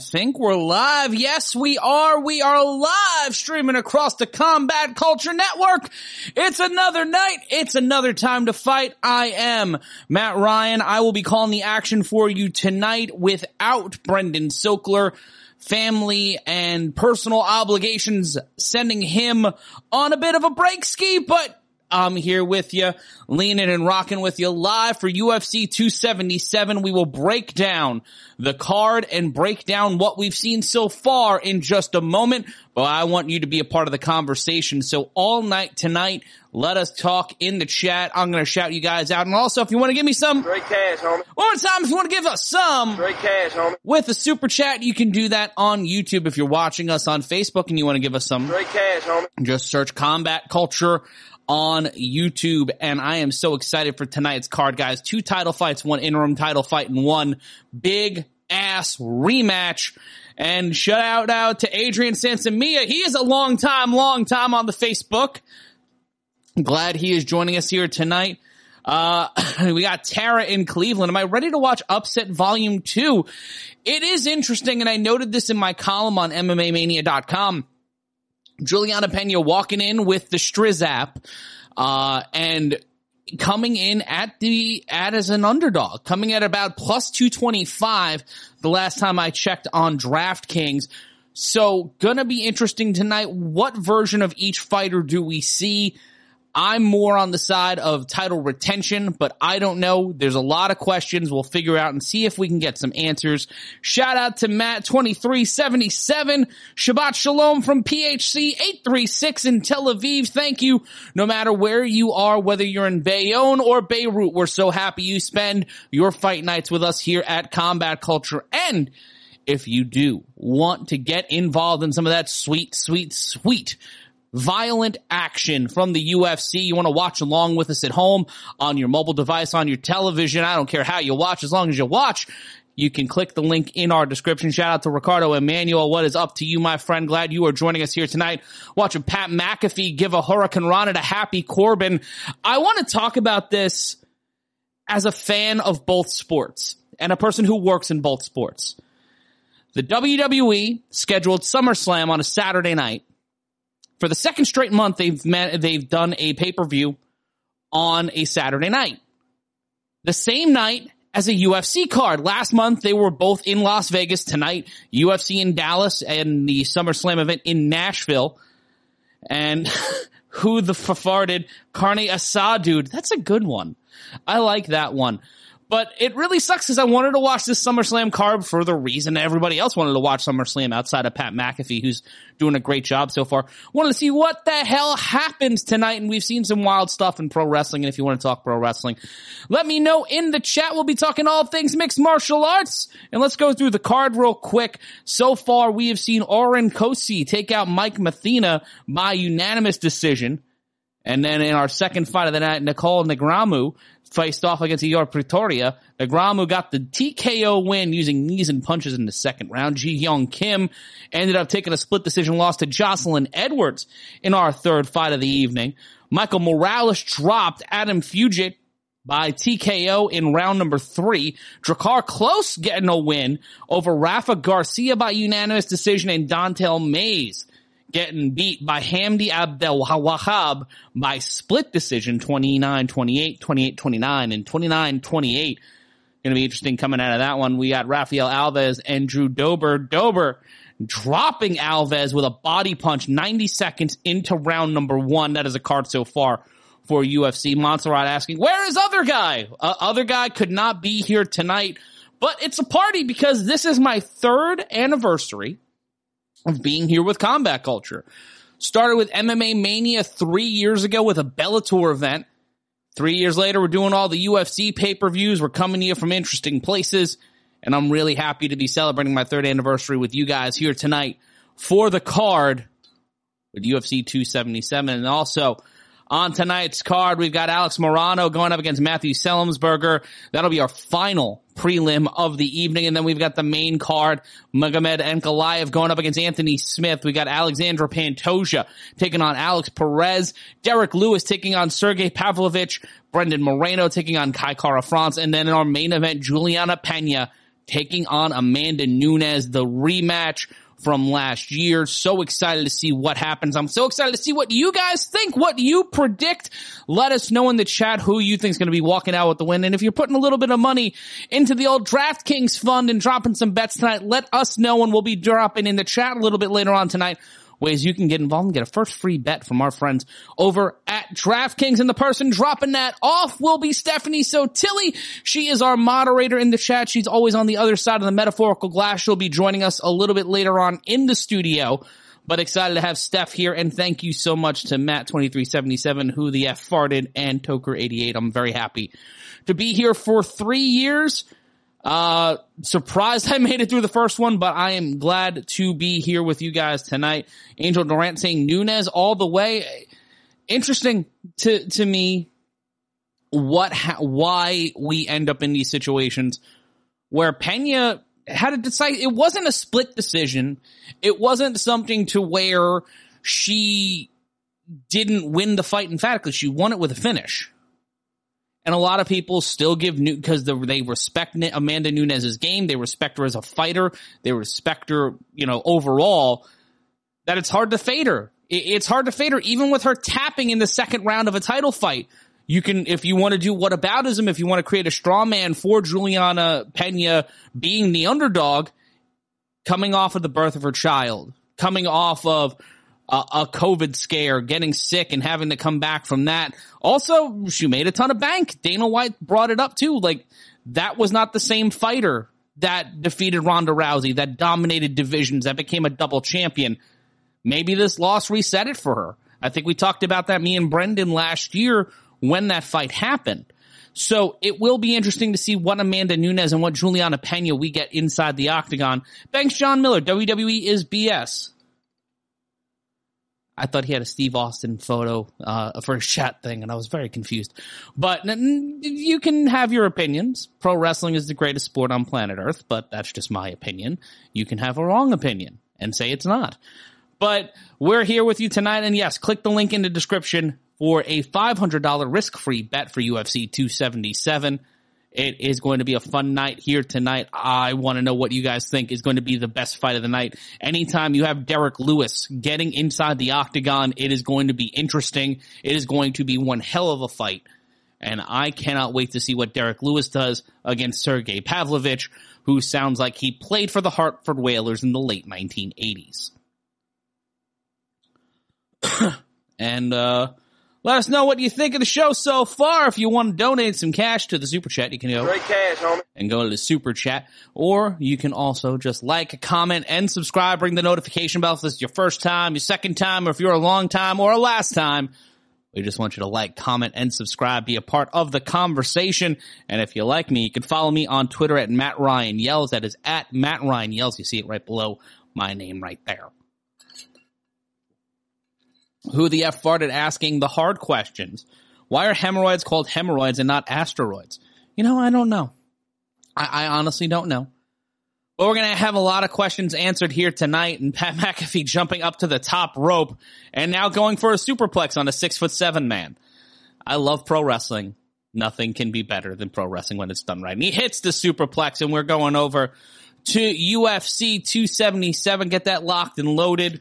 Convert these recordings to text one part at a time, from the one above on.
think we're live. Yes, we are. We are live streaming across the Combat Culture Network. It's another night. It's another time to fight. I am Matt Ryan. I will be calling the action for you tonight without Brendan Sokler. Family and personal obligations sending him on a bit of a break ski, but I'm here with you, leaning and rocking with you live for UFC 277. We will break down the card and break down what we've seen so far in just a moment. But I want you to be a part of the conversation. So all night tonight, let us talk in the chat. I'm going to shout you guys out. And also, if you want to give me some Straight cash, homie. one more time, if you want to give us some Straight cash, homie. with a super chat, you can do that on YouTube. If you're watching us on Facebook and you want to give us some Straight cash, homie. just search combat culture on YouTube. And I am so excited for tonight's card, guys. Two title fights, one interim title fight, and one big ass rematch. And shout out to Adrian Sansamia. He is a long time, long time on the Facebook. Glad he is joining us here tonight. Uh, we got Tara in Cleveland. Am I ready to watch Upset Volume 2? It is interesting, and I noted this in my column on MMAmania.com. Juliana Pena walking in with the Striz app, uh, and coming in at the, at as an underdog, coming at about plus 225 the last time I checked on DraftKings. So gonna be interesting tonight. What version of each fighter do we see? I'm more on the side of title retention, but I don't know. There's a lot of questions. We'll figure out and see if we can get some answers. Shout out to Matt2377. Shabbat Shalom from PHC 836 in Tel Aviv. Thank you. No matter where you are, whether you're in Bayonne or Beirut, we're so happy you spend your fight nights with us here at Combat Culture. And if you do want to get involved in some of that sweet, sweet, sweet violent action from the UFC. You want to watch along with us at home on your mobile device, on your television. I don't care how you watch, as long as you watch. You can click the link in our description. Shout out to Ricardo Emmanuel. What is up to you, my friend? Glad you are joining us here tonight. Watching Pat McAfee give a Hurricane Rana to Happy Corbin. I want to talk about this as a fan of both sports and a person who works in both sports. The WWE scheduled SummerSlam on a Saturday night for the second straight month they've met, they've done a pay-per-view on a Saturday night. The same night as a UFC card. Last month they were both in Las Vegas tonight, UFC in Dallas and the SummerSlam event in Nashville. And who the farted Carne Asad dude. That's a good one. I like that one. But it really sucks because I wanted to watch this SummerSlam card for the reason everybody else wanted to watch SummerSlam outside of Pat McAfee, who's doing a great job so far. Wanted to see what the hell happens tonight, and we've seen some wild stuff in pro wrestling. And if you want to talk pro wrestling, let me know in the chat. We'll be talking all things mixed martial arts. And let's go through the card real quick. So far, we have seen Orion Cosce take out Mike Mathetha by unanimous decision. And then in our second fight of the night, Nicole Negramu faced off against Ihor Potieria. Negramu got the TKO win using knees and punches in the second round. Ji Yeon Kim ended up taking a split decision loss to Joselyne Edwards in our third fight of the evening. Michael Morales dropped Adam Fugitt by TKO in round number three. Drakkar Klose getting a win over Rafa Garcia by unanimous decision and Don'Tale Mayes getting beat by Hamdy Abdelwahab by split decision 29-28, 28-29, and 29-28. Gonna be interesting coming out of that one. We got Rafael Alves and Drew Dober. Dober dropping Alves with a body punch 90 seconds into round number one. That is a card so far for UFC. Montserrat asking, where is other guy? Uh, other guy could not be here tonight, but it's a party because this is my third anniversary of being here with combat culture. Started with MMA Mania three years ago with a Bellator event. Three years later, we're doing all the UFC pay-per-views. We're coming to you from interesting places. And I'm really happy to be celebrating my third anniversary with you guys here tonight for the card with UFC 277. And also on tonight's card, we've got Alex Morono going up against Matthew Semelsberger. That'll be our final prelim of the evening. And then we've got the main card, Magomed Ankalaev going up against Anthony Smith. We got Alexandre Pantoja taking on Alex Perez, Derrick Lewis taking on Sergey Pavlovich, Brandon Moreno taking on Kai Kara France. And then in our main event, Juliana Pena taking on Amanda Nunes, the rematch from last year. So excited to see what happens. I'm so excited to see what you guys think, what you predict. Let us know in the chat who you think is going to be walking out with the win. And if you're putting a little bit of money into the old DraftKings fund and dropping some bets tonight, let us know and we'll be dropping in the chat a little bit later on tonight ways you can get involved and get a first free bet from our friends over at DraftKings. And the person dropping that off will be Stephanie Sotilli. She is our moderator in the chat. She's always on the other side of the metaphorical glass. She'll be joining us a little bit later on in the studio. But excited to have Steph here and thank you so much to Matt2377, who the F farted and Toker88. I'm very happy to be here for three years uh, surprised I made it through the first one, but I am glad to be here with you guys tonight. Angel Durant saying Nunes all the way. Interesting to, to me what, ha- why we end up in these situations where Pena had to decide. It wasn't a split decision. It wasn't something to where she didn't win the fight emphatically. She won it with a finish. And a lot of people still give new because they respect Amanda Nunes's game. They respect her as a fighter. They respect her, you know, overall. That it's hard to fade her. It's hard to fade her, even with her tapping in the second round of a title fight. You can, if you want to do whataboutism, if you want to create a straw man for Juliana Pena being the underdog, coming off of the birth of her child, coming off of a, a COVID scare, getting sick and having to come back from that. Also, she made a ton of bank. Dana White brought it up too. Like that was not the same fighter that defeated Ronda Rousey, that dominated divisions, that became a double champion. Maybe this loss reset it for her. I think we talked about that, me and Brendan last year when that fight happened. So it will be interesting to see what Amanda Nunes and what Juliana Pena we get inside the octagon. Thanks, John Miller. WWE is BS. I thought he had a Steve Austin photo uh, for his chat thing, and I was very confused. But you can have your opinions. Pro wrestling is the greatest sport on planet Earth, but that's just my opinion. You can have a wrong opinion and say it's not. But we're here with you tonight, and yes, click the link in the description for a $500 risk-free bet for UFC 277. It is going to be a fun night here tonight. I want to know what you guys think is going to be the best fight of the night. Anytime you have Derrick Lewis getting inside the octagon, it is going to be interesting. It is going to be one hell of a fight. And I cannot wait to see what Derrick Lewis does against Sergey Pavlovich, who sounds like he played for the Hartford Whalers in the late 1980s. and, uh, let us know what you think of the show so far. If you want to donate some cash to the super chat, you can go Great cash, homie. and go to the super chat, or you can also just like, comment, and subscribe. Ring the notification bell if this is your first time, your second time, or if you're a long time or a last time. We just want you to like, comment, and subscribe. Be a part of the conversation. And if you like me, you can follow me on Twitter at Matt Ryan Yells. That is at Matt Ryan Yells. You see it right below my name right there. Who the F farted asking the hard questions. Why are hemorrhoids called hemorrhoids and not asteroids? You know, I don't know. I, I honestly don't know. But we're going to have a lot of questions answered here tonight and Pat McAfee jumping up to the top rope and now going for a superplex on a six foot seven man. I love pro wrestling. Nothing can be better than pro wrestling when it's done right. And he hits the superplex and we're going over to UFC 277. Get that locked and loaded.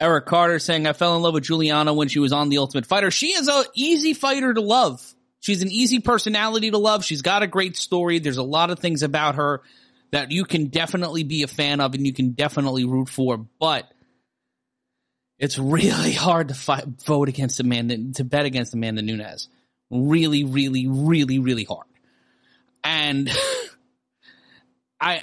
Eric Carter saying, I fell in love with Juliana when she was on The Ultimate Fighter. She is a easy fighter to love. She's an easy personality to love. She's got a great story. There's a lot of things about her that you can definitely be a fan of and you can definitely root for, but it's really hard to fight, vote against Amanda, to bet against Amanda Nunes. Really, really, really, really hard. And I,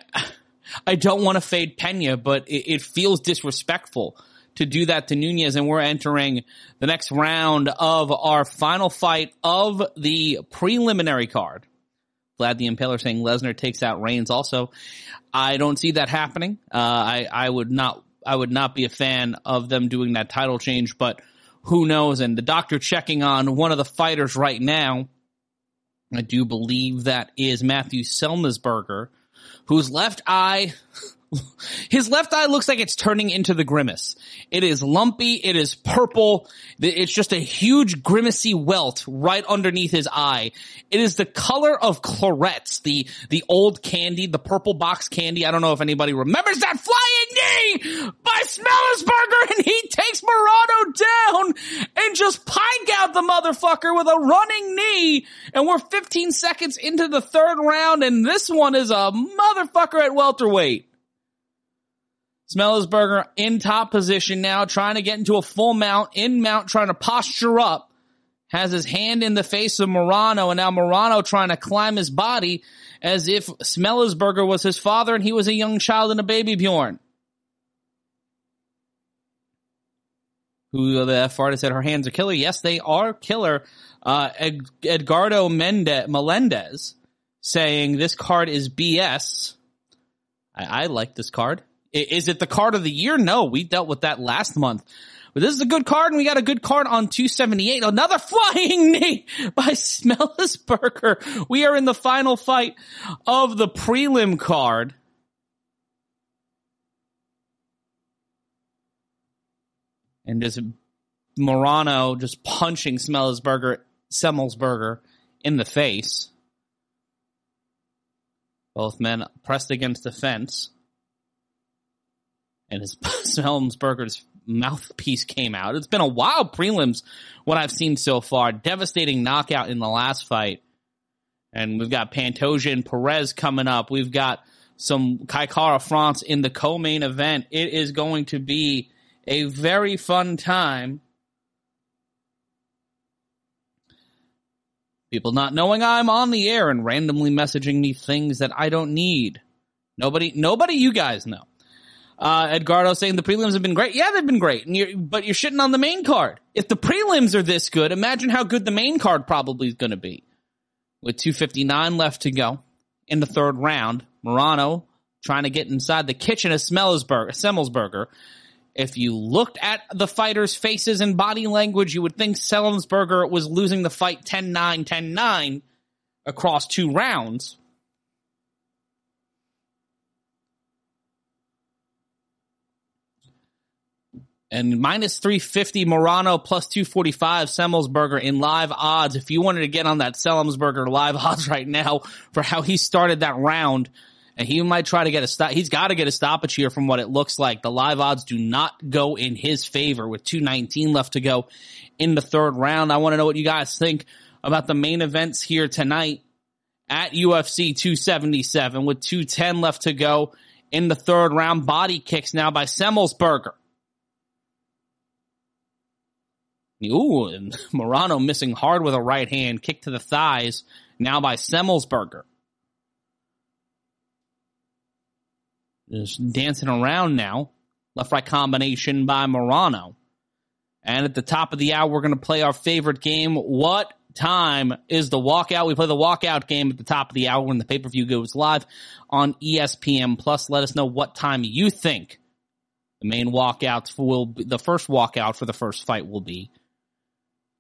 I don't want to fade Pena, but it, it feels disrespectful to do that to Nunes. and we're entering the next round of our final fight of the preliminary card. Glad the Impaler saying Lesnar takes out Reigns also. I don't see that happening. Uh, I, I would not, I would not be a fan of them doing that title change, but who knows? And the doctor checking on one of the fighters right now. I do believe that is Matthew Semelsberger, whose left eye His left eye looks like it's turning into the grimace. It is lumpy. It is purple. It's just a huge grimacy welt right underneath his eye. It is the color of Clarets, the, the old candy, the purple box candy. I don't know if anybody remembers that flying knee by Smellersberger and he takes Morono down and just pike out the motherfucker with a running knee. And we're 15 seconds into the third round and this one is a motherfucker at welterweight. Smellersberger in top position now, trying to get into a full mount, in mount, trying to posture up. Has his hand in the face of Morono, and now Morono trying to climb his body as if Smellersberger was his father and he was a young child and a baby Bjorn. Who the F artist said her hands are killer. Yes, they are killer. Uh, Ed- Edgardo Mende- Melendez saying this card is BS. I, I like this card. Is it the card of the year? No, we dealt with that last month. But this is a good card and we got a good card on 278. Another flying knee by Smellersberger. We are in the final fight of the prelim card. And just Morono just punching Smellersberger, Semelsberger in the face. Both men pressed against the fence and his Helmsberger's mouthpiece came out. It's been a wild prelims, what I've seen so far. Devastating knockout in the last fight. And we've got Pantoja and Perez coming up. We've got some Kai Kara-France in the co-main event. It is going to be a very fun time. People not knowing I'm on the air and randomly messaging me things that I don't need. Nobody, nobody you guys know. Uh, Edgardo saying the prelims have been great. Yeah, they've been great. You're, but you're shitting on the main card. If the prelims are this good, imagine how good the main card probably is going to be. With 259 left to go in the third round, Morono trying to get inside the kitchen of Semelsberger. If you looked at the fighters' faces and body language, you would think Semelsberger was losing the fight 10-9, 10-9 across two rounds. And minus 350 Morono plus 245 Semelsberger in live odds. If you wanted to get on that Semelsberger live odds right now for how he started that round, and he might try to get a stop. He's got to get a stoppage here from what it looks like. The live odds do not go in his favor with 219 left to go in the third round. I want to know what you guys think about the main events here tonight at UFC 277 with 210 left to go in the third round. Body kicks now by Semelsberger. Ooh, and Morono missing hard with a right hand, kick to the thighs, now by Semelsberger. Just dancing around now. Left right combination by Morono. And at the top of the hour, we're going to play our favorite game. What time is the walkout? We play the walkout game at the top of the hour when the pay per view goes live on ESPN Plus. Let us know what time you think the main walkouts will be, the first walkout for the first fight will be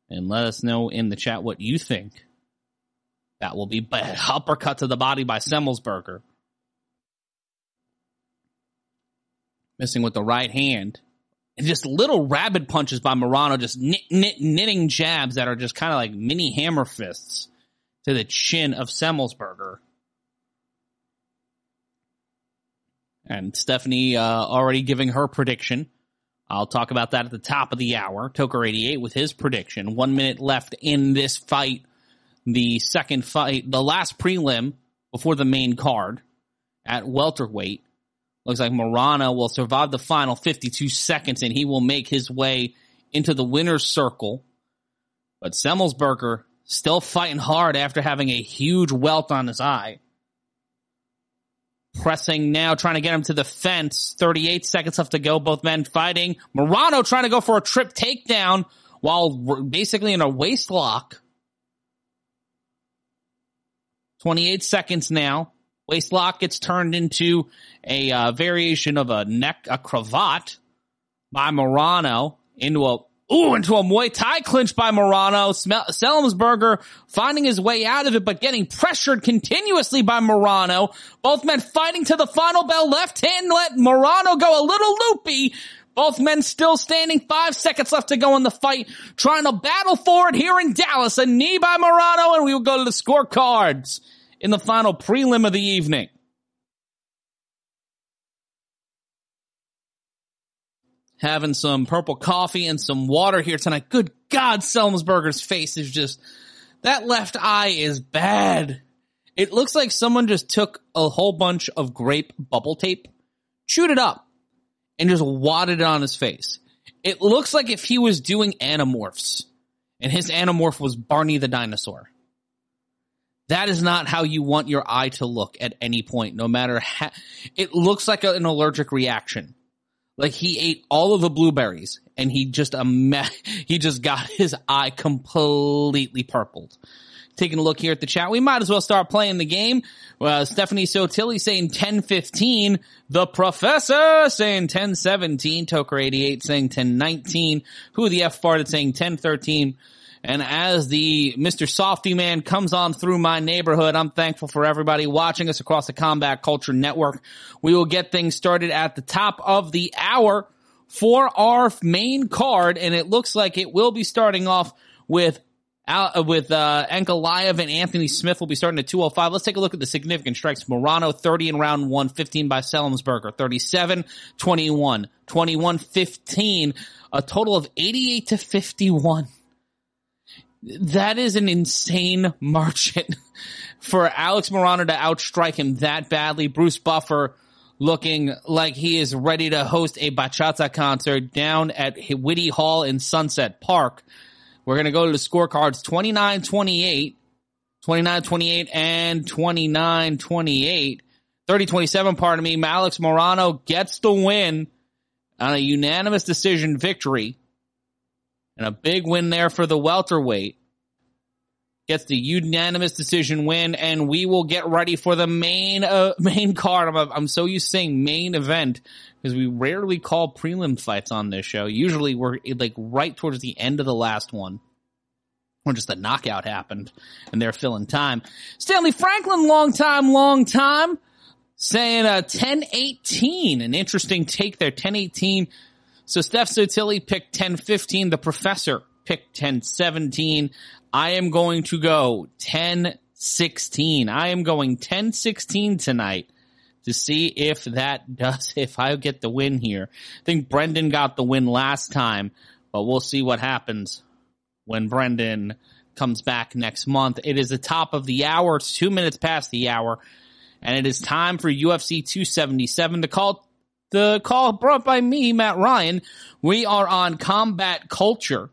and let us know in the chat what you think. That will be uppercut to the body by Semelsberger. Missing with the right hand. And just little rabbit punches by Morono, just knit, knit, knitting jabs that are just kind of like mini hammer fists to the chin of Semelsberger. And Stephanie uh, already giving her prediction. I'll talk about that at the top of the hour. Toker88 with his prediction. One minute left in this fight. The second fight, the last prelim before the main card at welterweight. Looks like Morono will survive the final 52 seconds and he will make his way into the winner's circle. But Semelsberger still fighting hard after having a huge welt on his eye. Pressing now, trying to get him to the fence. 38 seconds left to go. Both men fighting. Morono trying to go for a trip takedown while basically in a waist lock. 28 seconds now. Waist lock gets turned into a uh, variation of a neck, a cravat by Morono into a Ooh, into a Muay Thai clinch by Morono. Semelsberger finding his way out of it, but getting pressured continuously by Morono. Both men fighting to the final bell. Left hand let Morono go a little loopy. Both men still standing. Five seconds left to go in the fight. Trying to battle for it here in Dallas. A knee by Morono, and we will go to the scorecards in the final prelim of the evening. Having some purple coffee and some water here tonight. Good God, Semelsberger's face is just, that left eye is bad. It looks like someone just took a whole bunch of grape bubble tape, chewed it up, and just wadded it on his face. It looks like if he was doing anamorphs, and his anamorph was Barney the dinosaur. That is not how you want your eye to look at any point, no matter how, it looks like an allergic reaction. Like he ate all of the blueberries and he just a me- he just got his eye completely purpled. Taking a look here at the chat, we might as well start playing the game. Uh, Stephanie Sotilli saying 1015. The Professor saying 1017. Toker88 saying 1019. Who the F farted saying 1013. And as the Mr. Softy Man comes on through my neighborhood, I'm thankful for everybody watching us across the Combat Culture Network. We will get things started at the top of the hour for our main card, and it looks like it will be starting off with uh, with uh, Ankalaev and Anthony Smith will be starting at 205. Let's take a look at the significant strikes. Morono, 30 in round 1, 15 by Semelsberger, 37, 21, 21, 15, a total of 88 to 51 that is an insane margin for Alex Morono to outstrike him that badly. Bruce Buffer looking like he is ready to host a bachata concert down at Whitty Hall in Sunset Park. We're going to go to the scorecards 29-28, 29-28 and 29-28. 30-27, pardon me. Alex Morono gets the win on a unanimous decision victory and a big win there for the welterweight. Gets the unanimous decision win, and we will get ready for the main uh, main card. I'm, I'm so used to saying main event because we rarely call prelim fights on this show. Usually we're like right towards the end of the last one. Or just a knockout happened and they're filling time. Stanley Franklin, long time, long time, saying uh, 1018. An interesting take there, 1018 so Steph Sotilli picked 1015. The professor picked 1017. I am going to go 1016. I am going 1016 tonight to see if that does, if I get the win here. I think Brendan got the win last time, but we'll see what happens when Brendan comes back next month. It is the top of the hour. It's two minutes past the hour and it is time for UFC 277 to call the call brought by me, Matt Ryan. We are on combat culture.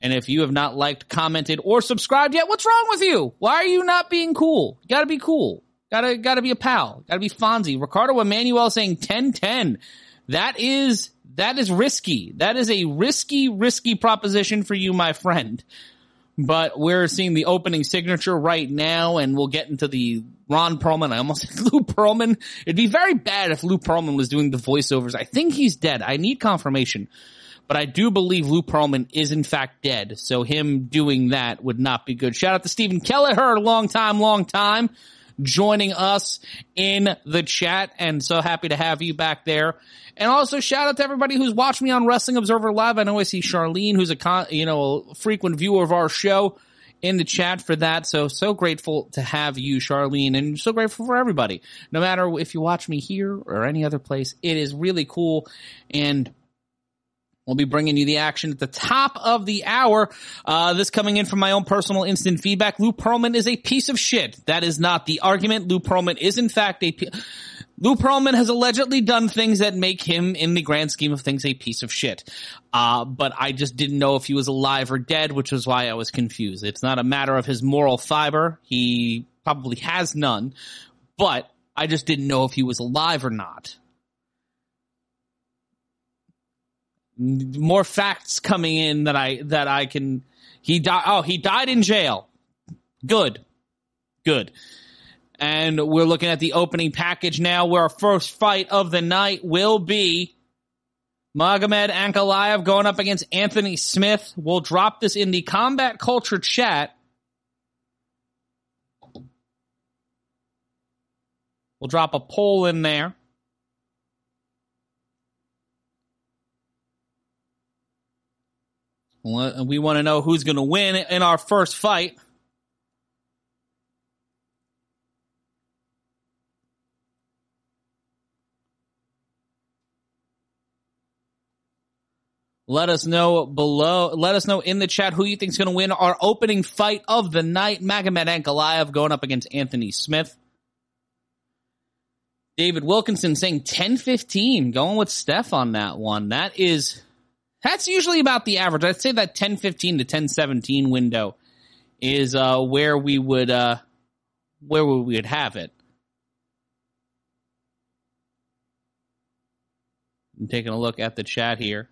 And if you have not liked, commented, or subscribed yet, what's wrong with you? Why are you not being cool? You gotta be cool. Gotta, gotta be a pal. Gotta be Fonzie. Ricardo Emanuel saying 10-10. That is, that is risky. That is a risky, risky proposition for you, my friend but we're seeing the opening signature right now, and we'll get into the Ron Perlman. I almost said Lou Pearlman. It'd be very bad if Lou Pearlman was doing the voiceovers. I think he's dead. I need confirmation, but I do believe Lou Pearlman is in fact dead. So him doing that would not be good. Shout out to Stephen Kelleher, long time, long time joining us in the chat and so happy to have you back there. And also shout out to everybody who's watched me on Wrestling Observer Live. I know I see Charlene, who's a con, you know, a frequent viewer of our show in the chat for that. So, so grateful to have you, Charlene, and so grateful for everybody. No matter if you watch me here or any other place, it is really cool. And We'll be bringing you the action at the top of the hour. Uh, this coming in from my own personal instant feedback. Lou Pearlman is a piece of shit. That is not the argument. Lou Pearlman is in fact a. Lou Pearlman has allegedly done things that make him, in the grand scheme of things, a piece of shit. Uh, but I just didn't know if he was alive or dead, which was why I was confused. It's not a matter of his moral fiber. He probably has none, but I just didn't know if he was alive or not. More facts coming in that I, that I can, he died, oh, he died in jail. Good. Good. And we're looking at the opening package now where our first fight of the night will be Magomed Ankalaev going up against Anthony Smith. We'll drop this in the combat culture chat. We'll drop a poll in there. We want to know who's going to win in our first fight. Let us know below. Let us know in the chat who you think is going to win our opening fight of the night. Magomed Ankalaev going up against Anthony Smith. David Wilkinson saying 10-15, going with Steph on that one. That is, that's usually about the average. I'd say that 10-15 to 10-17 window is, uh, where we would, uh, where we would have it. I'm taking a look at the chat here.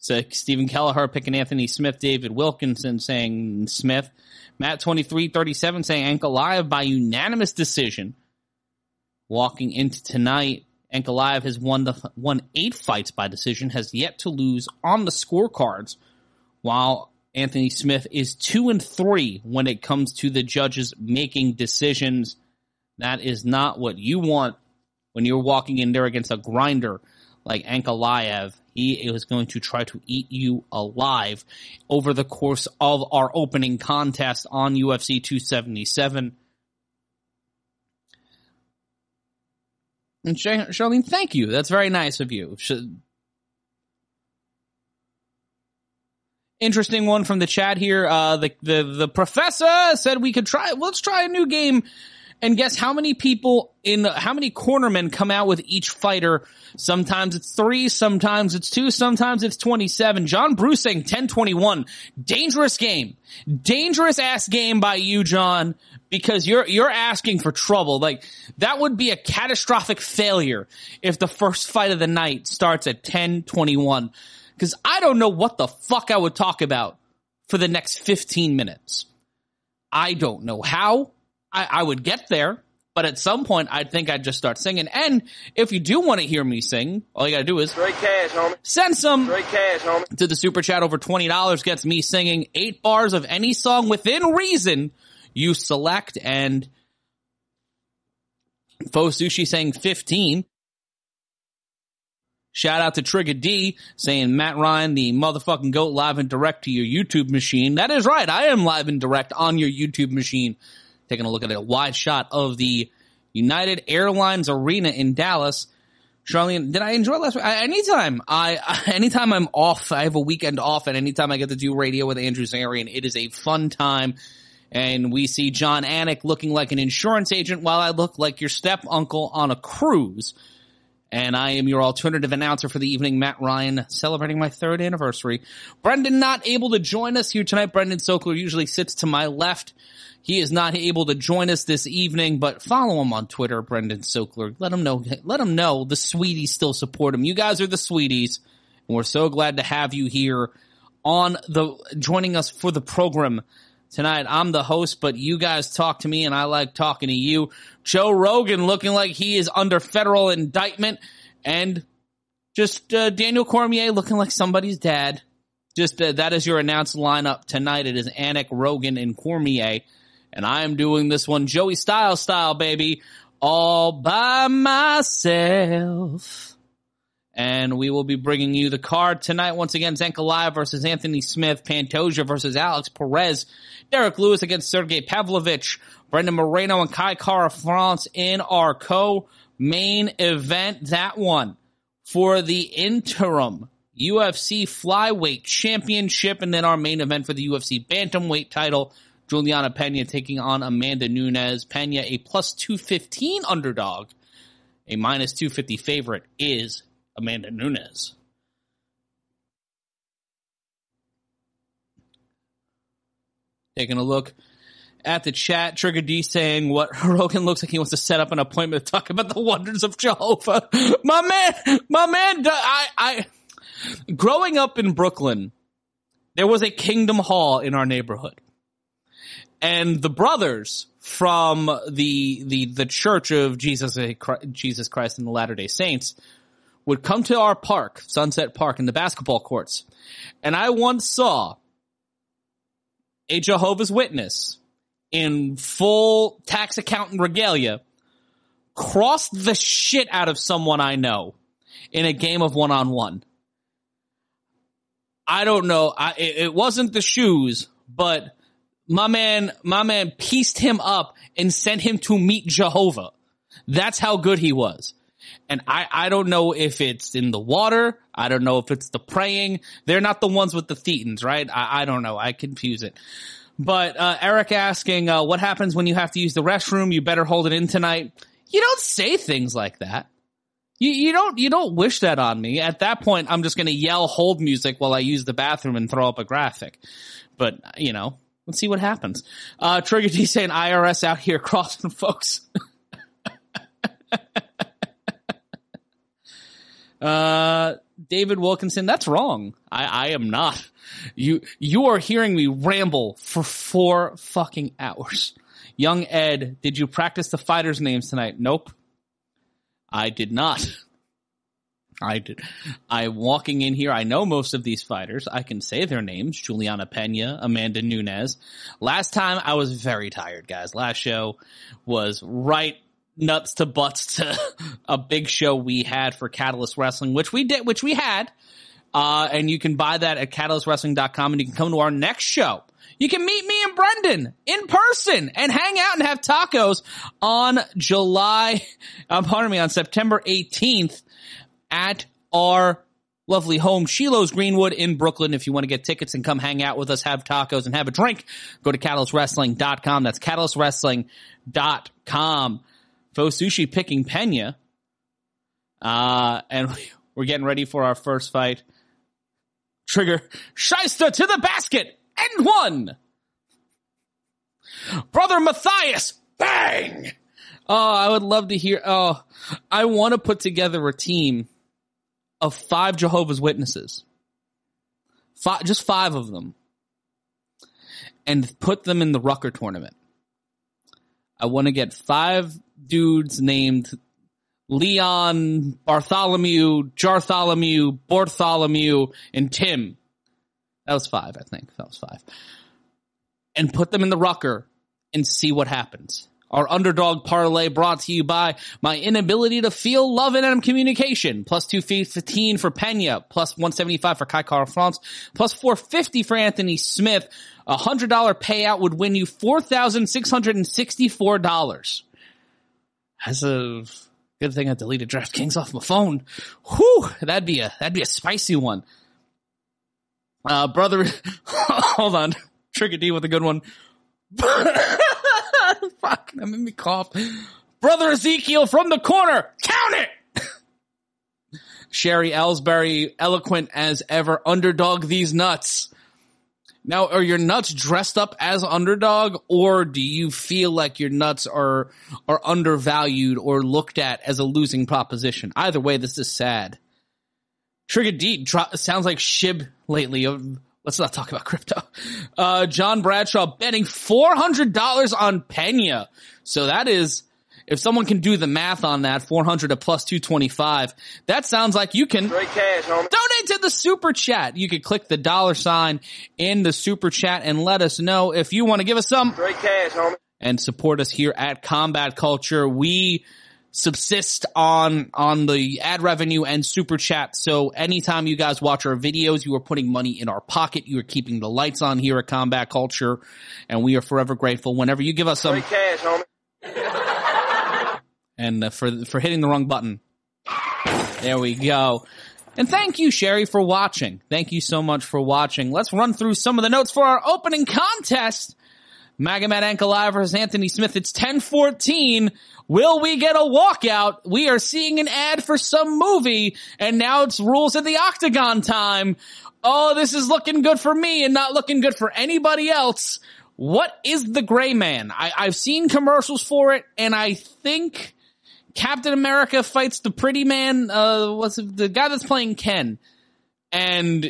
So Stephen Kelleher picking Anthony Smith, David Wilkinson saying Smith, Matt 2337 saying Ankalaev by unanimous decision walking into tonight. Ankalaev has won the won eight fights by decision, has yet to lose on the scorecards, while Anthony Smith is two and three when it comes to the judges making decisions. That is not what you want when you're walking in there against a grinder like Ankalaev. He is going to try to eat you alive over the course of our opening contest on UFC 277. And Charlene, thank you. That's very nice of you. Interesting one from the chat here. Uh, the, the, the professor said we could try, let's try a new game and guess how many people in, how many cornermen come out with each fighter? Sometimes it's three, sometimes it's two, sometimes it's 27. John Bruce saying 1021. Dangerous game. Dangerous ass game by you, John because you're you're asking for trouble. Like that would be a catastrophic failure if the first fight of the night starts at 10:21 cuz I don't know what the fuck I would talk about for the next 15 minutes. I don't know how I, I would get there, but at some point I'd think I'd just start singing. And if you do want to hear me sing, all you gotta do is cash, send some cash, to the super chat over $20 gets me singing eight bars of any song within reason you select and Faux Sushi saying 15. Shout out to Trigger D saying Matt Ryan, the motherfucking goat live and direct to your YouTube machine. That is right. I am live and direct on your YouTube machine. Taking a look at a wide shot of the United Airlines Arena in Dallas. Charlene, did I enjoy last week? Anytime I, anytime I'm off, I have a weekend off and anytime I get to do radio with Andrew Zarian, it is a fun time and we see Jon Anik looking like an insurance agent while I look like your step uncle on a cruise. And I am your alternative announcer for the evening, Matt Ryan, celebrating my third anniversary. Brendan not able to join us here tonight. Brendan Sokler usually sits to my left. He is not able to join us this evening, but follow him on Twitter, Brendan Sokler. Let him know, let him know the sweeties still support him. You guys are the sweeties. And we're so glad to have you here on the, joining us for the program tonight. I'm the host, but you guys talk to me and I like talking to you. Joe Rogan looking like he is under federal indictment and just uh, Daniel Cormier looking like somebody's dad. Just uh, that is your announced lineup tonight. It is Anik, Rogan, and Cormier. And I am doing this one Joey Style style, baby, all by myself and we will be bringing you the card tonight. Once again, Ankalaev versus Anthony Smith, Pantoja versus Alex Perez, Derrick Lewis against Sergey Pavlovich, Brandon Moreno and Kai Kara France in our co-main event. That one for the interim UFC flyweight championship and then our main event for the UFC bantamweight title. Juliana Pena taking on Amanda Nunes. Pena a plus 215 underdog. A minus 250 favorite is Amanda Nunes. Taking a look at the chat, Trigger D saying what Rogan looks like he wants to set up an appointment to talk about the wonders of Jehovah. My man, my man, I, I, growing up in Brooklyn, there was a Kingdom Hall in our neighborhood. And the brothers from the, the, the Church of Jesus, eh, Jesus Christ and the Latter day Saints would come to our park, Sunset Park, in the basketball courts. And I once saw a Jehovah's Witness in full tax accountant regalia cross the shit out of someone I know in a game of one on one. I don't know. I, it, it wasn't the shoes, but my man, my man pieced him up and sent him to meet Jehovah. That's how good he was. And I, I don't know if it's in the water. I don't know if it's the praying. They're not the ones with the thetans, right? I, I don't know. I confuse it. But, uh, Eric asking, uh, what happens when you have to use the restroom? You better hold it in tonight. You don't say things like that. You, you don't, you don't wish that on me. At that point, I'm just going to yell hold music while I use the bathroom and throw up a graphic. But, you know, let's see what happens. Uh, Trigger D saying IRS out here crossing folks. uh, David Wilkinson, that's wrong. I, I am not. You, you are hearing me ramble for four fucking hours. Young Ed, did you practice the fighters' names tonight? Nope. I did not. I did. I'm walking in here. I know most of these fighters. I can say their names. Juliana Pena, Amanda Nunes. Last time I was very tired, guys. Last show was right nuts to butts to a big show we had for Catalyst Wrestling, which we did, which we had. Uh, and you can buy that at catalystwrestling.com and you can come to our next show. You can meet me and Brendan in person and hang out and have tacos on July, uh, pardon me, on September 18th at our lovely home, Shiloh's Greenwood in Brooklyn. If you want to get tickets and come hang out with us, have tacos and have a drink, go to catalystwrestling.com. That's catalystwrestling.com. Faux Sushi picking Pena. Uh, and we're getting ready for our first fight. Trigger Shyster to the basket and one. Brother Matthias, bang! Oh, I would love to hear. Oh, I want to put together a team of five Jehovah's Witnesses. Five, just five of them. And put them in the Rucker tournament. I want to get five dudes named Leon, Bartholomew, Jartholomew, Bartholomew, and Tim. That was five, I think. That was five. And put them in the rucker and see what happens. Our underdog parlay brought to you by my inability to feel love in communication. Plus 215 for Pena, plus 175 for Kai Kara-France, plus 450 for Anthony Smith. A hundred dollar payout would win you $4,664. That's a good thing I deleted DraftKings off my phone. Whew, that'd be a, that'd be a spicy one. Uh, brother, hold on. Trigger D with a good one. Fuck, that made me cough. Brother Ezekiel from the corner, count it! Sherry Ellsbury, eloquent as ever, underdog these nuts. Now, are your nuts dressed up as underdog, or do you feel like your nuts are are undervalued or looked at as a losing proposition? Either way, this is sad. Trigger D sounds like Shib lately. Let's not talk about crypto. Uh, John Bradshaw betting $400 on Pena. So that is, if someone can do the math on that, 400 to plus 225, that sounds like you can cash, donate to the super chat. You could click the dollar sign in the super chat and let us know if you want to give us some Great cash, homie. and support us here at Combat Culture. We subsist on on the ad revenue and super chat. So anytime you guys watch our videos, you are putting money in our pocket. You are keeping the lights on here at Combat Culture, and we are forever grateful whenever you give us some Great cash, homie. and uh, for for hitting the wrong button. There we go. And thank you, Sherry, for watching. Thank you so much for watching. Let's run through some of the notes for our opening contest. Magomed Ankalaev versus Anthony Smith. It's 1014. Will we get a walkout? We are seeing an ad for some movie and now it's rules of the octagon time. Oh, this is looking good for me and not looking good for anybody else. What is the gray man? I, I've seen commercials for it and I think Captain America fights the pretty man, uh, what's it, the guy that's playing Ken. And uh,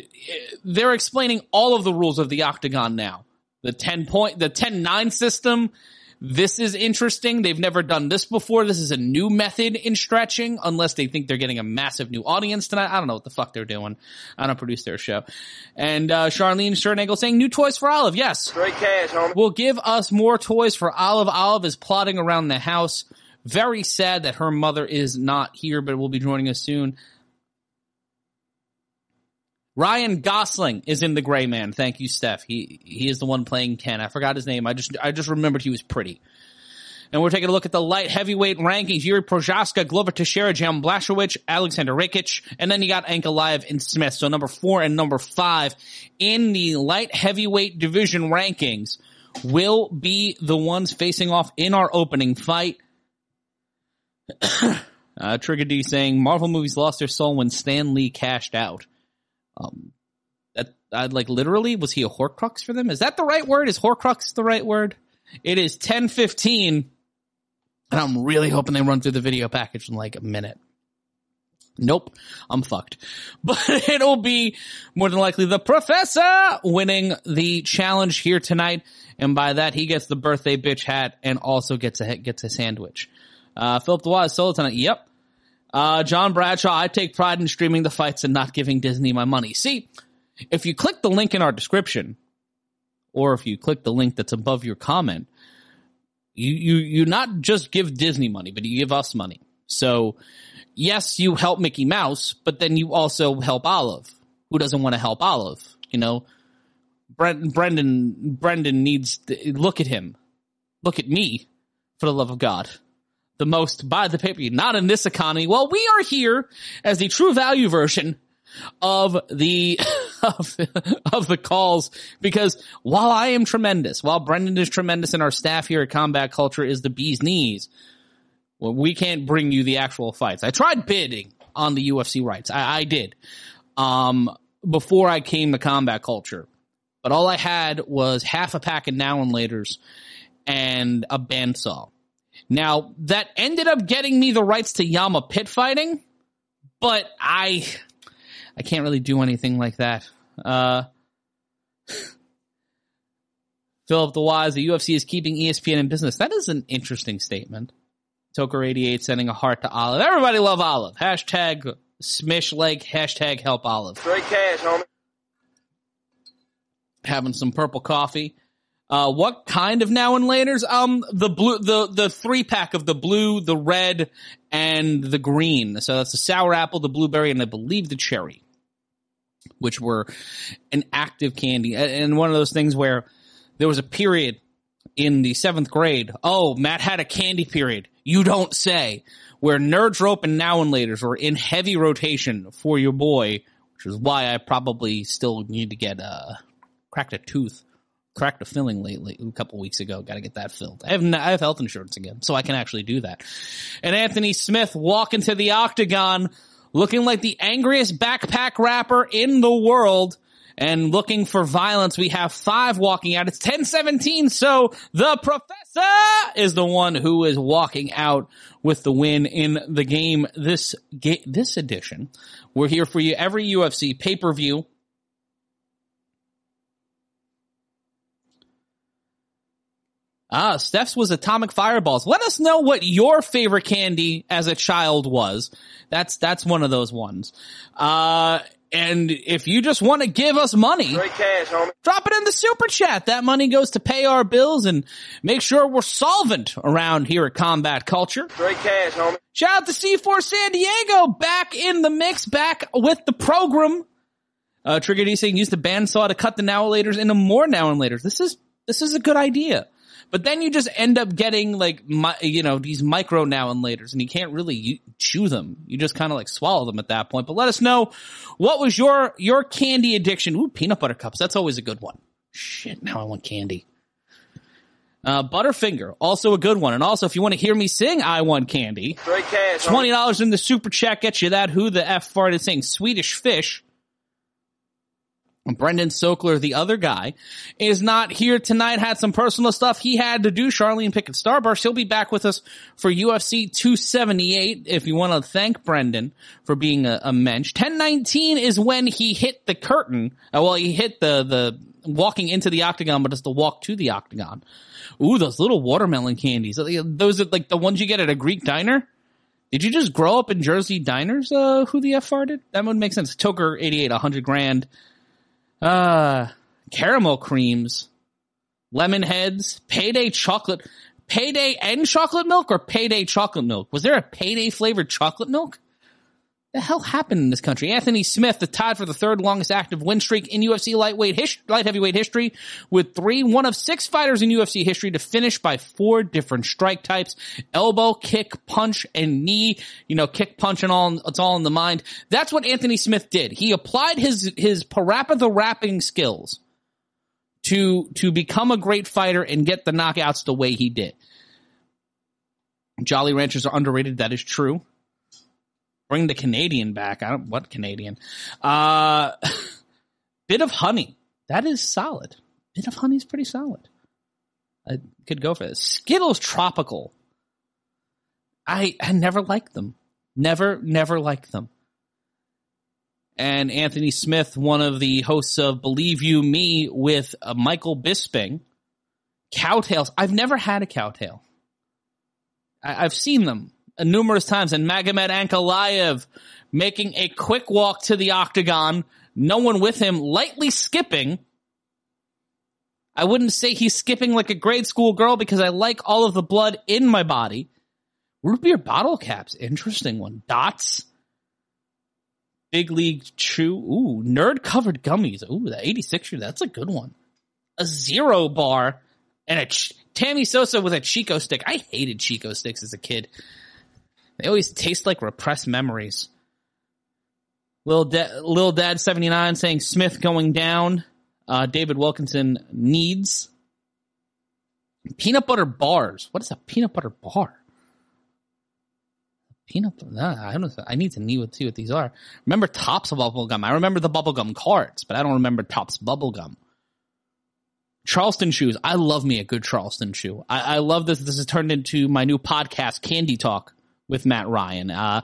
they're explaining all of the rules of the octagon now the 10 point, the 10-9 system, This is interesting. They've never done this before. This is a new method in stretching, unless they think they're getting a massive new audience tonight. I don't know what the fuck they're doing. I don't produce their show. And uh, Charlene Sternagel saying new toys for Olive. Yes, Great cash, homie. will give us more toys for Olive. Olive is plotting around the house. Very sad that her mother is not here, but will be joining us soon. Ryan Gosling is in the Gray Man. Thank you, Steph. He he is the one playing Ken. I forgot his name. I just I just remembered he was pretty. And we're taking a look at the light heavyweight rankings. Jiří Procházka, Glover Teixeira, Jan Blachowicz, Aleksandar Rakić, and then you got Ankalaev and Smith. So number four and number five in the light heavyweight division rankings will be the ones facing off in our opening fight. uh, Trigger D saying Marvel movies lost their soul when Stan Lee cashed out. Um, that uh, like literally was he a Horcrux for them? Is that the right word? Is Horcrux the right word? It is ten fifteen, and I'm really hoping they run through the video package in like a minute. Nope, I'm fucked. But it'll be more than likely the professor winning the challenge here tonight, and by that he gets the birthday bitch hat and also gets a gets a sandwich. Uh, Philip Dewey solo tonight. Yep. Uh, John Bradshaw, I take pride in streaming the fights and not giving Disney my money. See, if you click the link in our description, or if you click the link that's above your comment, you, you, you not just give Disney money, but you give us money. So, yes, you help Mickey Mouse, but then you also help Olive. Who doesn't want to help Olive? You know, Brendan, Brendan, Brendan needs to, look at him. Look at me, for the love of God the most by the paper, not in this economy. Well, we are here as the true value version of the of, of the calls because while I am tremendous, while Brendan is tremendous and our staff here at Combat Culture is the bee's knees, well, we can't bring you the actual fights. I tried bidding on the UFC rights. I, I did. Um, before I came to Combat Culture, but all I had was half a pack of now and laters and a bandsaw. Now, that ended up getting me the rights to Yamma pit fighting, but I I can't really do anything like that. Uh Philip the Wise, the UFC is keeping ESPN in business. That is an interesting statement. Toker88 sending a heart to Olive. Everybody love Olive. Hashtag smish leg, hashtag help Olive. Great cash, homie. Having some purple coffee. Uh, what kind of now and laters? Um, the blue, the, the three pack of the blue, the red, and the green. So that's the sour apple, the blueberry, and I believe the cherry, which were an active candy. And one of those things where there was a period in the seventh grade. Oh, Matt had a candy period. You don't say. Where Nerds Rope and Now and Laters were in heavy rotation for your boy, which is why I probably still need to get, uh, cracked a tooth cracked a filling lately a couple weeks ago. Got to get that filled. I have mm. I have health insurance again, so I can actually do that. And Anthony Smith walking to the octagon, looking like the angriest backpack rapper in the world. And looking for violence, we have five walking out. It's 1017, so the professor is the one who is walking out with the win in the game this, this edition. We're here for you every UFC pay-per-view Ah, Steph's was atomic fireballs. Let us know what your favorite candy as a child was. That's, that's one of those ones. Uh, and if you just want to give us money, cash, homie. drop it in the super chat. That money goes to pay our bills and make sure we're solvent around here at Combat Culture. Great cash, homie. Shout out to C4 San Diego back in the mix, back with the program. Uh, Trigger D saying use the bandsaw to cut the now and laters into more now and laters. This is, this is a good idea. But then you just end up getting like, mi- you know, these micro now and laters and you can't really chew them. You just kind of like swallow them at that point. But let us know what was your, your candy addiction? Ooh, peanut butter cups. That's always a good one. Shit, now I want candy. Uh, Butterfinger, also a good one. And also, if you want to hear me sing I Want Candy, Great cash, $20 in the super chat gets you that. Who the F farted saying Swedish fish. Brendan Sokler, the other guy, is not here tonight. Had some personal stuff he had to do. Charlene Pickett Starburst. He'll be back with us for UFC 278. If you want to thank Brendan for being a, a mensch. 1019 is when he hit the curtain. Uh, well, he hit the, the, walking into the octagon, but it's the walk to the octagon. Ooh, those little watermelon candies. Those are like the ones you get at a Greek diner. Did you just grow up in Jersey diners? Uh, who the F farted? That would make sense. Toker 88, 100 grand. Uh, caramel creams, lemon heads, payday chocolate, payday and chocolate milk or payday chocolate milk? Was there a payday flavored chocolate milk? The hell happened in this country? Anthony Smith, the tied for the third longest active win streak in UFC lightweight his- light heavyweight history, with three, one of six fighters in UFC history to finish by four different strike types: elbow, kick, punch, and knee. You know, kick, punch, and all. It's all in the mind. That's what Anthony Smith did. He applied his his parappa the rapping skills to to become a great fighter and get the knockouts the way he did. Jolly Ranchers are underrated. That is true. Bring the Canadian back. I don't what Canadian. Uh Bit-O-Honey. That is solid. Bit-O-Honey is pretty solid. I could go for this. Skittles tropical. I I never liked them. Never never liked them. And Anthony Smith, one of the hosts of Believe You Me with uh, Michael Bisping, cowtails. I've never had a cowtail. I, I've seen them numerous times, and Magomed Ankalaev making a quick walk to the octagon, no one with him, lightly skipping. I wouldn't say he's skipping like a grade school girl because I like all of the blood in my body. Root beer bottle caps, interesting one. Dots. Big League Chew. Ooh, nerd covered gummies. Ooh, the 86 year, that's a good one. A zero bar and a Ch- Tammy Sosa with a Chick-O-Stick. I hated Chick-O-Sticks as a kid. They always taste like repressed memories. Lil, da- Dad 79 saying Smith going down. Uh, David Wilkinson needs peanut butter bars. What is a peanut butter bar? Peanut butter. Nah, I don't. I need to see what, see what these are. Remember Topps of bubble gum? I remember the bubble gum cards, but I don't remember Topps bubble gum. Charleston Chews. I love me a good Charleston Chew. I, I love this. This has turned into my new podcast, Candy Talk with Matt Ryan. Uh,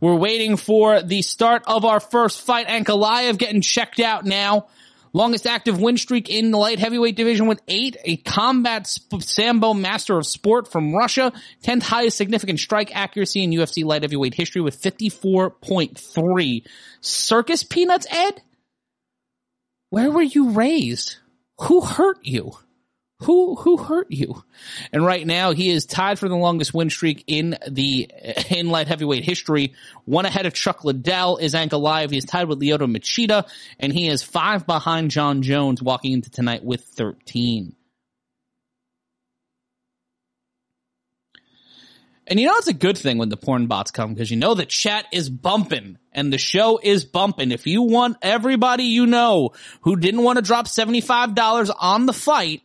we're waiting for the start of our first fight. Ankalaev getting checked out now. Longest active win streak in the light heavyweight division with eight. A combat sp- sambo master of sport from Russia. 10th highest significant strike accuracy in UFC light heavyweight history with 54.3. Circus peanuts, Ed? Where were you raised? Who hurt you? Who who hurt you? And right now he is tied for the longest win streak in the in light heavyweight history. One ahead of Chuck Liddell is Ankalaev. He is tied with Lyoto Machida, and he is five behind Jon Jones, walking into tonight with thirteen. And you know it's a good thing when the porn bots come because you know the chat is bumping and the show is bumping. If you want everybody you know who didn't want to drop $75 on the fight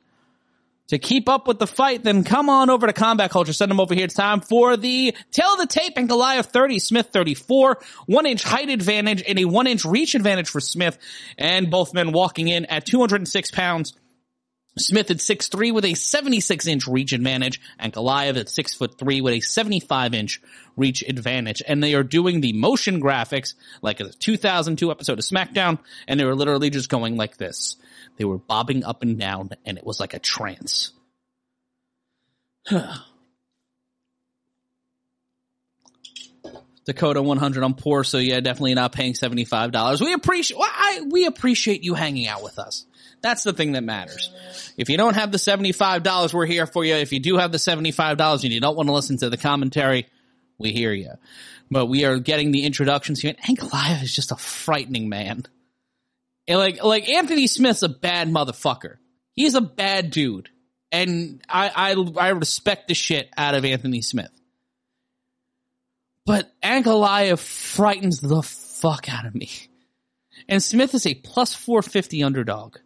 to keep up with the fight, then come on over to Combat Culture. Send them over here. It's time for the of the Tape and Goliath 30, Smith 34, one inch height advantage and a one inch reach advantage for Smith and both men walking in at 206 pounds. Smith at 6'3 with a 76 inch reach advantage and Goliath at 6 foot 3 with a 75 inch reach advantage. And they are doing the motion graphics like a 2002 episode of SmackDown and they were literally just going like this. They were bobbing up and down and it was like a trance. Dakota 100 I'm poor, so yeah, definitely not paying $75. We appreciate, well, I, we appreciate you hanging out with us. That's the thing that matters. If you don't have the $75, we're here for you. If you do have the $75 and you don't want to listen to the commentary, we hear you. But we are getting the introductions here. And Ankalaev is just a frightening man. And like, like Anthony Smith's a bad motherfucker. He's a bad dude. And I, I, I respect the shit out of Anthony Smith. But Ankalaev frightens the fuck out of me. And Smith is a plus 450 underdog.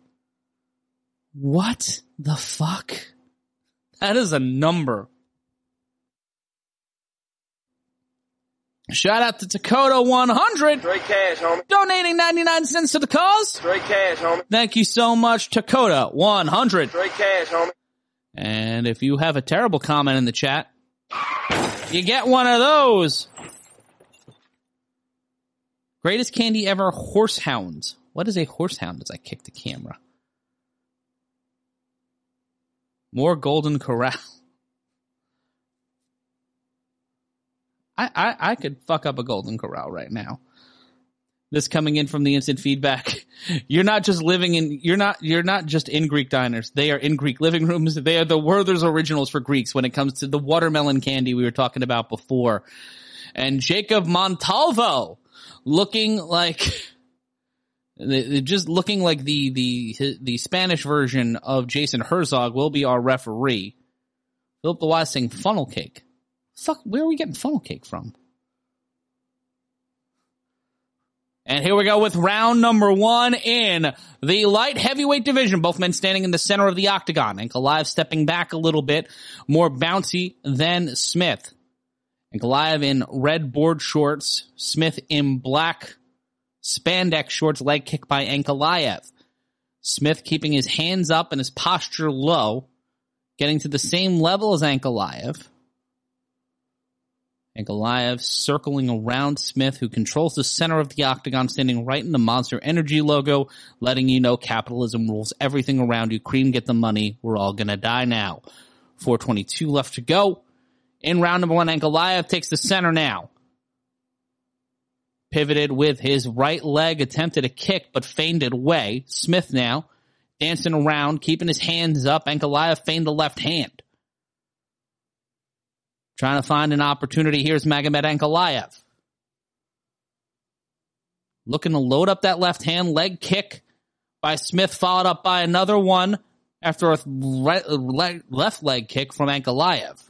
What the fuck? That is a number. Shout out to Dakota 100 Straight cash, homie. donating 99 cents to the cause. Straight cash, homie. Thank you so much, Dakota 100. Straight cash, homie. And if you have a terrible comment in the chat, you get one of those. Greatest candy ever, horsehounds. What is a horsehound as I kick the camera? More Golden Corral. I, I, I could fuck up a Golden Corral right now. This coming in from the instant feedback. You're not just living in, you're not, you're not just in Greek diners. They are in Greek living rooms. They are the Werther's originals for Greeks when it comes to the watermelon candy we were talking about before. And Jacob Montalvo looking like, just looking like the, the, the Spanish version of Jason Herzog will be our referee. Philip the Wise saying funnel cake. Fuck, where are we getting funnel cake from? And here we go with round number one in the light heavyweight division. Both men standing in the center of the octagon. Ankalaev stepping back a little bit, more bouncy than Smith. Ankalaev in red board shorts, Smith in black spandex shorts, leg kick by Ankalaev. Smith keeping his hands up and his posture low, getting to the same level as Ankalaev. Ankalaev circling around Smith, who controls the center of the octagon, standing right in the Monster Energy logo, letting you know capitalism rules everything around you. Cream, get the money. We're all gonna die now. 422 left to go. In round number one, Ankalaev takes the center now. Pivoted with his right leg, attempted a kick, but feigned it away. Smith now, dancing around, keeping his hands up. Ankalaev feigned the left hand. Trying to find an opportunity. Here's Magomed Ankalaev. Looking to load up that left hand leg kick by Smith, followed up by another one after a left leg kick from Ankalaev.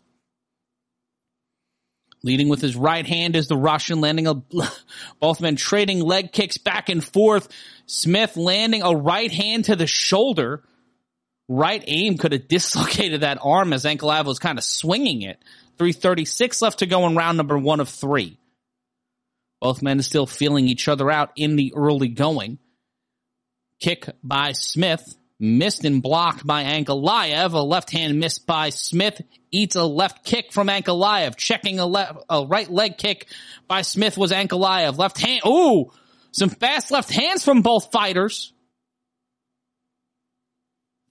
Leading with his right hand is the Russian, landing a, both men trading leg kicks back and forth. Smith landing a right hand to the shoulder. Right aim could have dislocated that arm as Ankalaev was kind of swinging it. 336 left to go in round number one of three. Both men are still feeling each other out in the early going. Kick by Smith, missed and blocked by Ankalaev. A left hand missed by Smith, eats a left kick from Ankalaev. Checking a left, a right leg kick by Smith was Ankalaev. Left hand, ooh, some fast left hands from both fighters.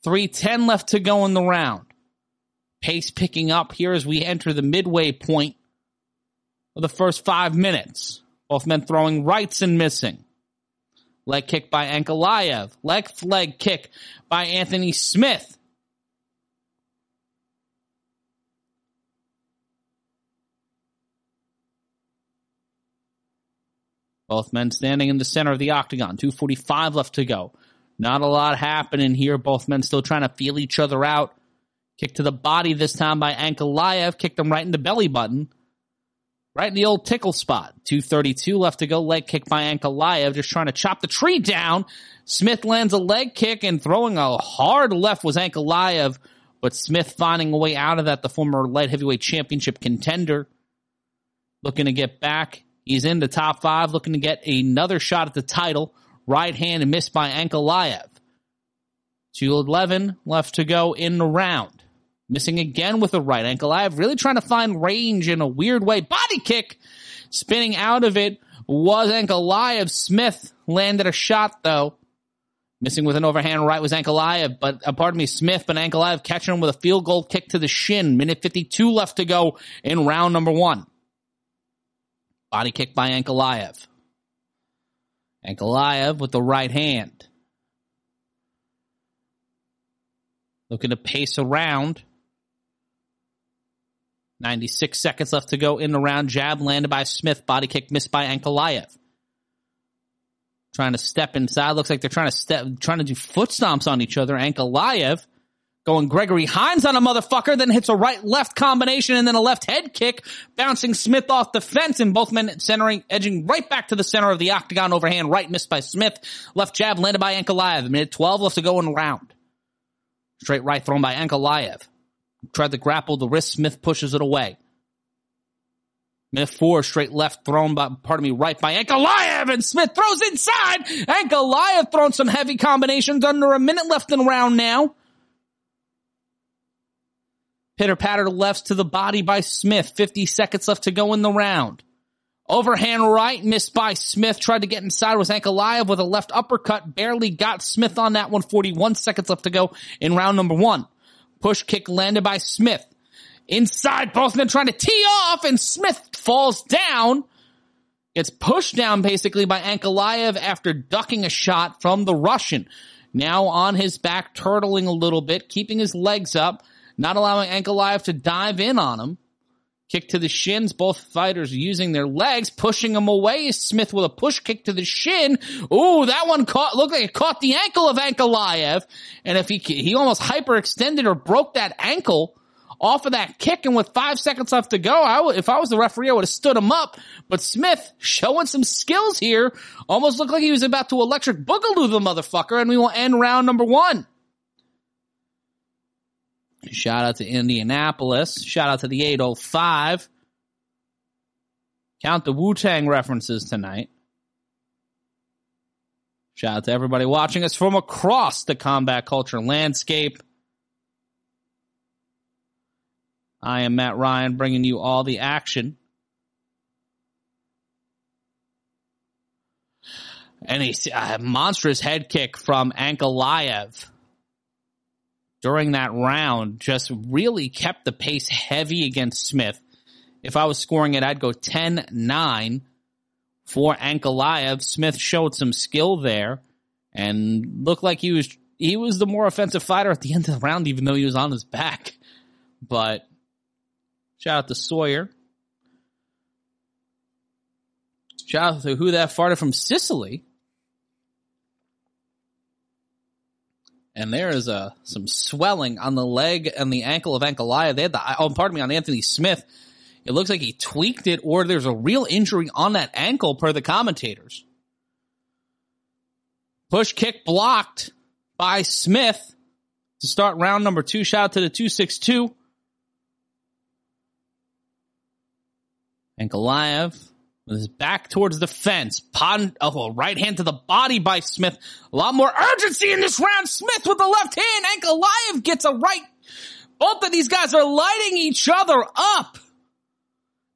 310 left to go in the round. Pace picking up here as we enter the midway point of the first five minutes. Both men throwing rights and missing. Leg kick by Ankalaev. Left leg kick by Anthony Smith. Both men standing in the center of the octagon. 245 left to go. Not a lot happening here. Both men still trying to feel each other out. Kick to the body this time by Ankalaev. Kicked him right in the belly button. Right in the old tickle spot. 232 left to go. Leg kick by Ankalaev. Just trying to chop the tree down. Smith lands a leg kick and throwing a hard left was Ankalaev. But Smith finding a way out of that. The former light heavyweight championship contender. Looking to get back. He's in the top five. Looking to get another shot at the title. Right hand and missed by Ankalaev. 211 left to go in the round. Missing again with the right ankle. I have really trying to find range in a weird way. Body kick. Spinning out of it was Ankalaev. Smith landed a shot though. Missing with an overhand right was Ankalaev, but uh, pardon me, Smith, but Ankalaev catching him with a field goal kick to the shin. Minute 52 left to go in round number one. Body kick by Ankalaev. Ankalaev with the right hand. Looking to pace around. 96 seconds left to go in the round. Jab landed by Smith. Body kick missed by Ankalaev. Trying to step inside. Looks like they're trying to step, trying to do foot stomps on each other. Ankalaev going Gregory Hines on a motherfucker, then hits a right left combination and then a left head kick, bouncing Smith off the fence and both men centering, edging right back to the center of the octagon overhand, right missed by Smith, left jab landed by Ankalaev. Minute 12 left to go in round. Straight right thrown by Ankalaev tried to grapple the wrist. Smith pushes it away. Minute four, straight left thrown by, pardon me, right by Ankalaev and Smith throws inside. Ankalaev throwing some heavy combinations under a minute left in round now. Pitter patter left to the body by Smith. 50 seconds left to go in the round. Overhand right, missed by Smith. Tried to get inside was Ankalaev with a left uppercut. Barely got Smith on that one. 41 seconds left to go in round number one. Push kick landed by Smith. Inside, men trying to tee off, and Smith falls down. Gets pushed down basically by Ankalaev after ducking a shot from the Russian. Now on his back, turtling a little bit, keeping his legs up, not allowing Ankalaev to dive in on him. Kick to the shins, both fighters using their legs, pushing him away. Smith with a push kick to the shin. Ooh, that one caught, looked like it caught the ankle of Ankalaev. And if he, he almost hyperextended or broke that ankle off of that kick. And with five seconds left to go, I would, if I was the referee, I would have stood him up. But Smith showing some skills here. Almost looked like he was about to electric boogaloo the motherfucker. And we will end round number one. Shout out to Indianapolis. Shout out to the 805. Count the Wu Tang references tonight. Shout out to everybody watching us from across the combat culture landscape. I am Matt Ryan bringing you all the action. And a, monstrous head kick from Ankalaev during that round just really kept the pace heavy against Smith. If I was scoring it, I'd go 10-9 for Ankalaev. Smith showed some skill there and looked like he was he was the more offensive fighter at the end of the round, even though he was on his back. But shout out to Sawyer. Shout out to who that farted from Sicily. And there is a some swelling on the leg and the ankle of Ankalaev. They had the oh, pardon me, on Anthony Smith. It looks like he tweaked it, or there's a real injury on that ankle, per the commentators. Push kick blocked by Smith to start round number two. Shout out to the two six two. Ankalaev with his back towards the fence. Pond, oh, right hand to the body by Smith. A lot more urgency in this round. Smith with the left hand. Ankalaev gets a right. Both of these guys are lighting each other up.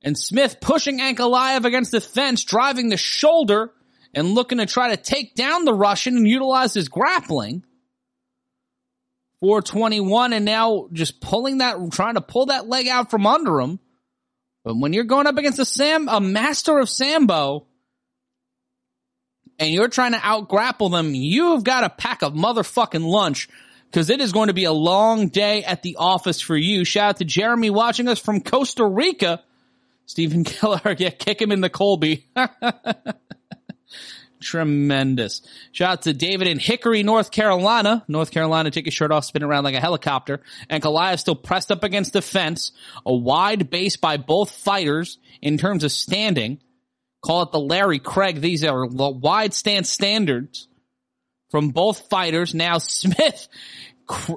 And Smith pushing Ankalaev against the fence, driving the shoulder and looking to try to take down the Russian and utilize his grappling. 421 and now just pulling that, trying to pull that leg out from under him. But when you're going up against a Sam, a master of Sambo, and you're trying to out grapple them, you've got a pack of motherfucking lunch because it is going to be a long day at the office for you. Shout out to Jeremy watching us from Costa Rica. Stephen Keller, yeah, kick him in the Colby. Tremendous. Shout out to David in Hickory, North Carolina. North Carolina, take your shirt off, spin around like a helicopter. And Goliath still pressed up against the fence. A wide base by both fighters in terms of standing. Call it the Larry Craig. These are the wide stance standards from both fighters. Now Smith cr-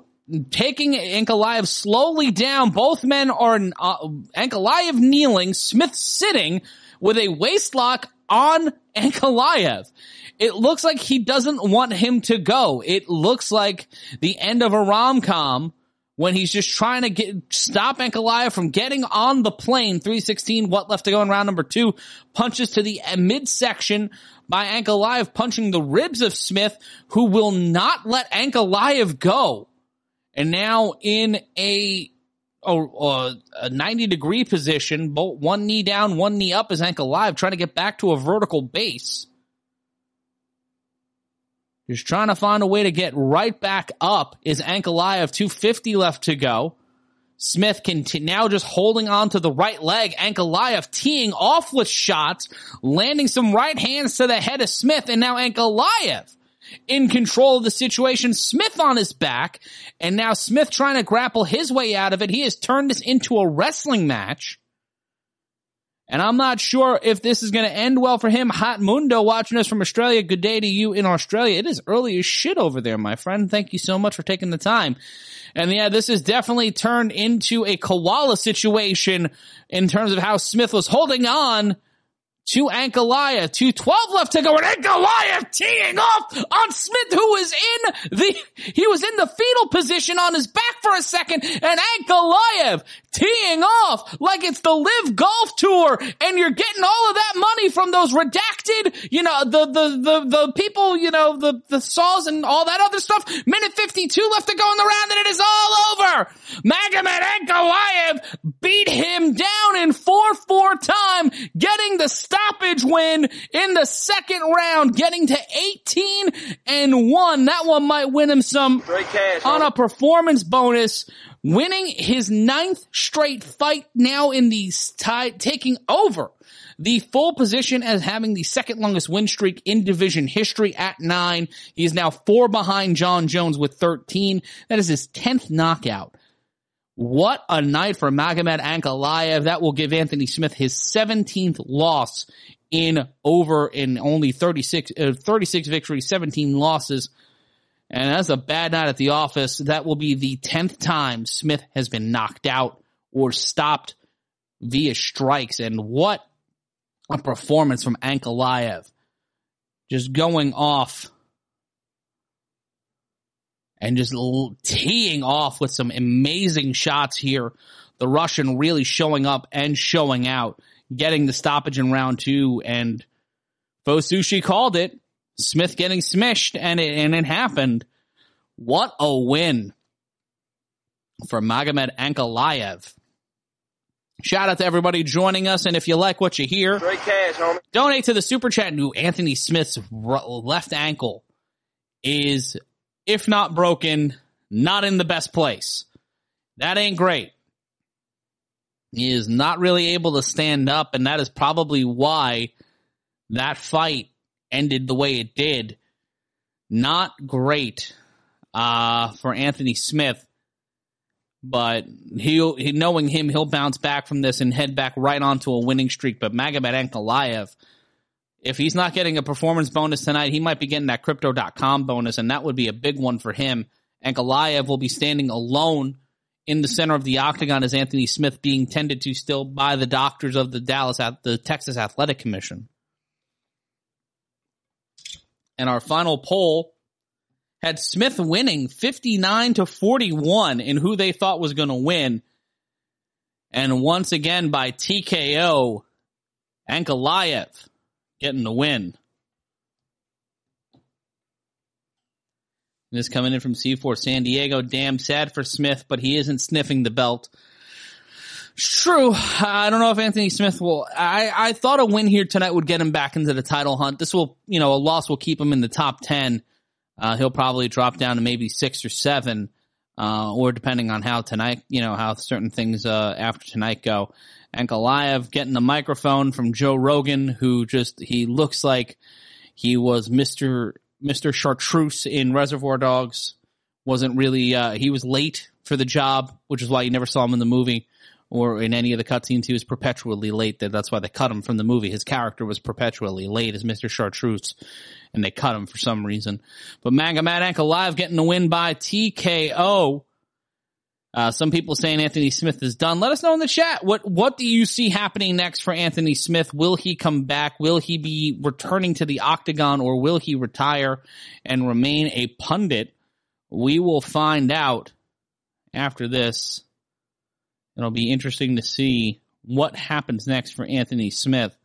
taking Ankalaev slowly down. Both men are uh, Ankalaev kneeling, Smith sitting with a waist lock on Ankalaev. It looks like he doesn't want him to go. It looks like the end of a rom-com when he's just trying to get, stop Ankalaev from getting on the plane. 316, what left to go in round number two, punches to the uh, midsection by Ankalaev, punching the ribs of Smith, who will not let Ankalaev go. And now in a a, a 90 degree position, both one knee down, one knee up, his Ankalaev, trying to get back to a vertical base. Just trying to find a way to get right back up. Is Ankalaev 250 left to go? Smith can now just holding on to the right leg. Ankalaev teeing off with shots, landing some right hands to the head of Smith, and now Ankalaev in control of the situation. Smith on his back, and now Smith trying to grapple his way out of it. He has turned this into a wrestling match. And I'm not sure if this is going to end well for him. Hot Mundo watching us from Australia. Good day to you in Australia. It is early as shit over there, my friend. Thank you so much for taking the time. And yeah, this has definitely turned into a koala situation in terms of how Smith was holding on to Ankalaev, 212 left to go, and Ankalaev teeing off on Smith, who was in the, he was in the fetal position on his back for a second, and Ankalaev teeing off like it's the live Golf Tour, and you're getting all of that money from those redacted you know, the, the, the, the people, you know, the, the saws and all that other stuff. Minute 52 left to go in the round and it is all over. Magomed Ankalaev beat him down in 4-4 time, getting the stoppage win in the second round, getting to 18 and 1. That one might win him some cash, on a performance bonus, winning his ninth straight fight now in the tie, taking over the full position as having the second longest win streak in division history at nine. He is now four behind Jon Jones with 13. That is his 10th knockout. What a night for Magomed Ankalaev. That will give Anthony Smith his 17th loss in over in only 36, uh, 36 victories, 17 losses. And that's a bad night at the office. That will be the 10th time Smith has been knocked out or stopped via strikes. And what a performance from Ankalaev. Just going off and just teeing off with some amazing shots here. The Russian really showing up and showing out, getting the stoppage in round two, and Fosushi called it. Smith getting smished, and it, and it happened. What a win for Magomed Ankalaev. Shout out to everybody joining us, and if you like what you hear, cash, donate to the super chat. New Anthony Smith's left ankle is, if not broken, not in the best place. That ain't great. He is not really able to stand up, and that is probably why that fight ended the way it did. Not great uh, for Anthony Smith, but he'll he, knowing him, he'll bounce back from this and head back right onto a winning streak. But Magomed Ankalaev, if he's not getting a performance bonus tonight, he might be getting that crypto.com bonus, and that would be a big one for him. Ankalaev will be standing alone in the center of the octagon as Anthony Smith being tended to still by the doctors of the Dallas, at the Texas Athletic Commission. And our final poll had Smith winning 59 to 41 in who they thought was going to win. And once again by TKO, Ankalaev getting the win. This coming in from C4 San Diego. Damn sad for Smith, but he isn't sniffing the belt. True. I don't know if Anthony Smith will. I, I thought a win here tonight would get him back into the title hunt. This will, you know, a loss will keep him in the top 10. Uh, he'll probably drop down to maybe six or seven, uh, or depending on how tonight, you know, how certain things, uh, after tonight go. Ankalaev getting the microphone from Joe Rogan, who just, he looks like he was Mr. Mr. Chartreuse in Reservoir Dogs. Wasn't really, uh, he was late for the job, which is why you never saw him in the movie or in any of the cutscenes. He was perpetually late. That's why they cut him from the movie. His character was perpetually late as Mr. Chartreuse, and they cut him for some reason. But Manga Magomed Ankalaev getting the win by TKO. Uh, some people saying Anthony Smith is done. Let us know in the chat. What, what do you see happening next for Anthony Smith? Will he come back? Will he be returning to the octagon or will he retire and remain a pundit? We will find out after this. It'll be interesting to see what happens next for Anthony Smith.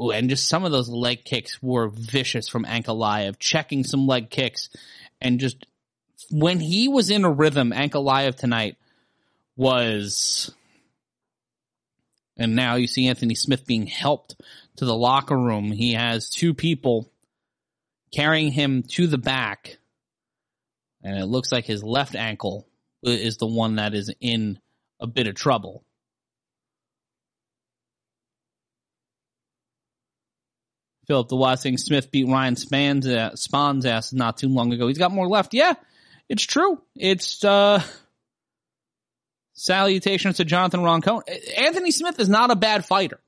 Ooh, and just some of those leg kicks were vicious from Ankalaev, checking some leg kicks and just when he was in a rhythm, Ankalaev tonight was and now you see Anthony Smith being helped to the locker room. He has two people carrying him to the back. And it looks like his left ankle is the one that is in a bit of trouble. Philip the saying Smith beat Ryan Spans, uh, Spawn's ass not too long ago. He's got more left. Yeah, it's true. It's uh salutations to Jonathan Roncone. Anthony Smith is not a bad fighter.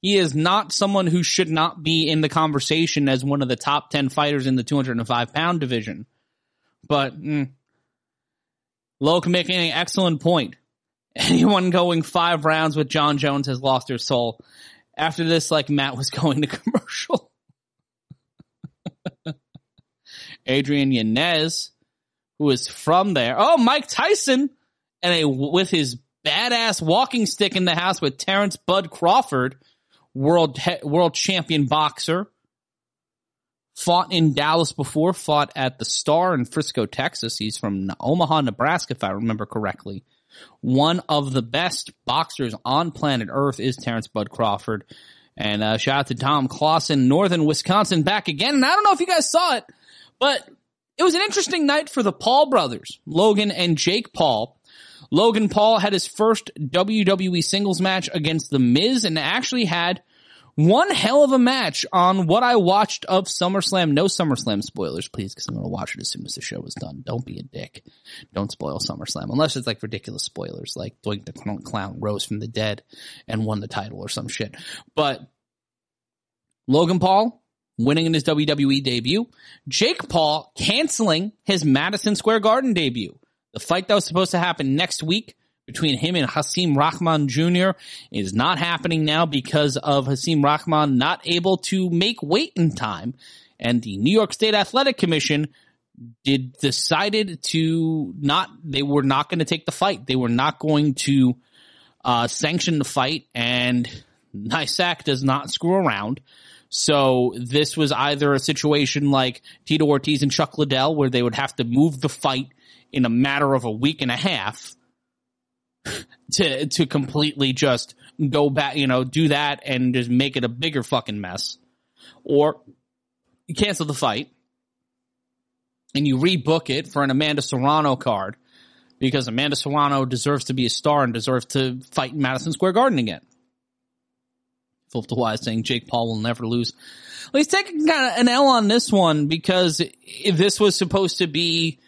He is not someone who should not be in the conversation as one of the top 10 fighters in the 205 pound division. But mm, Loke making an excellent point. Anyone going five rounds with Jon Jones has lost their soul. After this, like Matt was going to commercial. Adrian Yanez, who is from there. Oh, Mike Tyson, and a with his badass walking stick in the house with Terrence Bud Crawford. world world champion boxer. Fought in Dallas before, fought at the Star in Frisco, Texas. He's from Omaha, Nebraska, if I remember correctly. One of the best boxers on planet Earth is Terrence Bud Crawford. And uh, shout out to Tom Clausen, Northern Wisconsin, back again. And I don't know if you guys saw it, but it was an interesting night for the Paul brothers, Logan and Jake Paul. Logan Paul had his first WWE singles match against The Miz and actually had one hell of a match on what I watched of SummerSlam. No SummerSlam spoilers, please, because I'm going to watch it as soon as the show is done. Don't be a dick. Don't spoil SummerSlam unless it's like ridiculous spoilers, like Doink the Clown rose from the dead and won the title or some shit. But Logan Paul winning in his WWE debut. Jake Paul canceling his Madison Square Garden debut. The fight that was supposed to happen next week between him and Hasim Rahman Jr. is not happening now because of Hasim Rahman not able to make weight in time. And the New York State Athletic Commission did decided to not, they were not going to take the fight. They were not going to, uh, sanction the fight and NYSAC does not screw around. So this was either a situation like Tito Ortiz and Chuck Liddell where they would have to move the fight in a matter of a week and a half to to completely just go back, you know, do that and just make it a bigger fucking mess. Or you cancel the fight and you rebook it for an Amanda Serrano card because Amanda Serrano deserves to be a star and deserves to fight in Madison Square Garden again. Philip the Wise saying Jake Paul will never lose. Well, he's taking kind of an L on this one because this was supposed to be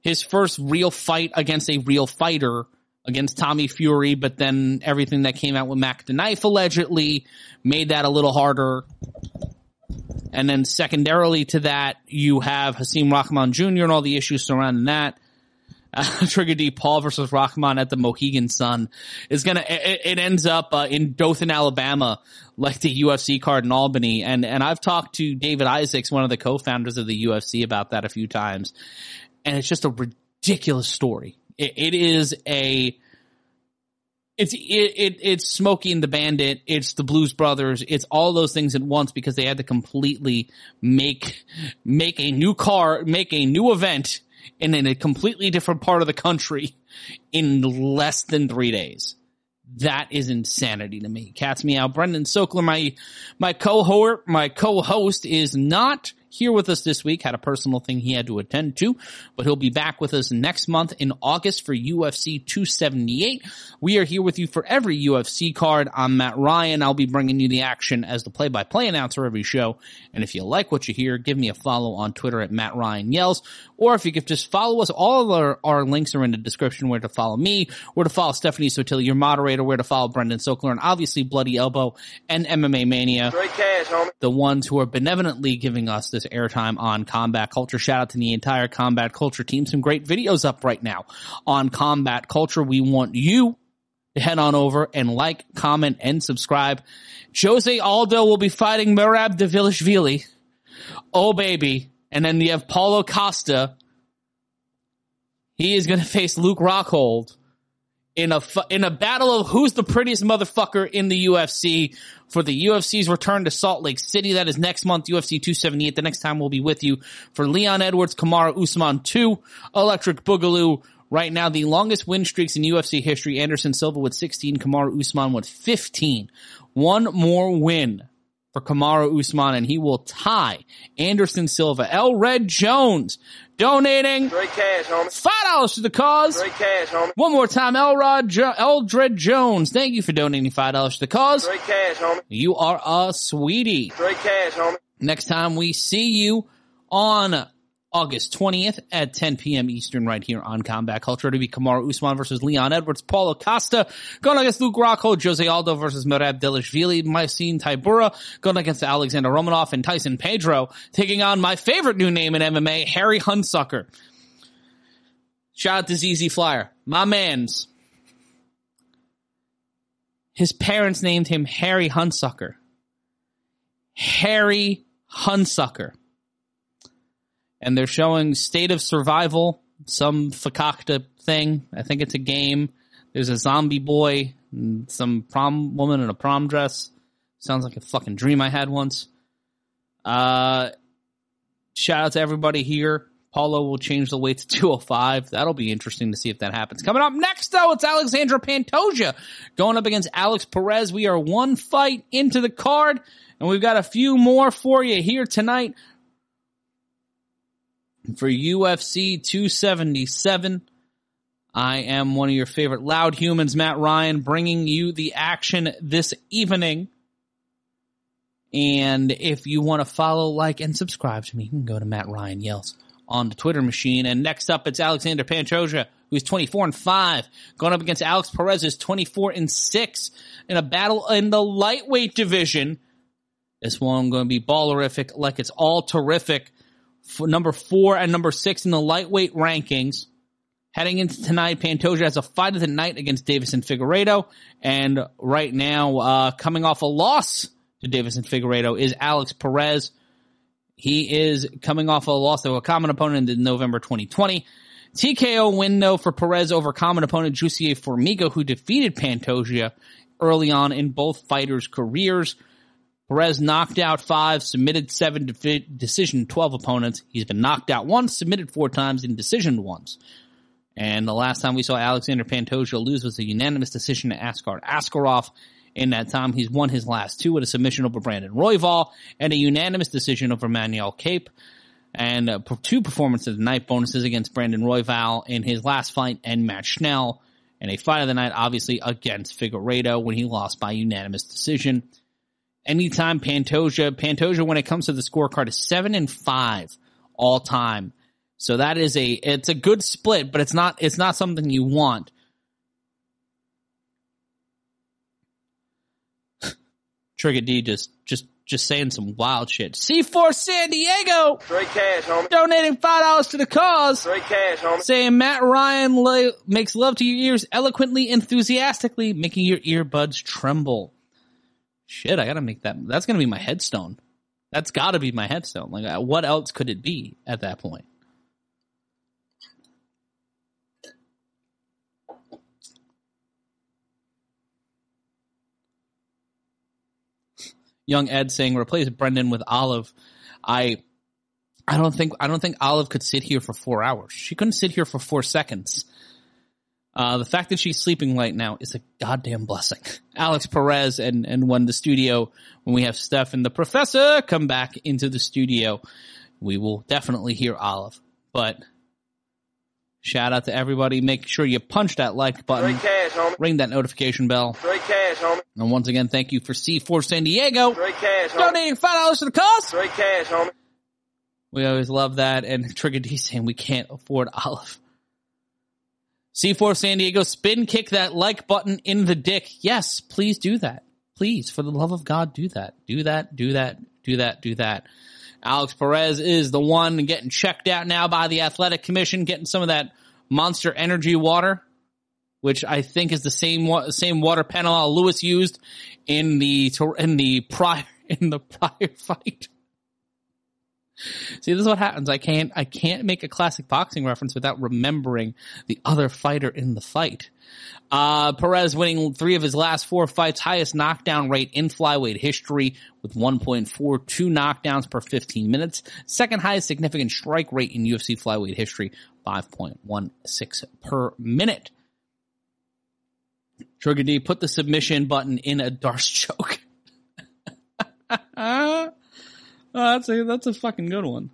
his first real fight against a real fighter against Tommy Fury, but then everything that came out with Mac the Knife allegedly made that a little harder. And then secondarily to that, you have Hasim Rahman Jr. and all the issues surrounding that. Uh, Trigger D Paul versus Rahman at the Mohegan Sun is gonna, it, it ends up uh, in Dothan, Alabama, like the UFC card in Albany. And, and I've talked to David Isaacs, one of the co-founders of the UFC about that a few times. And it's just a ridiculous story. it, it is a, it's it, it it's Smokey and the Bandit. It's the Blues Brothers. It's all those things at once because they had to completely make make a new car, make a new event in, in a completely different part of the country in less than three days. That is insanity to me. Cats me out. Brendan Sokler, my my cohort, my co-host, is not here with us this week, had a personal thing he had to attend to, but he'll be back with us next month in August for UFC 278. We are here with you for every UFC card. I'm Matt Ryan. I'll be bringing you the action as the play-by-play announcer every show. And if you like what you hear, give me a follow on Twitter at Matt Ryan Yells, or if you could just follow us, all of our, our links are in the description where to follow me, where to follow Stephanie Sotilli, your moderator, where to follow Brendan Sokler, and obviously Bloody Elbow and MMA Mania. Cash. The ones who are benevolently giving us this airtime on Combat Culture. Shout out to the entire Combat Culture team. Some great videos up right now on Combat Culture. We want you to head on over and like, comment, and subscribe. Jose Aldo will be fighting Merab Dvalishvili. Oh baby. And then you have Paulo Costa. He is going to face Luke Rockhold in a in a battle of who's the prettiest motherfucker in the UFC for the UFC's return to Salt Lake City. That is next month, UFC 278. The next time we'll be with you for Leon Edwards, Kamaru Usman 2, Electric Boogaloo. Right now, the longest win streaks in UFC history. Anderson Silva with 16, Kamaru Usman with 15. One more win for Kamaru Usman and he will tie Anderson Silva. El Red Jones donating cash, homie. five dollars to the cause. Cash, homie. One more time, Elrod jo- Eldred Jones. Thank you for donating five dollars to the cause. Cash, homie. You are a sweetie. Straight cash, homie. Next time we see you on August 20th at 10 p.m. Eastern right here on Combat Culture to be Kamaru Usman versus Leon Edwards, Paulo Costa going against Luke Rocco, Jose Aldo versus Merab Dvalishvili, Marcin Tybura going against Alexander Romanov and Tyson Pedro taking on my favorite new name in MMA, Harry Hunsucker. Shout out to ZZ Flyer. My man's. His parents named him Harry Hunsucker. Harry Hunsucker. And they're showing State of Survival, some fakakta thing. I think it's a game. There's a zombie boy, some prom woman in a prom dress. Sounds like a fucking dream I had once. Uh, shout out to everybody here. Paulo will change the weight to 205. That'll be interesting to see if that happens. Coming up next, though, it's Alexandre Pantoja going up against Alex Perez. We are one fight into the card, and we've got a few more for you here tonight for UFC 277. I am one of your favorite loud humans, Matt Ryan, bringing you the action this evening. And if you want to follow, like, and subscribe to me, you can go to Matt Ryan Yells on the Twitter machine. And next up, it's Alexandre Pantoja, who's 24 and 5, going up against Alex Perez, who's 24 and 6 in a battle in the lightweight division. This one going to be ballerific, like it's all terrific. For number four and number six in the lightweight rankings. Heading into tonight, Pantoja has a fight of the night against Deiveson Figueiredo, and right now, uh, coming off a loss to Deiveson Figueiredo is Alex Perez. He is coming off a loss to a common opponent in November 2020. TKO win though for Perez over common opponent Jussier Formiga, who defeated Pantoja early on in both fighters' careers. Perez knocked out five, submitted seven, defi- decision 12 opponents. He's been knocked out once, submitted four times, and decision once. And the last time we saw Alexandre Pantoja lose was a unanimous decision to Askar Askarov. In that time, he's won his last two with a submission over Brandon Royval and a unanimous decision over Manel Kape. And uh, two performances of the night bonuses against Brandon Royval in his last fight and Matt Schnell. And a fight of the night, obviously, against Figueiredo when he lost by unanimous decision. Anytime Pantoja, Pantoja when it comes to the scorecard is seven and five all time. So that is a, it's a good split, but it's not, it's not something you want. Trigger D just, just, just saying some wild shit. C4 San Diego Straight cash, homie. donating five dollars to the cause. Straight cash, homie. Saying Matt Ryan lo- makes love to your ears eloquently, enthusiastically, making your earbuds tremble. Shit, I gotta make that. That's gonna be my headstone. That's gotta be my headstone. Like, uh, what else could it be at that point? Young Ed saying replace Brendan with Olive. I I don't think I don't think Olive could sit here for four hours. She couldn't sit here for four seconds. Uh, the fact that she's sleeping right now is a goddamn blessing. Alex Perez and and when the studio when we have Steph and the professor come back into the studio, we will definitely hear Olive. But shout out to everybody. Make sure you punch that like button, cash, ring that notification bell, cash, homie. and once again, thank you for C4 San Diego cash, homie. donating five dollars to the cause. Cash, homie. We always love that. And Trigger D saying we can't afford Olive. C4 San Diego, spin kick that like button in the dick. Yes, please do that. Please, for the love of God, do that. Do that, do that, do that, do that. Alex Perez is the one getting checked out now by the athletic commission, getting some of that monster energy water, which I think is the same same water Panama Lewis used in the in the prior in the prior fight. See, this is what happens. I can't, I can't make a classic boxing reference without remembering the other fighter in the fight. Uh, Perez winning three of his last four fights, highest knockdown rate in flyweight history with 1.42 knockdowns per 15 minutes. Second highest significant strike rate in UFC flyweight history, 5.16 per minute. Trigger D put the submission button in a Darce choke. Oh, that's a that's a fucking good one.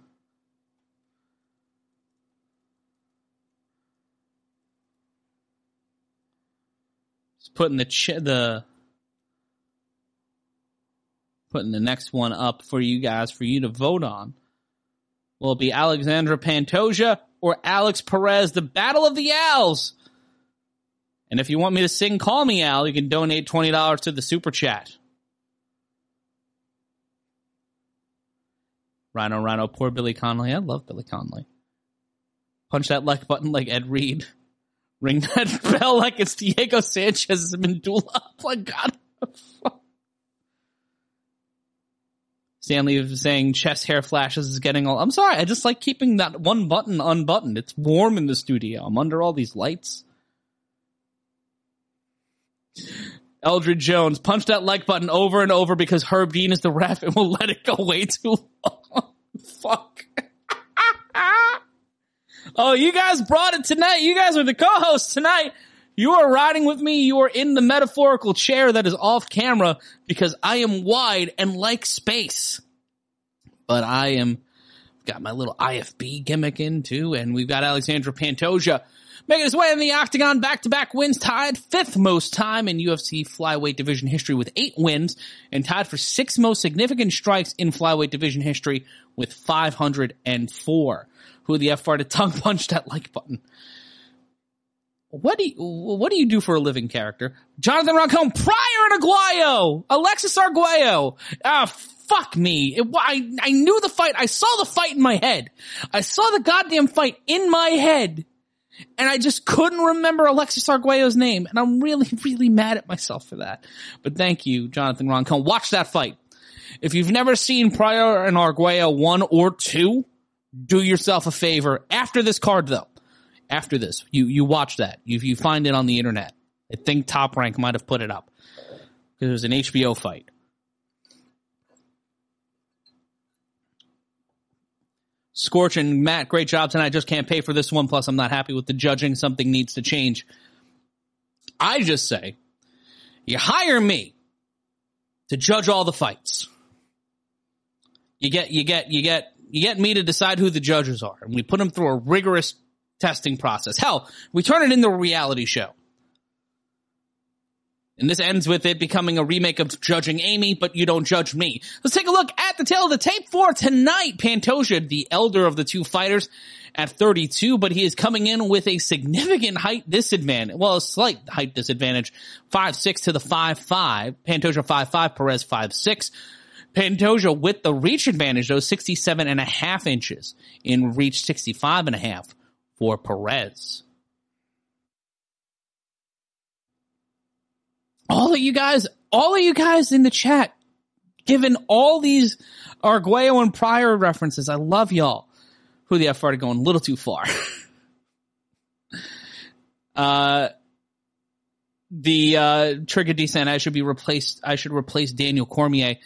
Just putting the ch- the putting the next one up for you guys for you to vote on. Will it be Alexandre Pantoja or Alex Perez? The Battle of the Owls. And if you want me to sing "Call Me Al," you can donate twenty dollars to the super chat. Rhino, Rhino, poor Billy Connolly. I love Billy Connolly. Punch that like button like Ed Reed. Ring that bell like it's Diego Sanchez and Mandula. Oh like God. Stanley saying chest hair flashes is getting all. I'm sorry. I just like keeping that one button unbuttoned. It's warm in the studio. I'm under all these lights. Eldred Jones, punch that like button over and over because Herb Dean is the ref and we'll let it go way too long. Fuck. oh, you guys brought it tonight. You guys are the co-hosts tonight. You are riding with me. You are in the metaphorical chair that is off camera because I am wide and like space. But I am got my little IFB gimmick in too, and we've got Alexandre Pantoja making his way in the octagon, back-to-back wins, tied fifth most time in UFC flyweight division history with eight wins, and tied for sixth most significant strikes in flyweight division history with 504. Who the F to tongue punch that like button? What do you, what do you do for a living character? Jonathan Roncone, Pryor and Aguayo, Alexis Arguello. Ah, fuck me. It, I, I knew the fight. I saw the fight in my head. I saw the goddamn fight in my head and I just couldn't remember Alexis Arguello's name, and I'm really, really mad at myself for that. But thank you, Jonathan Roncone. Watch that fight. If you've never seen Pryor and Arguello one or two, do yourself a favor. After this card, though, after this, you you watch that. You you find it on the internet. I think Top Rank might have put it up because it was an HBO fight. Scorch and Matt, great job tonight. I just can't pay for this one. Plus, I'm not happy with the judging. Something needs to change. I just say, you hire me to judge all the fights. You get, you get, you get, you get me to decide who the judges are, and we put them through a rigorous testing process. Hell, we turn it into a reality show. And this ends with it becoming a remake of Judging Amy, but you don't judge me. Let's take a look at the tale of the tape for tonight. Pantoja, the elder of the two fighters at 32, but he is coming in with a significant height disadvantage. Well, a slight height disadvantage. Five six to the 5'5. Pantoja 5'5, Perez 5'6. Pantoja with the reach advantage, though, 67 and a half inches in reach 65 and a half for Perez. All of you guys, all of you guys in the chat, given all these Arguello and Pryor references, I love y'all. Who the F started going a little too far. uh, the uh, Trigger descent, I should be replaced. I should replace Daniel Cormier.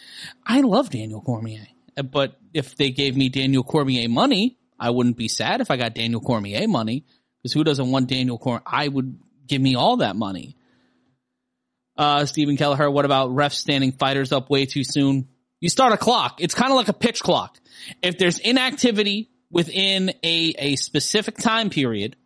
I love Daniel Cormier, but if they gave me Daniel Cormier money, I wouldn't be sad if I got Daniel Cormier money. Because who doesn't want Daniel Cormier? I would give me all that money. Uh, Stephen Kelleher, what about refs standing fighters up way too soon? You start a clock. It's kind of like a pitch clock. If there's inactivity within a, a specific time period,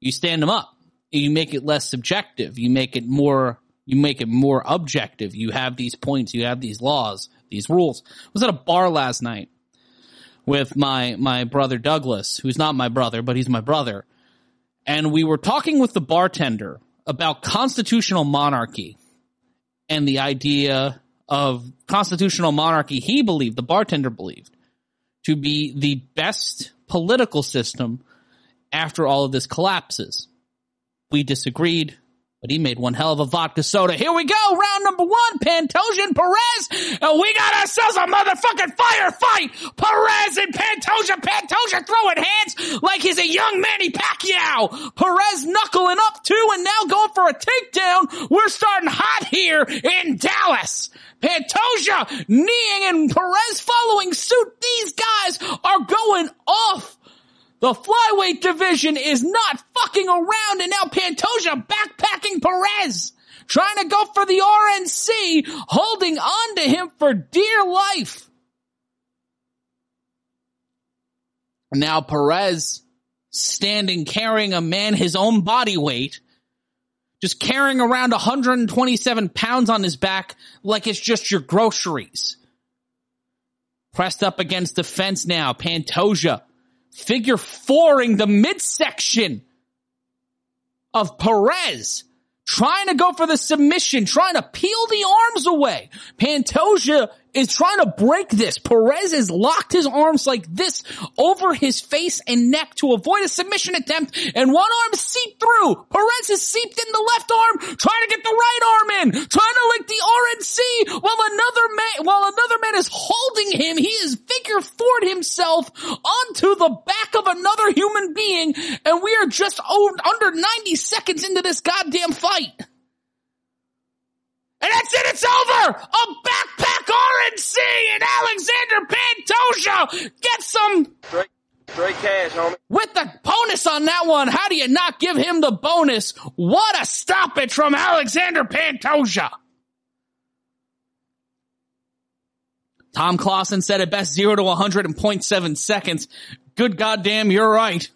you stand them up. You make it less subjective. You make it more, you make it more objective. You have these points. You have these laws, these rules. I was at a bar last night with my, my brother Douglas, who's not my brother, but he's my brother. And we were talking with the bartender about constitutional monarchy and the idea of constitutional monarchy he believed, the bartender believed, to be the best political system after all of this collapses. We disagreed but he made one hell of a vodka soda. Here we go, round number one, Pantoja Perez, and we got ourselves a motherfucking firefight. Perez and Pantoja, Pantoja throwing hands like he's a young Manny Pacquiao. Perez knuckling up too, and now going for a takedown. We're starting hot here in Dallas. Pantoja kneeing and Perez following suit. These guys are going off. The flyweight division is not fucking around and now Pantoja backpacking Perez. Trying to go for the RNC, holding on to him for dear life. Now Perez standing carrying a man his own body weight, just carrying around 127 pounds on his back like it's just your groceries. Pressed up against the fence now, Pantoja figure fouring the midsection of Perez, trying to go for the submission, trying to peel the arms away. Pantoja is trying to break this. Perez has locked his arms like this over his face and neck to avoid a submission attempt and one arm seeped through. Perez has seeped in the left arm, trying to get the right arm in, trying to link the RNC while another man, while another man is holding him. He is figure foured himself onto the back of another human being and we are just under 90 seconds into this goddamn fight. And that's it, it's over! A backpack RNC and Alexandre Pantoja get some Straight, straight cash, homie. with the bonus on that one. How do you not give him the bonus? What a stoppage from Alexandre Pantoja. Tom Clausen said it best 0 to 100 in 0.7 seconds. Good goddamn, you're right.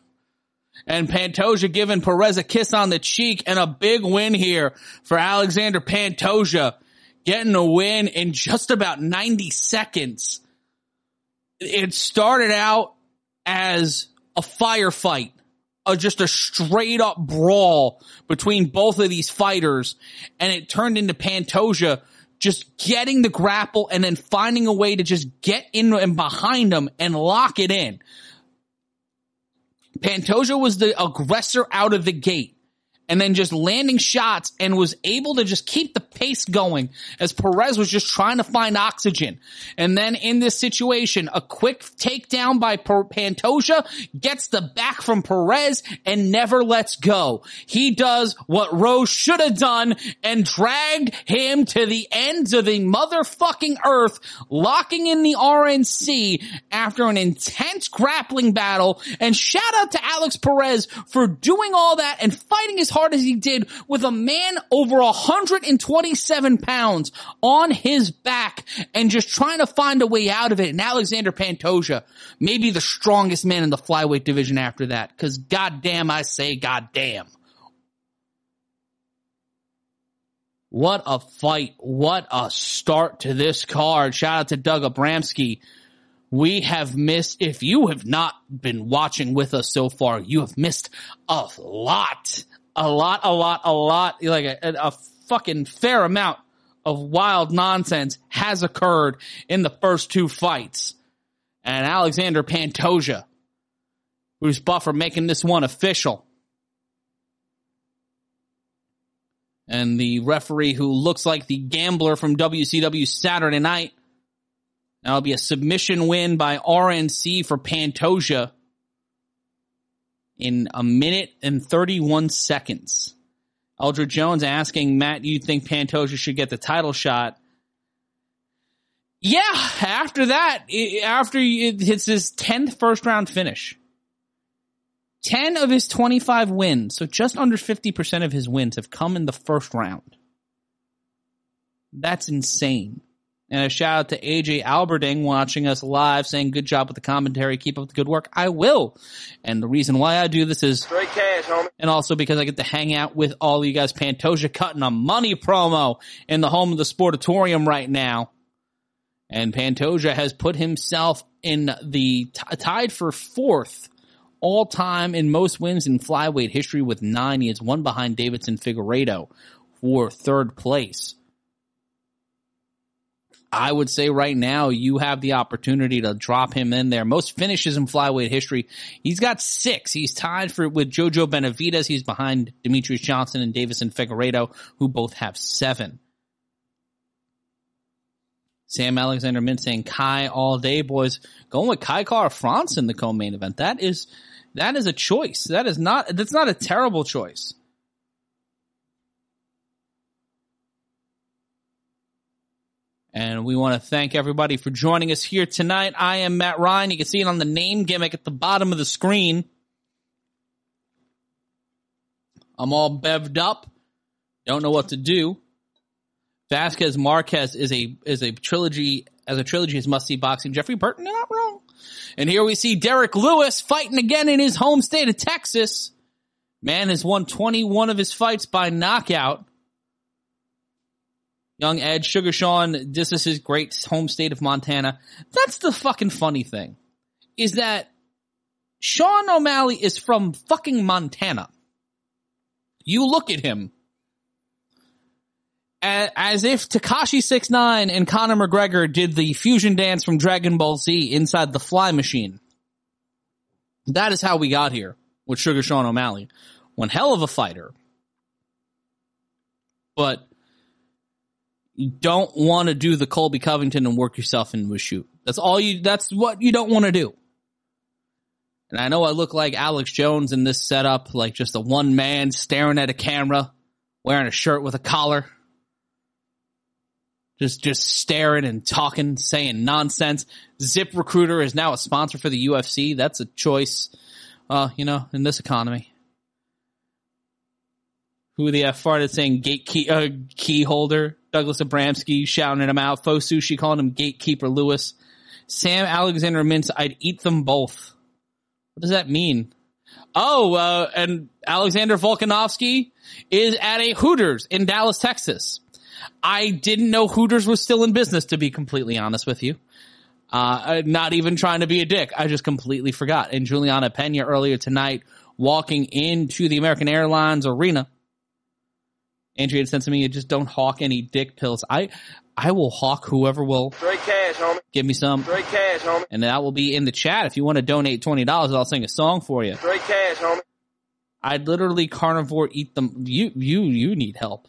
And Pantoja giving Perez a kiss on the cheek and a big win here for Alexandre Pantoja. Getting a win in just about 90 seconds. It started out as a firefight, a, just a straight up brawl between both of these fighters, and it turned into Pantoja just getting the grapple and then finding a way to just get in and behind him and lock it in. Pantoja was the aggressor out of the gate and then just landing shots and was able to just keep the pace going as Perez was just trying to find oxygen. And then in this situation, a quick takedown by Pantoja gets the back from Perez and never lets go. He does what Rose should have done and dragged him to the ends of the motherfucking earth, locking in the RNC after an intense grappling battle. And shout out to Alex Perez for doing all that and fighting as hard as he did with a man over 127 pounds on his back and just trying to find a way out of it. And Alexandre Pantoja, maybe the strongest man in the flyweight division after that. Cause goddamn, I say goddamn. What a fight. What a start to this card. Shout out to Doug Abramsky. We have missed, if you have not been watching with us so far, you have missed a lot, a lot, a lot, a lot, like a, a fucking fair amount of wild nonsense has occurred in the first two fights. And Alexandre Pantoja, Bruce Buffer making this one official. And the referee who looks like the gambler from WCW Saturday night. That'll be a submission win by RNC for Pantoja in a minute and 31 seconds. Eldred Jones asking Matt, you think Pantoja should get the title shot? Yeah, after that, i- after it's his 10th first round finish. 10 of his 25 wins, so just under 50% of his wins have come in the first round. That's insane. And a shout out to AJ Alberding watching us live saying good job with the commentary. Keep up the good work. I will. And the reason why I do this is Straight cash, homie. and also because I get to hang out with all you guys. Pantoja cutting a money promo in the home of the Sportatorium right now. And Pantoja has put himself in the t- tied for fourth all time in most wins in flyweight history with nine. He is one behind Deiveson Figueiredo for third place. I would say right now you have the opportunity to drop him in there. Most finishes in flyweight history. He's got six. He's tied for with Jojo Benavidez. He's behind Demetrious Johnson and Deiveson Figueiredo, who both have seven. Sam Alexander Mint saying Kai all day, boys. Going with Kai Kara-France in the co-main event. That is that is a choice. That is not that's not a terrible choice. And we want to thank everybody for joining us here tonight. I am Matt Ryan. You can see it on the name gimmick at the bottom of the screen. I'm all bevved up. Don't know what to do. Vasquez Marquez is a is a trilogy as a trilogy is must see boxing. Jeffrey Burton, you're not wrong. And here we see Derrick Lewis fighting again in his home state of Texas. Man has won 21 of his fights by knockout. Young Ed Sugar Sean, this is his great home state of Montana. That's the fucking funny thing. Is that Sean O'Malley is from fucking Montana. You look at him as if Tekashi 69 and Conor McGregor did the fusion dance from Dragon Ball Z inside the fly machine. That is how we got here with Sugar Sean O'Malley. One hell of a fighter. But you don't want to do the Colby Covington and work yourself into a shoot. That's all you, that's what you don't want to do. And I know I look like Alex Jones in this setup, like just a one man staring at a camera, wearing a shirt with a collar. just just staring and talking, saying nonsense. Zip Recruiter is now a sponsor for the UFC. That's a choice, uh, you know, in this economy. Who the F farted saying gate key, uh, key holder? Douglas Abramsky shouting him out. Faux Sushi calling him Gatekeeper Lewis. Sam Alexander Mintz, I'd eat them both. What does that mean? Oh, uh, and Alexander Volkanovsky is at a Hooters in Dallas, Texas. I didn't know Hooters was still in business, to be completely honest with you. Uh, not even trying to be a dick. I just completely forgot. And Juliana Peña earlier tonight walking into the American Airlines arena. Andrea had said to me, just don't hawk any dick pills. I, I will hawk whoever will Straight cash, homie. give me some. Straight cash, homie. And that will be in the chat. If you want to donate $20, I'll sing a song for you. Straight cash, homie. I'd literally carnivore eat them. You, you, you need help.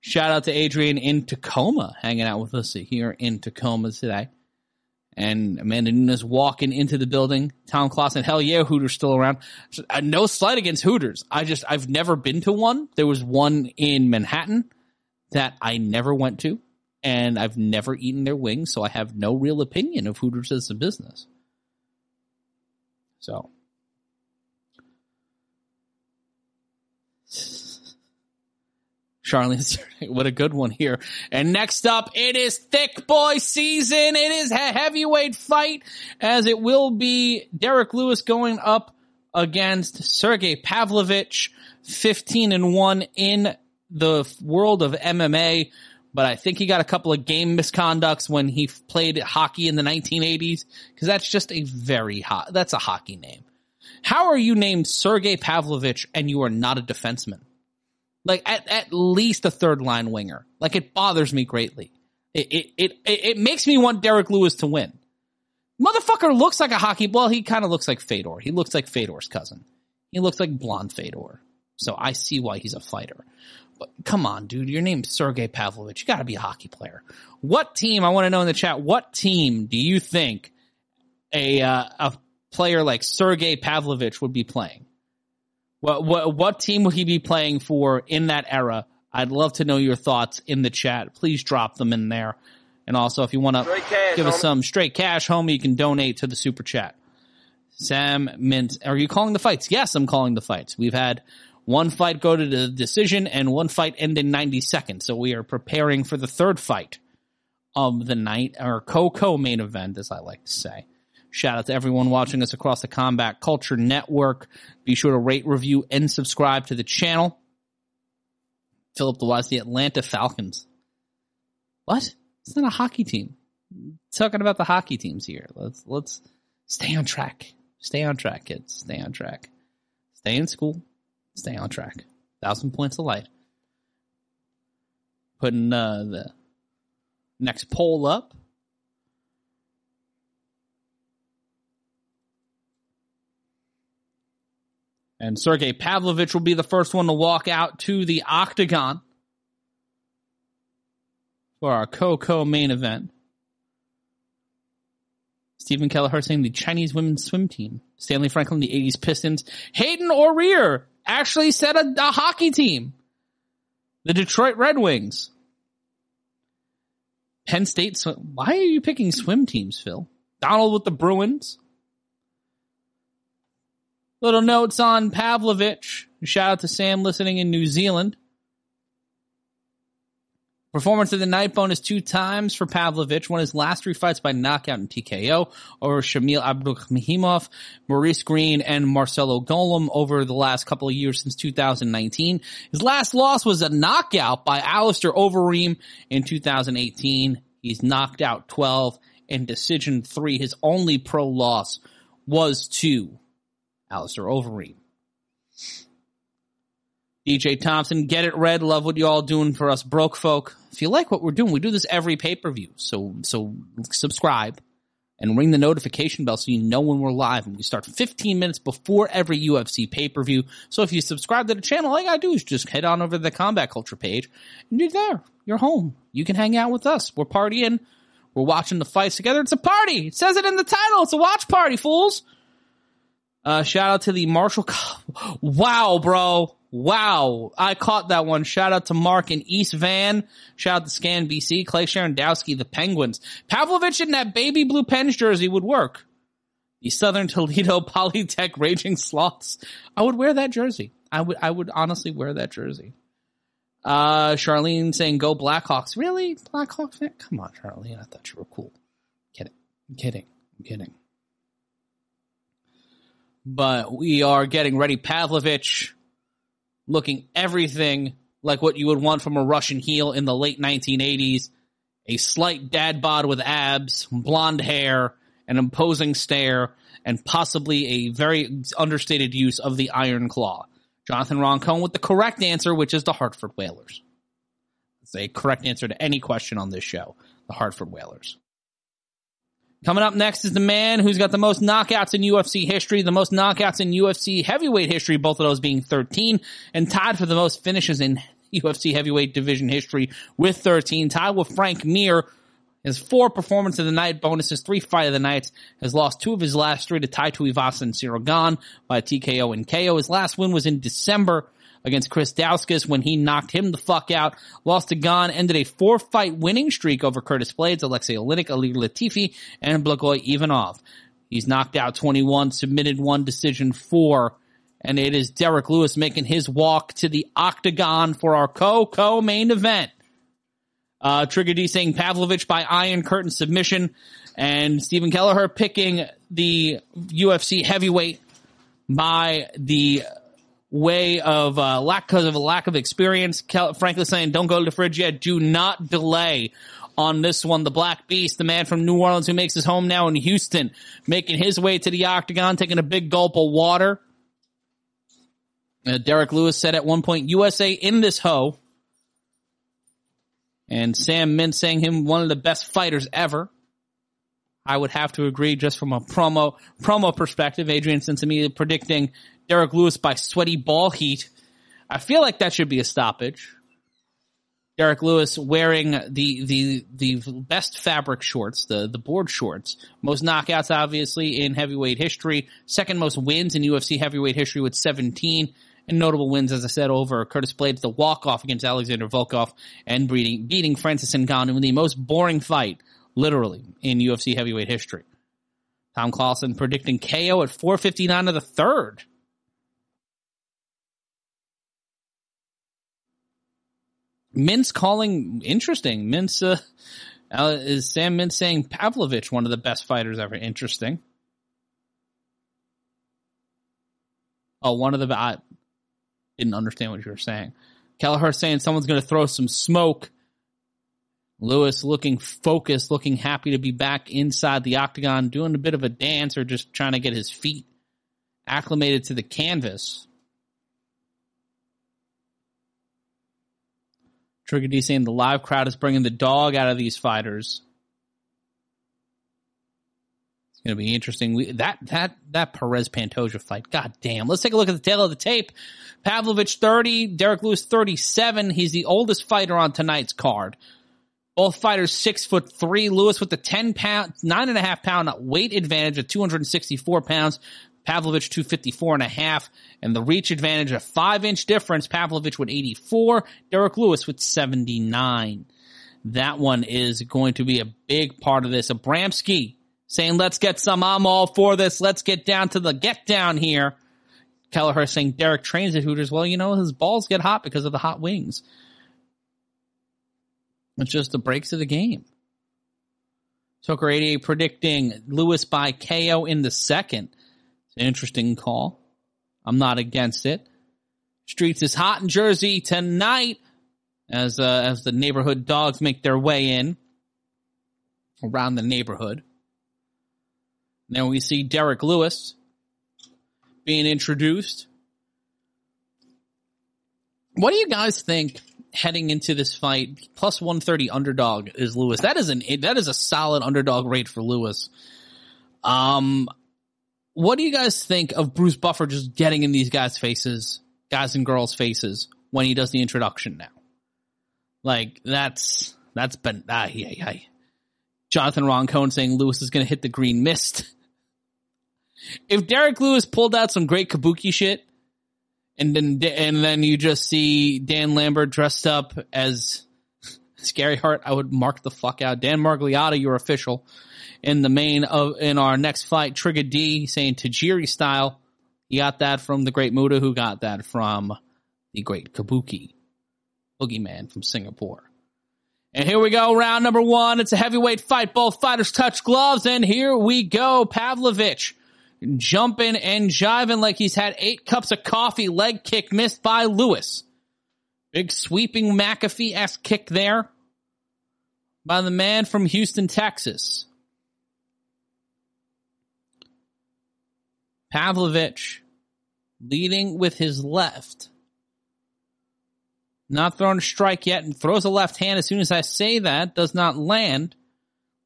Shout out to Adrian in Tacoma hanging out with us here in Tacoma today. And Amanda Nunes walking into the building. Tom Clausen, hell yeah, Hooters still around. Uh, No slight against Hooters. I just, I've never been to one. There was one in Manhattan that I never went to. And I've never eaten their wings, so I have no real opinion of Hooters as a business. So. Charlene, what a good one here. And next up, it is thick boy season. It is a heavyweight fight as it will be Derrick Lewis going up against Sergey Pavlovich, 15 and 1 in the world of MMA. But I think he got a couple of game misconducts when he played hockey in the 1980s because that's just a very hot, that's a hockey name. How are you named Sergey Pavlovich and you are not a defenseman? Like at, at least a third line winger. Like it bothers me greatly. It, it, it, it makes me want Derrick Lewis to win. Motherfucker looks like a hockey, well, he kind of looks like Fedor. He looks like Fedor's cousin. He looks like blonde Fedor. So I see why he's a fighter. But come on, dude, your name's Sergey Pavlovich. You gotta be a hockey player. What team, I want to know in the chat, what team do you think a, uh, a player like Sergey Pavlovich would be playing? What, what, what team would he be playing for in that era? I'd love to know your thoughts in the chat. Please drop them in there. And also, if you want to give us some straight cash, homie, you can donate to the super chat. Sam Mint, are you calling the fights? Yes, I'm calling the fights. We've had one fight go to the decision and one fight end in 90 seconds. So we are preparing for the third fight of the night, or co-co main event, as I like to say. Shout out to everyone watching us across the Combat Culture Network. Be sure to rate, review, and subscribe to the channel. Philip the Wise, the Atlanta Falcons. What? It's not a hockey team. Talking about the hockey teams here. Let's let's stay on track. Stay on track, kids. Stay on track. Stay in school. Stay on track. Thousand points of light. Putting uh, the next poll up. And Sergey Pavlovich will be the first one to walk out to the octagon for our co-co main event. Stephen Kelleher saying the Chinese women's swim team. Stanley Franklin, the 80s Pistons. Hayden O'Rear actually said a, a hockey team. The Detroit Red Wings. Penn State. Sw- Why are you picking swim teams, Phil? Donald with the Bruins. Little notes on Pavlovich. Shout out to Sam listening in New Zealand. Performance of the night bonus two times for Pavlovich. Won his last three fights by knockout and TKO over Shamil Abdurakhimov, Maurice Greene, and Marcelo Golm over the last couple of years since 2019. His last loss was a knockout by Alistair Overeem in 2018. He's knocked out 12 and decision three. His only pro loss was to Alistair Overeem. DJ Thompson, get it red. Love what you all doing for us broke folk. If you like what we're doing, we do this every pay per view. So, so subscribe and ring the notification bell so you know when we're live. And we start 15 minutes before every UFC pay per view. So if you subscribe to the channel, all you gotta do is just head on over to the Combat Culture page and you're there. You're home. You can hang out with us. We're partying. We're watching the fights together. It's a party. It says it in the title. It's a watch party, fools. Uh, shout out to the Marshall. Wow, bro. Wow. I caught that one. Shout out to Mark in East Van. Shout out to Scan BC. Clay Sharandowski, the Penguins. Pavlovich in that baby blue Pens jersey would work. The Southern Toledo Polytech Raging Sloths. I would wear that jersey. I would, I would honestly wear that jersey. Uh, Charlene saying go Blackhawks. Really? Blackhawks? Come on, Charlene. I thought you were cool. Kidding. I'm kidding. I'm kidding. But we are getting ready. Pavlovich looking everything like what you would want from a Russian heel in the late 1980s. A slight dad bod with abs, blonde hair, an imposing stare, and possibly a very understated use of the iron claw. Jonathan Roncone with the correct answer, which is the Hartford Whalers. It's a correct answer to any question on this show. The Hartford Whalers. Coming up next is the man who's got the most knockouts in UFC history, the most knockouts in UFC heavyweight history, both of those being 13, and tied for the most finishes in UFC heavyweight division history with 13, tied with Frank Mir. His four performance of the night bonuses, three fight of the nights, has lost two of his last three to Tai Tuivasa and Ciryl Gane by TKO and KO. His last win was in December against Chris Daukaus when he knocked him the fuck out. Lost to Gane, ended a four fight winning streak over Curtis Blaydes, Alexei Oleinik, Ilir Latifi, and Blagoy Ivanov. He's knocked out 21, submitted one decision four, and it is Derrick Lewis making his walk to the octagon for our co-co main event. Uh, Trigger D saying Pavlovich by Iron Curtain submission, and Stephen Kelleher picking the UFC heavyweight by the way of uh, lack because of a lack of experience. Frankly saying, don't go to the fridge yet. Do not delay on this one. The Black Beast, the man from New Orleans who makes his home now in Houston, making his way to the octagon, taking a big gulp of water. Uh, Derrick Lewis said at one point, USA in this hoe. And Sam Mintz saying him one of the best fighters ever. I would have to agree just from a promo promo perspective. Adrian Sensimia predicting Derrick Lewis by sweaty ball heat. I feel like that should be a stoppage. Derrick Lewis wearing the the the best fabric shorts, the the board shorts. Most knockouts, obviously, in heavyweight history. Second most wins in UFC heavyweight history with 17. And notable wins, as I said, over Curtis Blaydes, the walk-off against Alexander Volkov, and beating, beating Francis Ngannou in the most boring fight, literally, in UFC heavyweight history. Tom Clausen predicting KO at 459 of the third. Mintz calling interesting. Mintz uh, uh, is Sam Mintz saying Pavlovich one of the best fighters ever. Interesting. Oh, one of the I didn't understand what you were saying. Kelleher saying someone's going to throw some smoke. Lewis looking focused, looking happy to be back inside the octagon, doing a bit of a dance or just trying to get his feet acclimated to the canvas. Trigger D saying the live crowd is bringing the dog out of these fighters. It's going to be interesting. We, that that that Perez Pantoja fight. God damn. Let's take a look at the tale of the tape. Pavlovich 30, Derrick Lewis 37. He's the oldest fighter on tonight's card. Both fighters six foot three. Lewis with the 10 pound, nine and a half pound weight advantage of 264 pounds. Pavlovich 254 and a half, and the reach advantage a five inch difference. Pavlovich with 84, Derrick Lewis with 79. That one is going to be a big part of this. Abramsky saying, let's get some. I'm all for this. Let's get down to the get down here. Kelleher saying Derrick trains at Hooters. Well, you know, his balls get hot because of the hot wings. It's just the breaks of the game. Tucker 88 predicting Lewis by KO in the second. Interesting call. I'm not against it. Streets is hot in Jersey tonight as uh, as the neighborhood dogs make their way in around the neighborhood. Then we see Derrick Lewis being introduced. What do you guys think heading into this fight? Plus 130 underdog is Lewis. That is an that is a solid underdog rate for Lewis. Um what do you guys think of Bruce Buffer just getting in these guys' faces, guys and girls' faces when he does the introduction now? Like that's that's been ah yeah yeah. Jonathan Roncone saying Lewis is going to hit the green mist. if Derrick Lewis pulled out some great kabuki shit and then and then you just see Dan Lambert dressed up as Scary Heart. I would mark the fuck out. Dan Miragliotta, your official in the main of in our next fight. Trigger D saying Tajiri style. He got that from the great Muta, who got that from the great Kabuki, boogeyman from Singapore. And here we go, round number one. It's a heavyweight fight. Both fighters touch gloves, and here we go. Pavlovich jumping and jiving like he's had eight cups of coffee. Leg kick missed by Lewis. Big sweeping McAfee-esque kick there by the man from Houston, Texas. Pavlovich leading with his left. Not throwing a strike yet and throws a left hand as soon as I say that. Does not land.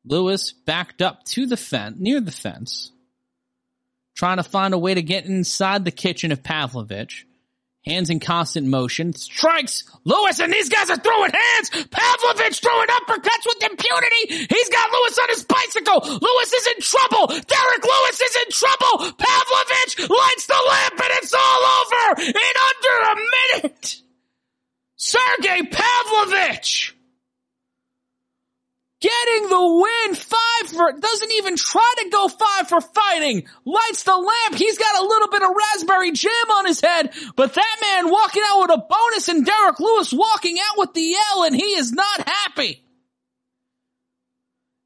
Lewis backed up to the fence, near the fence. Trying to find a way to get inside the kitchen of Pavlovich. Hands in constant motion. Strikes Lewis and these guys are throwing hands. Pavlovich throwing uppercuts with impunity. He's got Lewis on his bicycle. Lewis is in trouble. Derrick Lewis is in trouble. Pavlovich lights the lamp and it's all over in under a minute. Sergey Pavlovich getting the win. Five for, doesn't even try to go five for fighting. Lights the lamp. He's got a little bit of raspberry jam on his head, but that man walking out with a bonus and Derrick Lewis walking out with the L and he is not happy.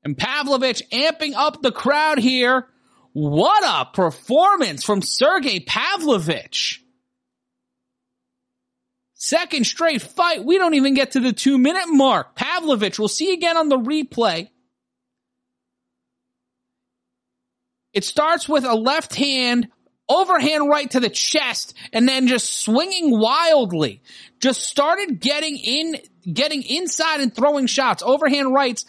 And Pavlovich amping up the crowd here. What a performance from Sergey Pavlovich. Second straight fight. We don't even get to the two minute mark. Pavlovich, we'll see again on the replay. It starts with a left hand, overhand right to the chest, and then just swinging wildly. Just started getting in, getting inside and throwing shots, overhand rights.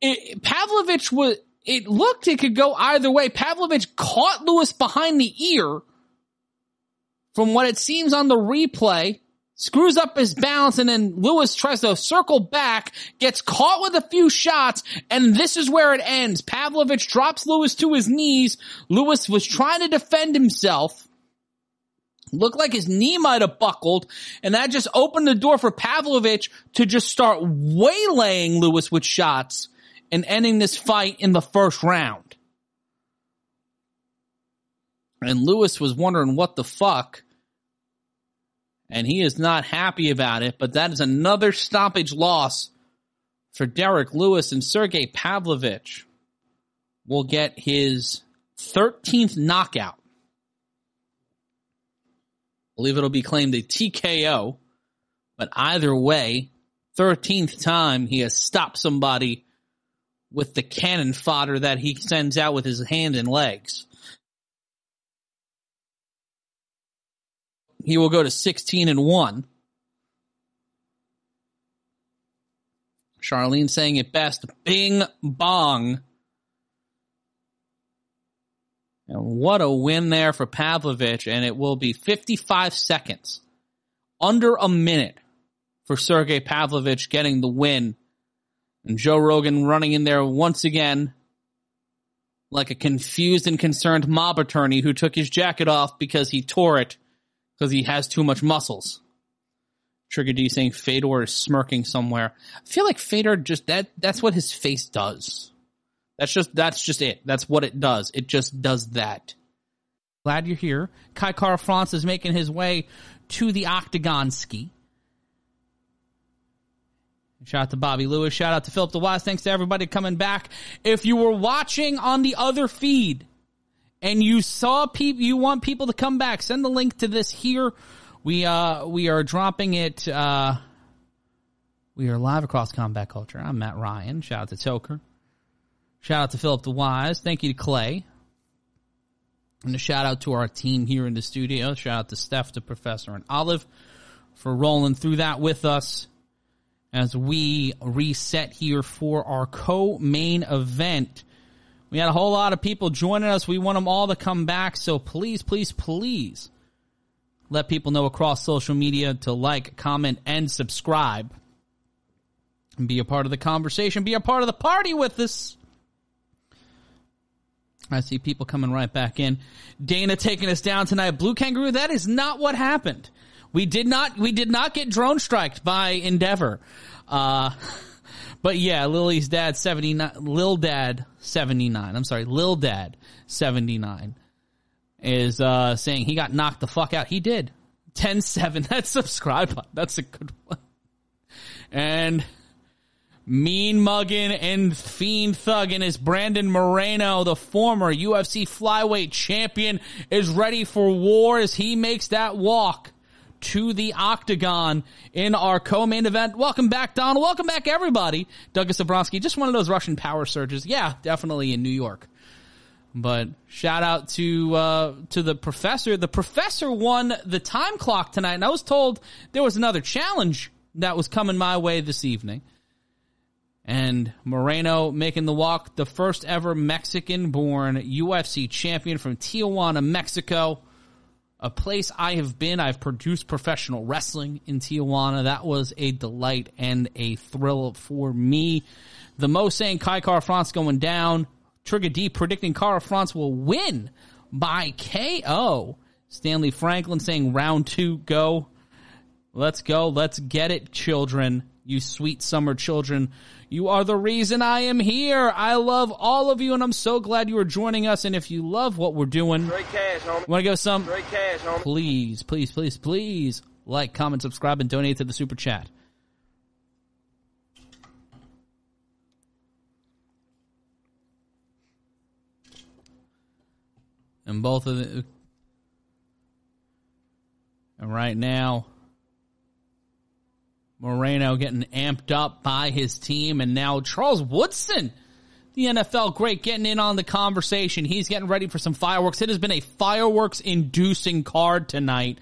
It, Pavlovich was, it looked it could go either way. Pavlovich caught Lewis behind the ear from what it seems on the replay screws up his balance and then Lewis tries to circle back, gets caught with a few shots, and this is where it ends. Pavlovich drops Lewis to his knees. Lewis was trying to defend himself. Looked like his knee might have buckled, and that just opened the door for Pavlovich to just start waylaying Lewis with shots and ending this fight in the first round. And Lewis was wondering what the fuck and he is not happy about it, but that is another stoppage loss for Derrick Lewis and Sergey Pavlovich will get his 13th knockout. I believe it'll be claimed a TKO, but either way, 13th time he has stopped somebody with the cannon fodder that he sends out with his hand and legs. He will go to 16 and 1. Charlene saying it best, bing bong. And what a win there for Pavlovich, and it will be 55 seconds, under a minute for Sergey Pavlovich getting the win. And Joe Rogan running in there once again like a confused and concerned mob attorney who took his jacket off because he tore it because he has too much muscles. Trigger D saying Fedor is smirking somewhere. I feel like Fedor just that that's what his face does. That's just that's just it. That's what it does. It just does that. Glad you're here. Kai Kara France is making his way to the octagon ski. Shout out to Bobby Lewis. Shout out to Philip the Wise. Thanks to everybody coming back. If you were watching on the other feed, and you saw people, you want people to come back, send the link to this here. We, uh, we are dropping it, uh, we are live across combat culture. I'm Matt Ryan. Shout out to Toker. Shout out to Philip the Wise. Thank you to Clay. And a shout out to our team here in the studio. Shout out to Steph, the Professor, and Olive for rolling through that with us as we reset here for our co-main event. We had a whole lot of people joining us. We want them all to come back. So please, please, please let people know across social media to like, comment, and subscribe. And be a part of the conversation. Be a part of the party with us. I see people coming right back in. Dana taking us down tonight. Blue Kangaroo, that is not what happened. We did not, we did not get drone striked by Endeavor. Uh, but yeah, Lily's dad 79, Lil Dad 79. I'm sorry, Lil Dad 79 is, uh, saying he got knocked the fuck out. He did. 10-7. That's. That's a good one. And Mean mugging and Fiend Thuggin is Brandon Moreno, the former UFC flyweight champion, is ready for war as he makes that walk to the octagon in our co-main event. Welcome back, Don. Welcome back, everybody. Douglas Zabrowski, just one of those Russian power surges. Yeah, definitely in New York. But shout out to uh, to the professor. The professor won the time clock tonight, and I was told there was another challenge that was coming my way this evening. And Moreno making the walk, the first ever Mexican born UFC champion from Tijuana, Mexico. A place I have been. I've produced professional wrestling in Tijuana. That was a delight and a thrill for me. The most saying Kai Kara-France going down. Trigger D predicting Kara-France will win by KO. Stanley Franklin saying round two go. Let's go. Let's get it, children. You sweet summer children. You are the reason I am here. I love all of you and I'm so glad you are joining us. And if you love what we're doing, cash, homie. want to go some, cash, please, please, please, please like, comment, subscribe, and donate to the super chat. And both of the, and right now, Moreno getting amped up by his team, and now Charles Woodson, the NFL great, getting in on the conversation. He's getting ready for some fireworks. It has been a fireworks inducing card tonight.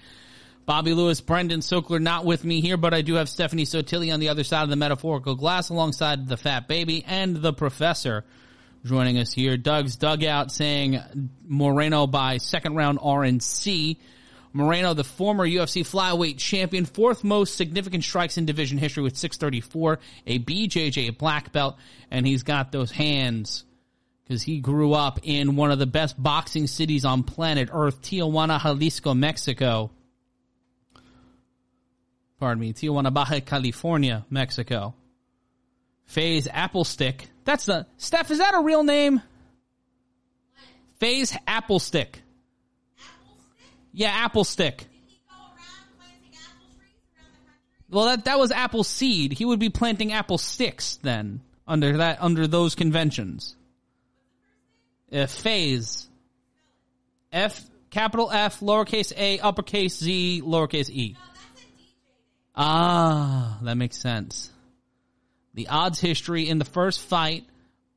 Bobby Lewis, Brendan Sokler not with me here, but I do have Stephanie Sotilli on the other side of the metaphorical glass alongside the fat baby and the professor joining us here. Doug's dugout saying Moreno by second round RNC. Moreno, the former UFC flyweight champion, fourth most significant strikes in division history with 634, a BJJ black belt, and he's got those hands because he grew up in one of the best boxing cities on planet Earth, Tijuana, Jalisco, Mexico. Pardon me, Tijuana, Baja California, Mexico. Faze Applestick. That's the Steph. Is that a real name? Faze Applestick. Yeah, apple stick. Well, that that was apple seed. He would be planting apple sticks then under that under those conventions. Uh, phase. F capital F lowercase a uppercase Z lowercase e. Ah, that makes sense. The odds history in the first fight,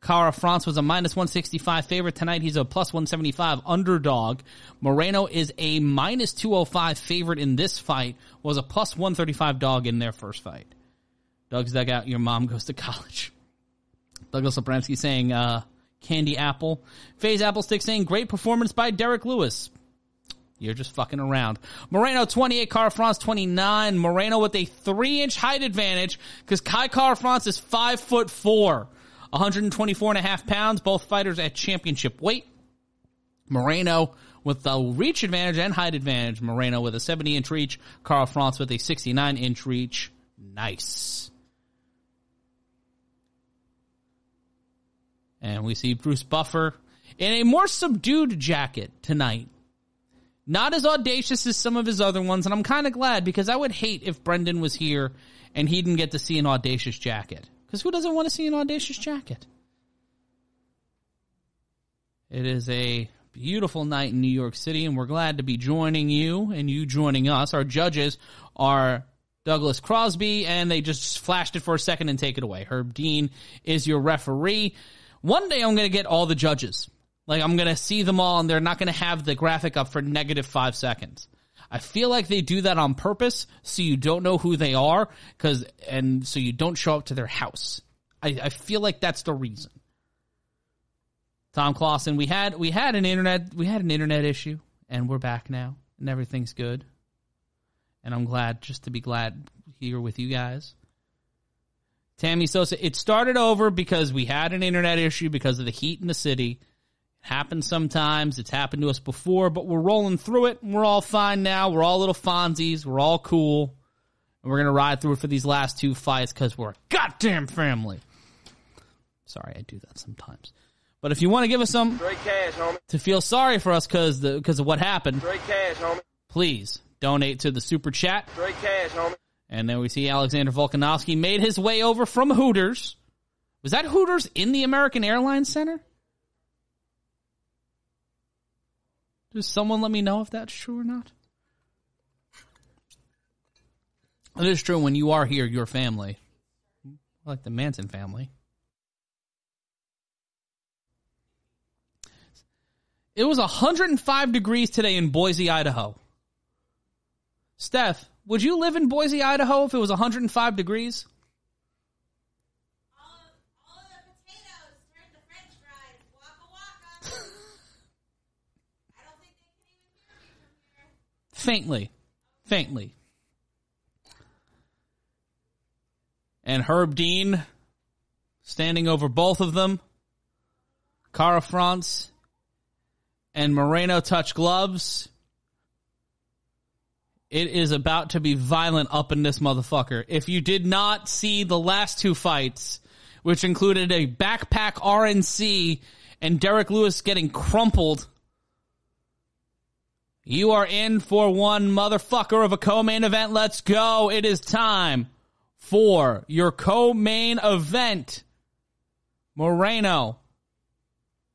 Kara-France was a minus 165 favorite. Tonight he's a plus 175 underdog. Moreno is a minus 205 favorite in this fight, was a plus 135 dog in their first fight. Doug's dugout, your mom goes to college. Douglas Sobransky saying, uh, candy apple. Faze Applestick saying, great performance by Derrick Lewis. You're just fucking around. Moreno 28, Kara-France 29. Moreno with a three inch height advantage because Kai Kara-France is five foot four. 124 and a half pounds, both fighters at championship weight. Moreno with the reach advantage and height advantage. Moreno with a 70 inch reach. Kara-France with a 69 inch reach. Nice. And we see Bruce Buffer in a more subdued jacket tonight. Not as audacious as some of his other ones, and I'm kind of glad because I would hate if Brendan was here and he didn't get to see an audacious jacket. Because who doesn't want to see an audacious jacket? It is a beautiful night in New York City, and we're glad to be joining you and you joining us. Our judges are Douglas Crosby, and they just flashed it for a second and take it away. Herb Dean is your referee. One day I'm going to get all the judges. Like I'm going to see them all, and they're not going to have the graphic up for negative five seconds. I feel like they do that on purpose so you don't know who they are cause, and so you don't show up to their house. I, I feel like that's the reason. Tom Clausen, we had, we had an internet, we had an internet issue and we're back now and everything's good. And I'm glad just to be glad here with you guys. Tammy Sosa, it started over because we had an internet issue because of the heat in the city. Happens sometimes. It's happened to us before, but we're rolling through it. And we're all fine now. We're all little Fonzies. We're all cool. And we're going to ride through it for these last two fights because we're a goddamn family. Sorry, I do that sometimes. But if you want to give us some cash, homie. to feel sorry for us because because of what happened, cash, homie. please donate to the super chat. Cash, homie. And then we see Alexander Volkanovski made his way over from Hooters. Was that Hooters in the American Airlines Center? Does someone let me know if that's true or not? It is true when you are here, your family. Like the Manson family. It was 105 degrees today in Boise, Idaho. Steph, would you live in Boise, Idaho if it was 105 degrees? All of, all of the potatoes turned to french fries. Waka waka. I don't think they can even hear me from here. Faintly. Faintly. And Herb Dean standing over both of them. Kara-France and Moreno touch gloves. It is about to be violent up in this motherfucker. If you did not see the last two fights, which included a backpack RNC and Derrick Lewis getting crumpled you are in for one motherfucker of a co-main event. Let's go. It is time for your co-main event. Moreno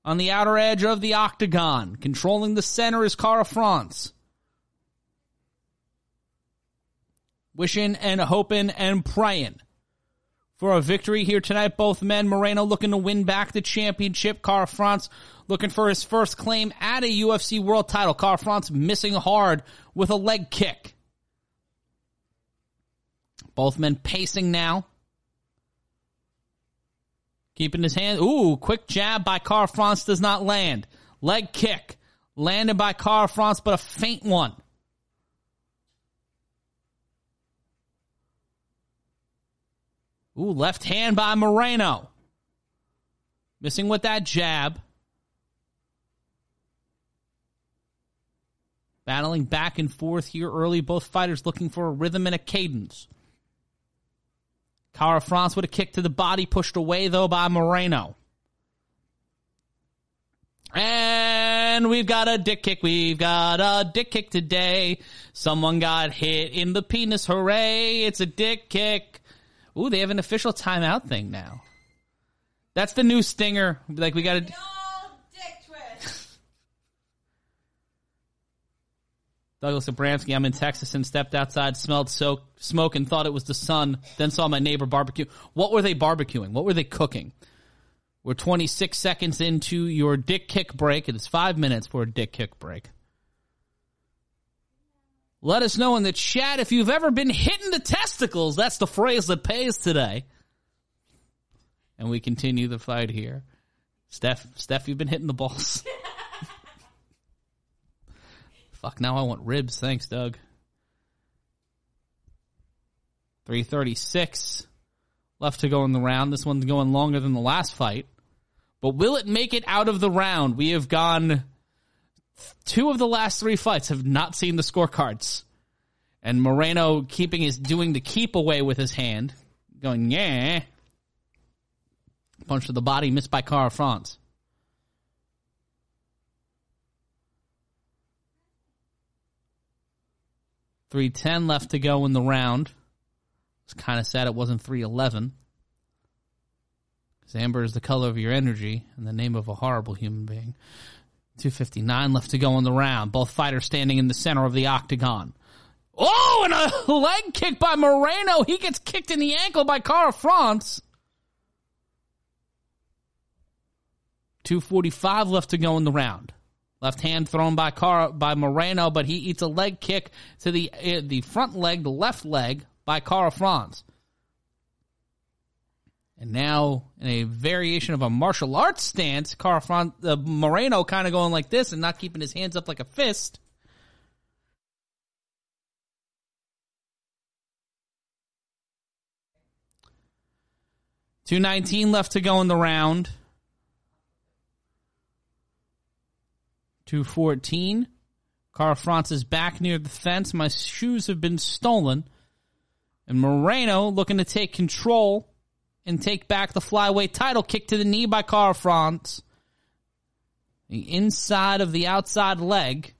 on the outer edge of the octagon. Controlling the center is Kara-France. Wishing and hoping and praying for a victory here tonight. Both men, Moreno looking to win back the championship. Kara-France looking for his first claim at a UFC world title. Kara-France missing hard with a leg kick. Both men pacing now. Keeping his hand. Ooh, quick jab by Kara-France does not land. Leg kick. Landed by Kara-France, but a faint one. Ooh, left hand by Moreno. Missing with that jab. Battling back and forth here early. Both fighters looking for a rhythm and a cadence. Kara-France with a kick to the body, pushed away though by Moreno. And we've got a dick kick. We've got a dick kick today. Someone got hit in the penis. Hooray. It's a dick kick. Ooh, they have an official timeout thing now. That's the new stinger. Like we got to. The old dick twist. Douglas Abramsky, I'm in Texas and stepped outside, smelled so- smoke and thought it was the sun, then saw my neighbor barbecue. What were they barbecuing? What were they cooking? We're 26 seconds into your dick kick break. It is five minutes for a dick kick break. Let us know in the chat if you've ever been hitting the testicles. That's the phrase that pays today. And we continue the fight here. Steph, Steph, you've been hitting the balls. Fuck, now I want ribs. Thanks, Doug. 336 left to go in the round. This one's going longer than the last fight. But will it make it out of the round? We have gone two of the last three fights have not seen the scorecards. And Moreno keeping his doing the keep away with his hand, going yeah. Punch to the body missed by Kara-France. Three ten left to go in the round. It's kind of sad it wasn't three eleven. Because amber is the color of your energy and the name of a horrible human being. 259 left to go in the round. Both fighters standing in the center of the octagon. Oh, and a leg kick by Moreno. He gets kicked in the ankle by Kara-France. 245 left to go in the round. Left hand thrown by Kara, by Moreno, but he eats a leg kick to the uh, the front leg, the left leg by Kara-France. And now, in a variation of a martial arts stance, Kara-France, uh, Moreno kind of going like this and not keeping his hands up like a fist. Two nineteen left to go in the round. 214. Kara-France is back near the fence. My shoes have been stolen. And Moreno looking to take control and take back the flyweight title. Kick to the knee by Kara-France. The inside of the outside leg.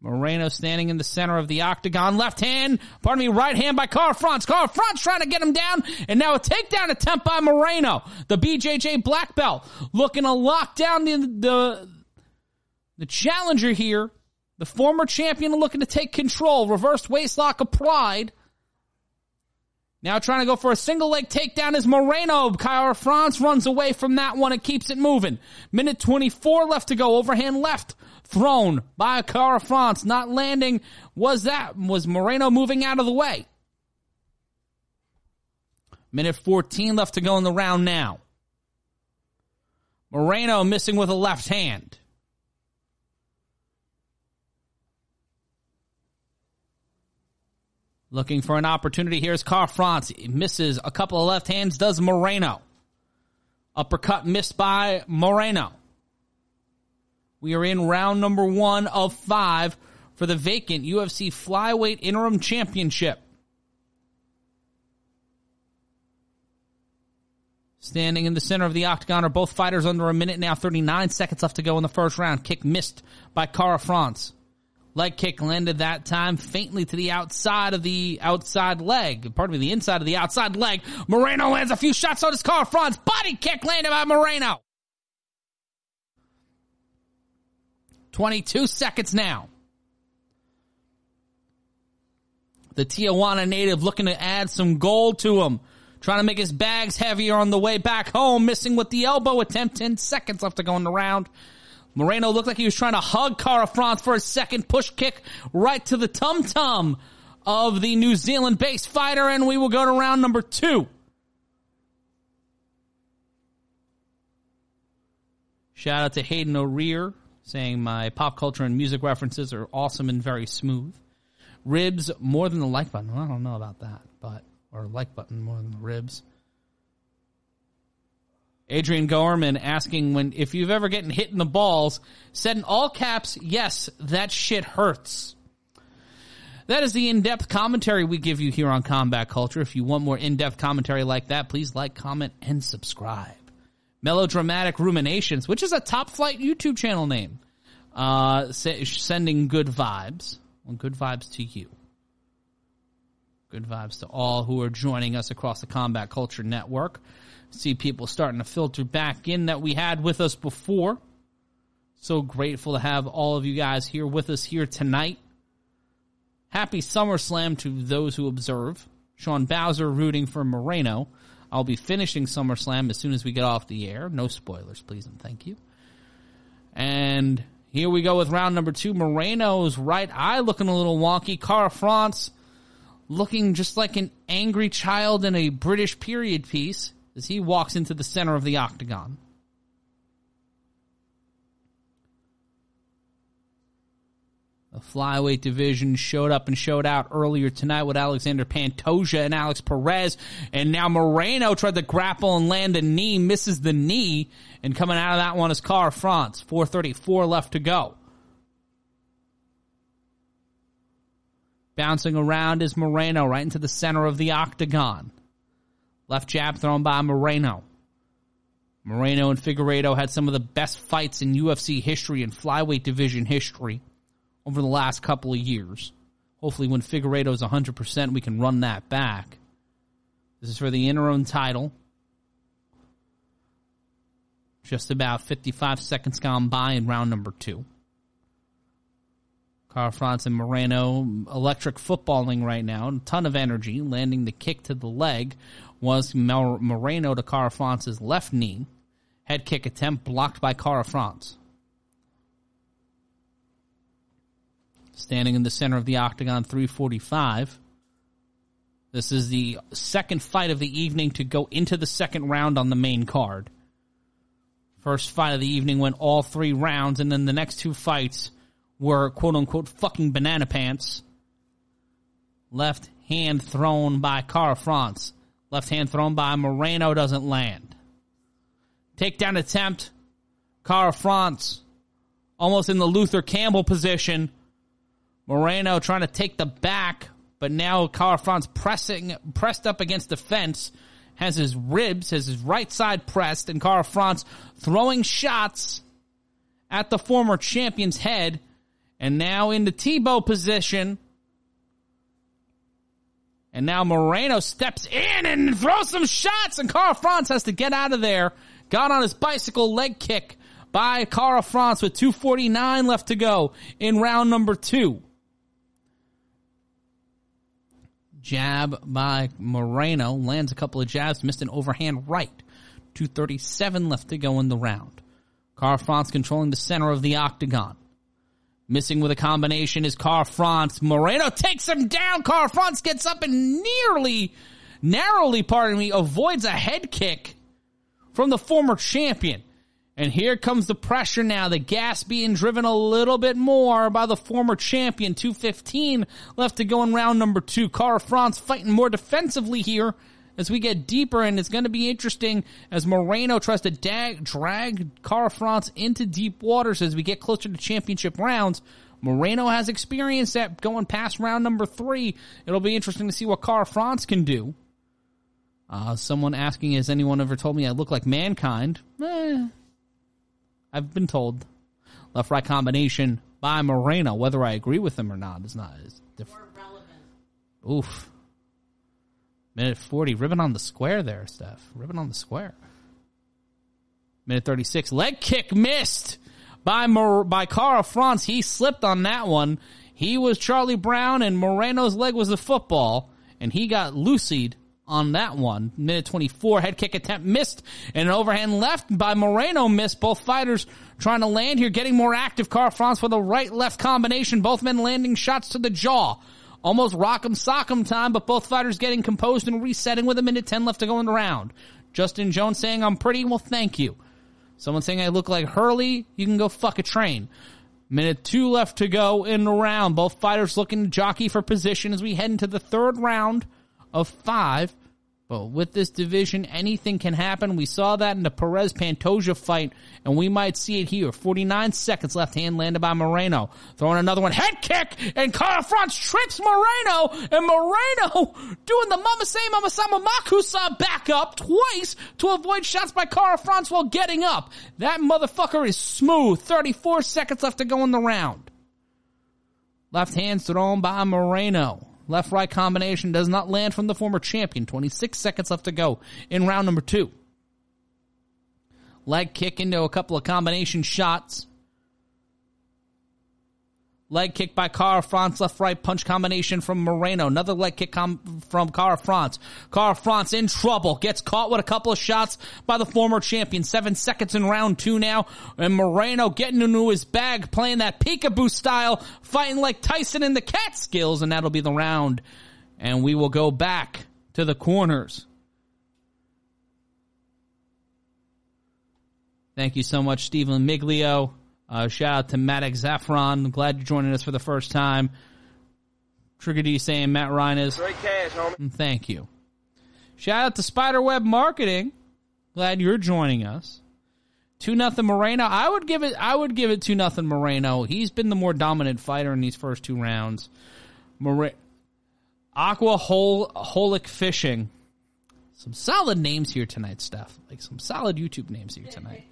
Moreno standing in the center of the octagon. Left hand, pardon me, right hand by Kara-France. Cara France trying to get him down. And now a takedown attempt by Moreno. The BJJ black belt looking to lock down the, the, the challenger here. The former champion looking to take control. Reversed waistlock applied. Now trying to go for a single leg takedown is Moreno. Kara-France runs away from that one. It keeps it moving. Minute 24 left to go. Overhand left thrown by Kara-France. Not landing. Was that, was Moreno moving out of the way? Minute 14 left to go in the round now. Moreno missing with a left hand. Looking for an opportunity. Here's Kara-France. Misses a couple of left hands. Does Moreno. Uppercut missed by Moreno. We are in round number one of five for the vacant UFC Flyweight Interim Championship. Standing in the center of the octagon are both fighters under a minute now, 39 seconds left to go in the first round. Kick missed by Kara-France. Leg kick landed that time faintly to the outside of the outside leg. Pardon me, the inside of the outside leg. Moreno lands a few shots on his car. France. Body kick landed by Moreno. 22 seconds now. The Tijuana native looking to add some gold to him. Trying to make his bags heavier on the way back home. Missing with the elbow attempt. 10 seconds left to go in the round. Moreno looked like he was trying to hug Kara-France for a second push kick right to the tum tum of the New Zealand based fighter. And we will go to round number two. Shout out to Hayden O'Rear saying my pop culture and music references are awesome and very smooth. Ribs more than the like button. Well, I don't know about that, but or like button more than the ribs. Adrian Gorman asking when if you've ever gotten hit in the balls, said in all caps, yes, that shit hurts. That is the in-depth commentary we give you here on Combat Culture. If you want more in-depth commentary like that, please like, comment, and subscribe. Melodramatic Ruminations, which is a top flight YouTube channel name, uh, sending good vibes. Well, good vibes to you. Good vibes to all who are joining us across the Combat Culture Network. See people starting to filter back in that we had with us before. So grateful to have all of you guys here with us here tonight. Happy SummerSlam to those who observe. Sean Bowser rooting for Moreno. I'll be finishing SummerSlam as soon as we get off the air. No spoilers, please and thank you. And here we go with round number two. Moreno's right eye looking a little wonky. Kara-France looking just like an angry child in a British period piece as he walks into the center of the octagon. The flyweight division showed up and showed out earlier tonight with Alexandre Pantoja and Alex Perez. And now Moreno tried to grapple and land a knee, misses the knee. And coming out of that one is Kara-France. 434 left to go. Bouncing around is Moreno right into the center of the octagon. Left jab thrown by Moreno. Moreno and Figueiredo had some of the best fights in UFC history and flyweight division history over the last couple of years. Hopefully, when Figueiredo is 100%, we can run that back. This is for the interim title. Just about 55 seconds gone by in round number two. Kara-France and Moreno electric footballing right now. A ton of energy. Landing the kick to the leg was Moreno to Kara-France's left knee. Head kick attempt blocked by Kara-France. standing in the center of the octagon 345. This is the second fight of the evening to go into the second round on the main card. First fight of the evening went all three rounds, and then the next two fights were quote unquote fucking banana pants. Left hand thrown by Kara-France. Left hand thrown by Moreno doesn't land. Takedown attempt. Kara-France almost in the Luther Campbell position. Moreno trying to take the back, but now Kara-France pressing, pressed up against the fence, has his ribs, has his right side pressed, and Kara-France throwing shots at the former champion's head, and now in the Tebow position. And now Moreno steps in and throws some shots, and Kara-France has to get out of there. Got on his bicycle leg kick by Kara-France with 249 left to go in round number two. Jab by Moreno lands a couple of jabs, missed an overhand right. 237 left to go in the round. Kara-France controlling the center of the octagon. Missing with a combination is Kara-France. Moreno takes him down. Kara-France gets up and nearly, narrowly, pardon me, avoids a head kick from the former champion. And here comes the pressure now. The gas being driven a little bit more by the former champion. 215 left to go in round number two. Kara-France fighting more defensively here as we get deeper and it's going to be interesting as Moreno tries to dag, drag Kara-France into deep waters as we get closer to championship rounds. Moreno has experience at going past round number three. It'll be interesting to see what Kara-France can do. Uh, someone asking, has anyone ever told me I look like mankind? Eh, I've been told. Left right combination by Moreno. Whether I agree with him or not is not is different. More relevant. Oof. Minute 40. Ribbon on the square there, Steph. Ribbon on the square. Minute 36. Leg kick missed by Mor- by Kara-France. He slipped on that one. He was Charlie Brown and Moreno's leg was a football and he got loosied on that one. Minute 24. Head kick attempt missed and an overhand left by Moreno missed. Both fighters trying to land here, getting more active. Kara-France with a right left combination. Both men landing shots to the jaw. Almost rock'em sock'em time, but both fighters getting composed and resetting with a minute 10 left to go in the round. Justin Jones saying, I'm pretty. Well, thank you. Someone saying I look like Hurley. You can go fuck a train. Minute two left to go in the round. Both fighters looking to jockey for position as we head into the third round of five. But with this division, anything can happen. We saw that in the Perez Pantoja fight, and we might see it here. 49 seconds left hand landed by Moreno. Throwing another one. Head kick! And Kara-France trips Moreno! And Moreno doing the Mama Say Mama Sama Makusa back up twice to avoid shots by Kara-France while getting up. That motherfucker is smooth. 34 seconds left to go in the round. Left hand thrown by Moreno. Left right combination does not land from the former champion. 26 seconds left to go in round number two. Leg kick into a couple of combination shots. Leg kick by Kara-France, left right punch combination from Moreno. Another leg kick com- from Kara-France. Cara France in trouble. Gets caught with a couple of shots by the former champion. Seven seconds in round two now. And Moreno getting into his bag, playing that peekaboo style, fighting like Tyson in the Catskills. And that'll be the round. And we will go back to the corners. Thank you so much, Stephen Miglio. Uh, shout out to Matt Zaffron. Glad you're joining us for the first time. Trigger D saying Matt Ryan is. Straight cash, homie. Thank you. Shout out to Spiderweb Marketing. Glad you're joining us. Two nothing Moreno. I would give it. I would give it two nothing Moreno. He's been the more dominant fighter in these first two rounds. More- Aqua Hol- Holic Fishing. Some solid names here tonight, Steph. Like some solid YouTube names here tonight.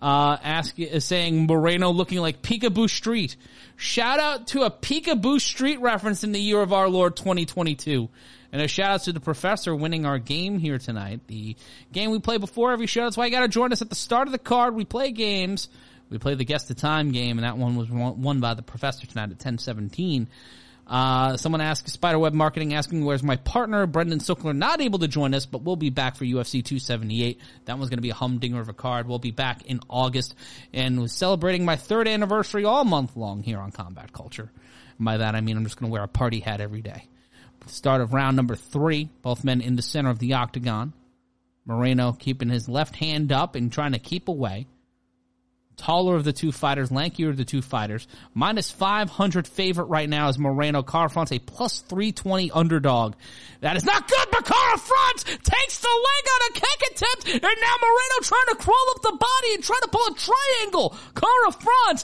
Uh, ask, uh, saying Moreno looking like Peekaboo Street. Shout out to a Peekaboo Street reference in the year of our Lord 2022. And a shout out to the professor winning our game here tonight. The game we play before every show. That's why you gotta join us at the start of the card. We play games. We play the guess the time game and that one was won won by the professor tonight at 1017. Uh, someone asked Spiderweb Marketing asking where's my partner Brendan Suckler not able to join us, but we'll be back for UFC 278. That one's going to be a humdinger of a card. We'll be back in August and was celebrating my third anniversary all month long here on Combat Culture. And by that I mean I'm just going to wear a party hat every day. Start of round number three, both men in the center of the octagon. Moreno keeping his left hand up and trying to keep away. Taller of the two fighters, lankier of the two fighters. Minus 500 favorite right now is Moreno. Kara-France a plus 320 underdog. That is not good, but Kara takes the leg on a kick attempt, and now Moreno trying to crawl up the body and trying to pull a triangle. Kara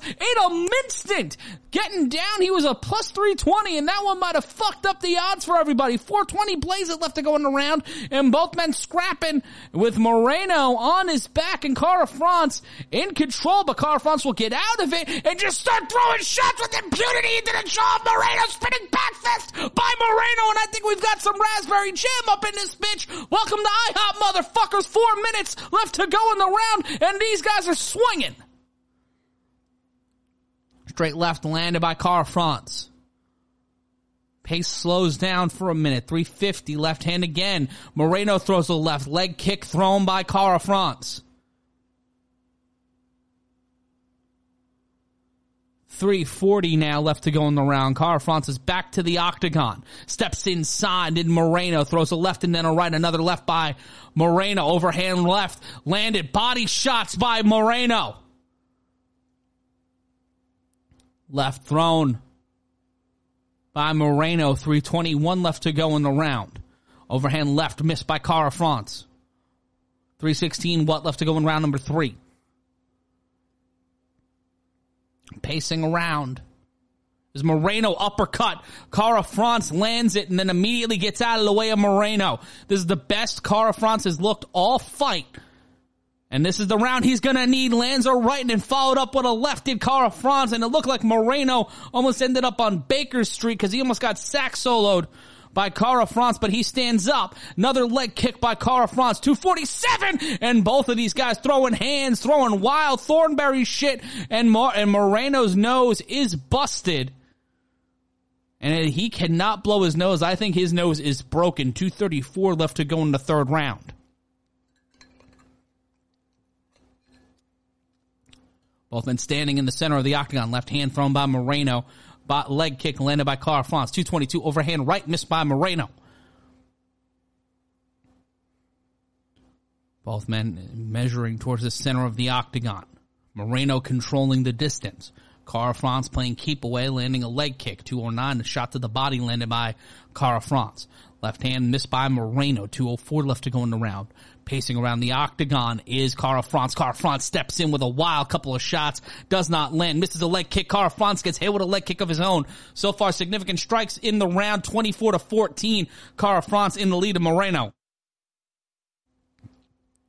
in a instant getting down. He was a plus 320, and that one might have fucked up the odds for everybody. 420 Blaze it left to go in the round, and both men scrapping with Moreno on his back and Kara-France in control, but Kara-France will get out of it and just start throwing shots with impunity into the jaw of Moreno, spinning back fist by Moreno, and I think we've got some raspberry jam up in this bitch. Welcome to IHOP, motherfuckers. Four minutes left to go in the round, and these guys are swinging. Straight left landed by Kara-France. Pace slows down for a minute. 350 left hand again. Moreno throws a left leg kick thrown by Kara-France. 340 now left to go in the round. Kara-France is back to the octagon. Steps inside and Moreno throws a left and then a right. Another left by Moreno. Overhand left. Landed. Body shots by Moreno. Left thrown by Moreno. 321 left to go in the round. Overhand left missed by Kara-France. 316 what left to go in round number three. Pacing around. Is Moreno uppercut. Kara-France lands it and then immediately gets out of the way of Moreno. This is the best Kara-France has looked all fight. And this is the round he's gonna need. Lands a right and followed up with a left did Kara-France. and it looked like Moreno almost ended up on Baker Street because he almost got sack soloed by Kara-France, but he stands up. Another leg kick by Kara-France. 247! And both of these guys throwing hands, throwing wild Thornberry shit, and, Mor- and Moreno's nose is busted. And he cannot blow his nose. I think his nose is broken. 234 left to go in the third round. Both men standing in the center of the octagon. Left hand thrown by Moreno. Bot leg kick landed by Kara-France. 222 overhand right missed by Moreno. Both men measuring towards the center of the octagon. Moreno controlling the distance. Kara-France playing keep away, landing a leg kick. 209, a shot to the body landed by Kara-France. Left hand missed by Moreno. 204 left to go in the round. Pacing around the octagon is Kara-France. Cara France steps in with a wild couple of shots. Does not land. Misses a leg kick. Kara-France gets hit with a leg kick of his own. So far, significant strikes in the round. 24 to 14. Kara-France in the lead of Moreno.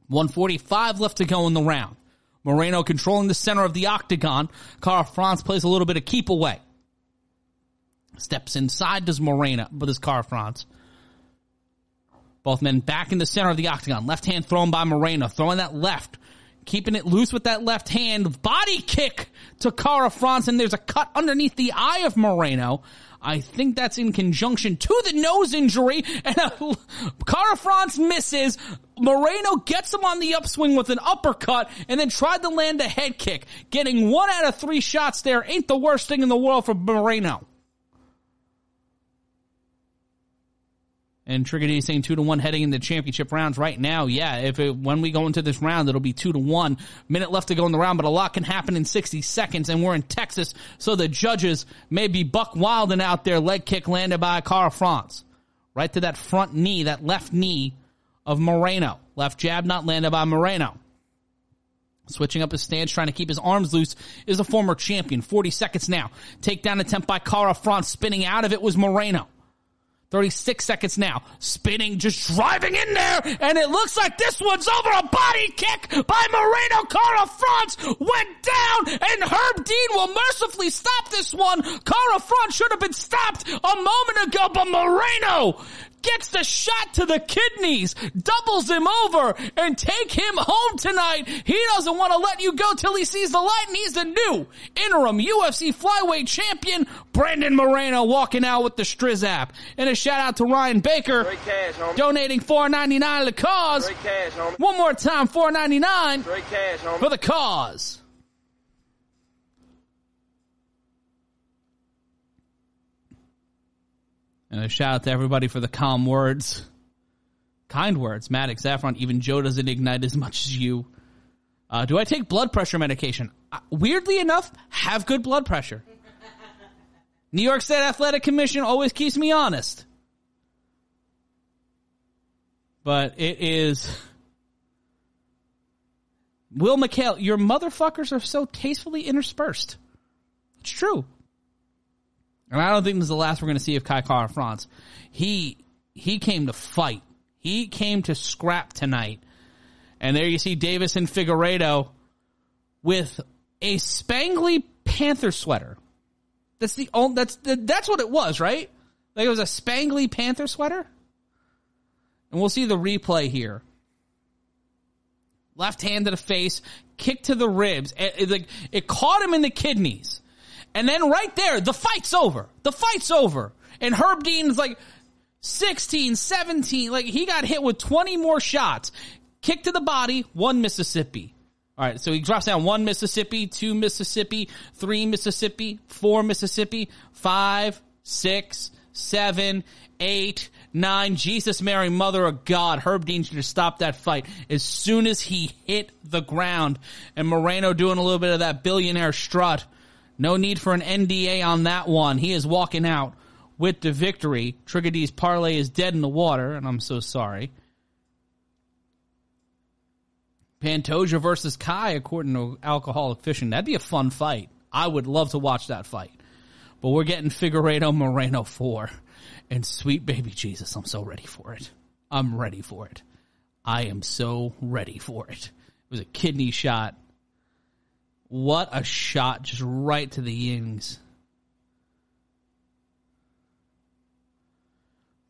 145 left to go in the round. Moreno controlling the center of the octagon. Kara-France plays a little bit of keep away. Steps inside does Moreno, but is Kara-France. Both men back in the center of the octagon. Left hand thrown by Moreno. Throwing that left. Keeping it loose with that left hand. Body kick to Kara-France. And there's a cut underneath the eye of Moreno. I think that's in conjunction to the nose injury. And Kara-France misses. Moreno gets him on the upswing with an uppercut and then tried to land a head kick. Getting one out of three shots there ain't the worst thing in the world for Moreno. And Trigger saying two to one heading into championship rounds right now. Yeah, if it, when we go into this round, it'll be two to one. Minute left to go in the round, but a lot can happen in 60 seconds and we're in Texas. So the judges may be buck wilding out there. Leg kick landed by Kara-France. Right to that front knee, that left knee of Moreno. Left jab not landed by Moreno. Switching up his stance, trying to keep his arms loose, is a former champion. 40 seconds now. Takedown attempt by Kara-France. Spinning out of it was Moreno. 36 seconds now. Spinning, just driving in there, and it looks like this one's over. A body kick by Moreno Kara-France went down, and Herb Dean will mercifully stop this one. Kara-France should have been stopped a moment ago, but Moreno gets the shot to the kidneys, doubles him over, and take him home tonight. He doesn't want to let you go till he sees the light, and he's the new interim UFC flyweight champion, Brandon Moreno, walking out with the Striz app. And a shout out to Ryan Baker, cash, donating four ninety nine to the cause. Cash. One more time, four ninety nine for the cause. And a shout out to everybody for the calm words. Kind words. Maddox, Saffron, even Joe doesn't ignite as much as you. Uh, do I take blood pressure medication? uh, weirdly enough, have good blood pressure. New York State Athletic Commission always keeps me honest. But it is. Will McHale, your motherfuckers are so tastefully interspersed. It's true. And I don't think this is the last we're going to see of Kai Kara France. He, he came to fight. He came to scrap tonight. And there you see Deiveson Figueiredo with a spangly panther sweater. That's the only, that's, the, that's what it was, right? Like it was a spangly panther sweater? And we'll see the replay here. Left hand to the face, kick to the ribs. It, it, it caught him in the kidneys. And then right there, the fight's over. The fight's over. And Herb Dean's like 16, 17, like he got hit with 20 more shots. Kick to the body, one Mississippi. All right, so he drops down one Mississippi, two Mississippi, three Mississippi, four Mississippi, five, six, seven, eight, nine. Jesus, Mary, Mother of God. Herb Dean should have stopped that fight as soon as he hit the ground. And Moreno doing a little bit of that billionaire strut. No need for an NDA on that one. He is walking out with the victory. Trigger parlay is dead in the water, and I'm so sorry. Pantoja versus Kai, according to Alcoholic Fishing. That'd be a fun fight. I would love to watch that fight. But we're getting Figueiredo Moreno 4. And sweet baby Jesus, I'm so ready for it. I'm ready for it. I am so ready for it. It was a kidney shot. What a shot just right to the yings.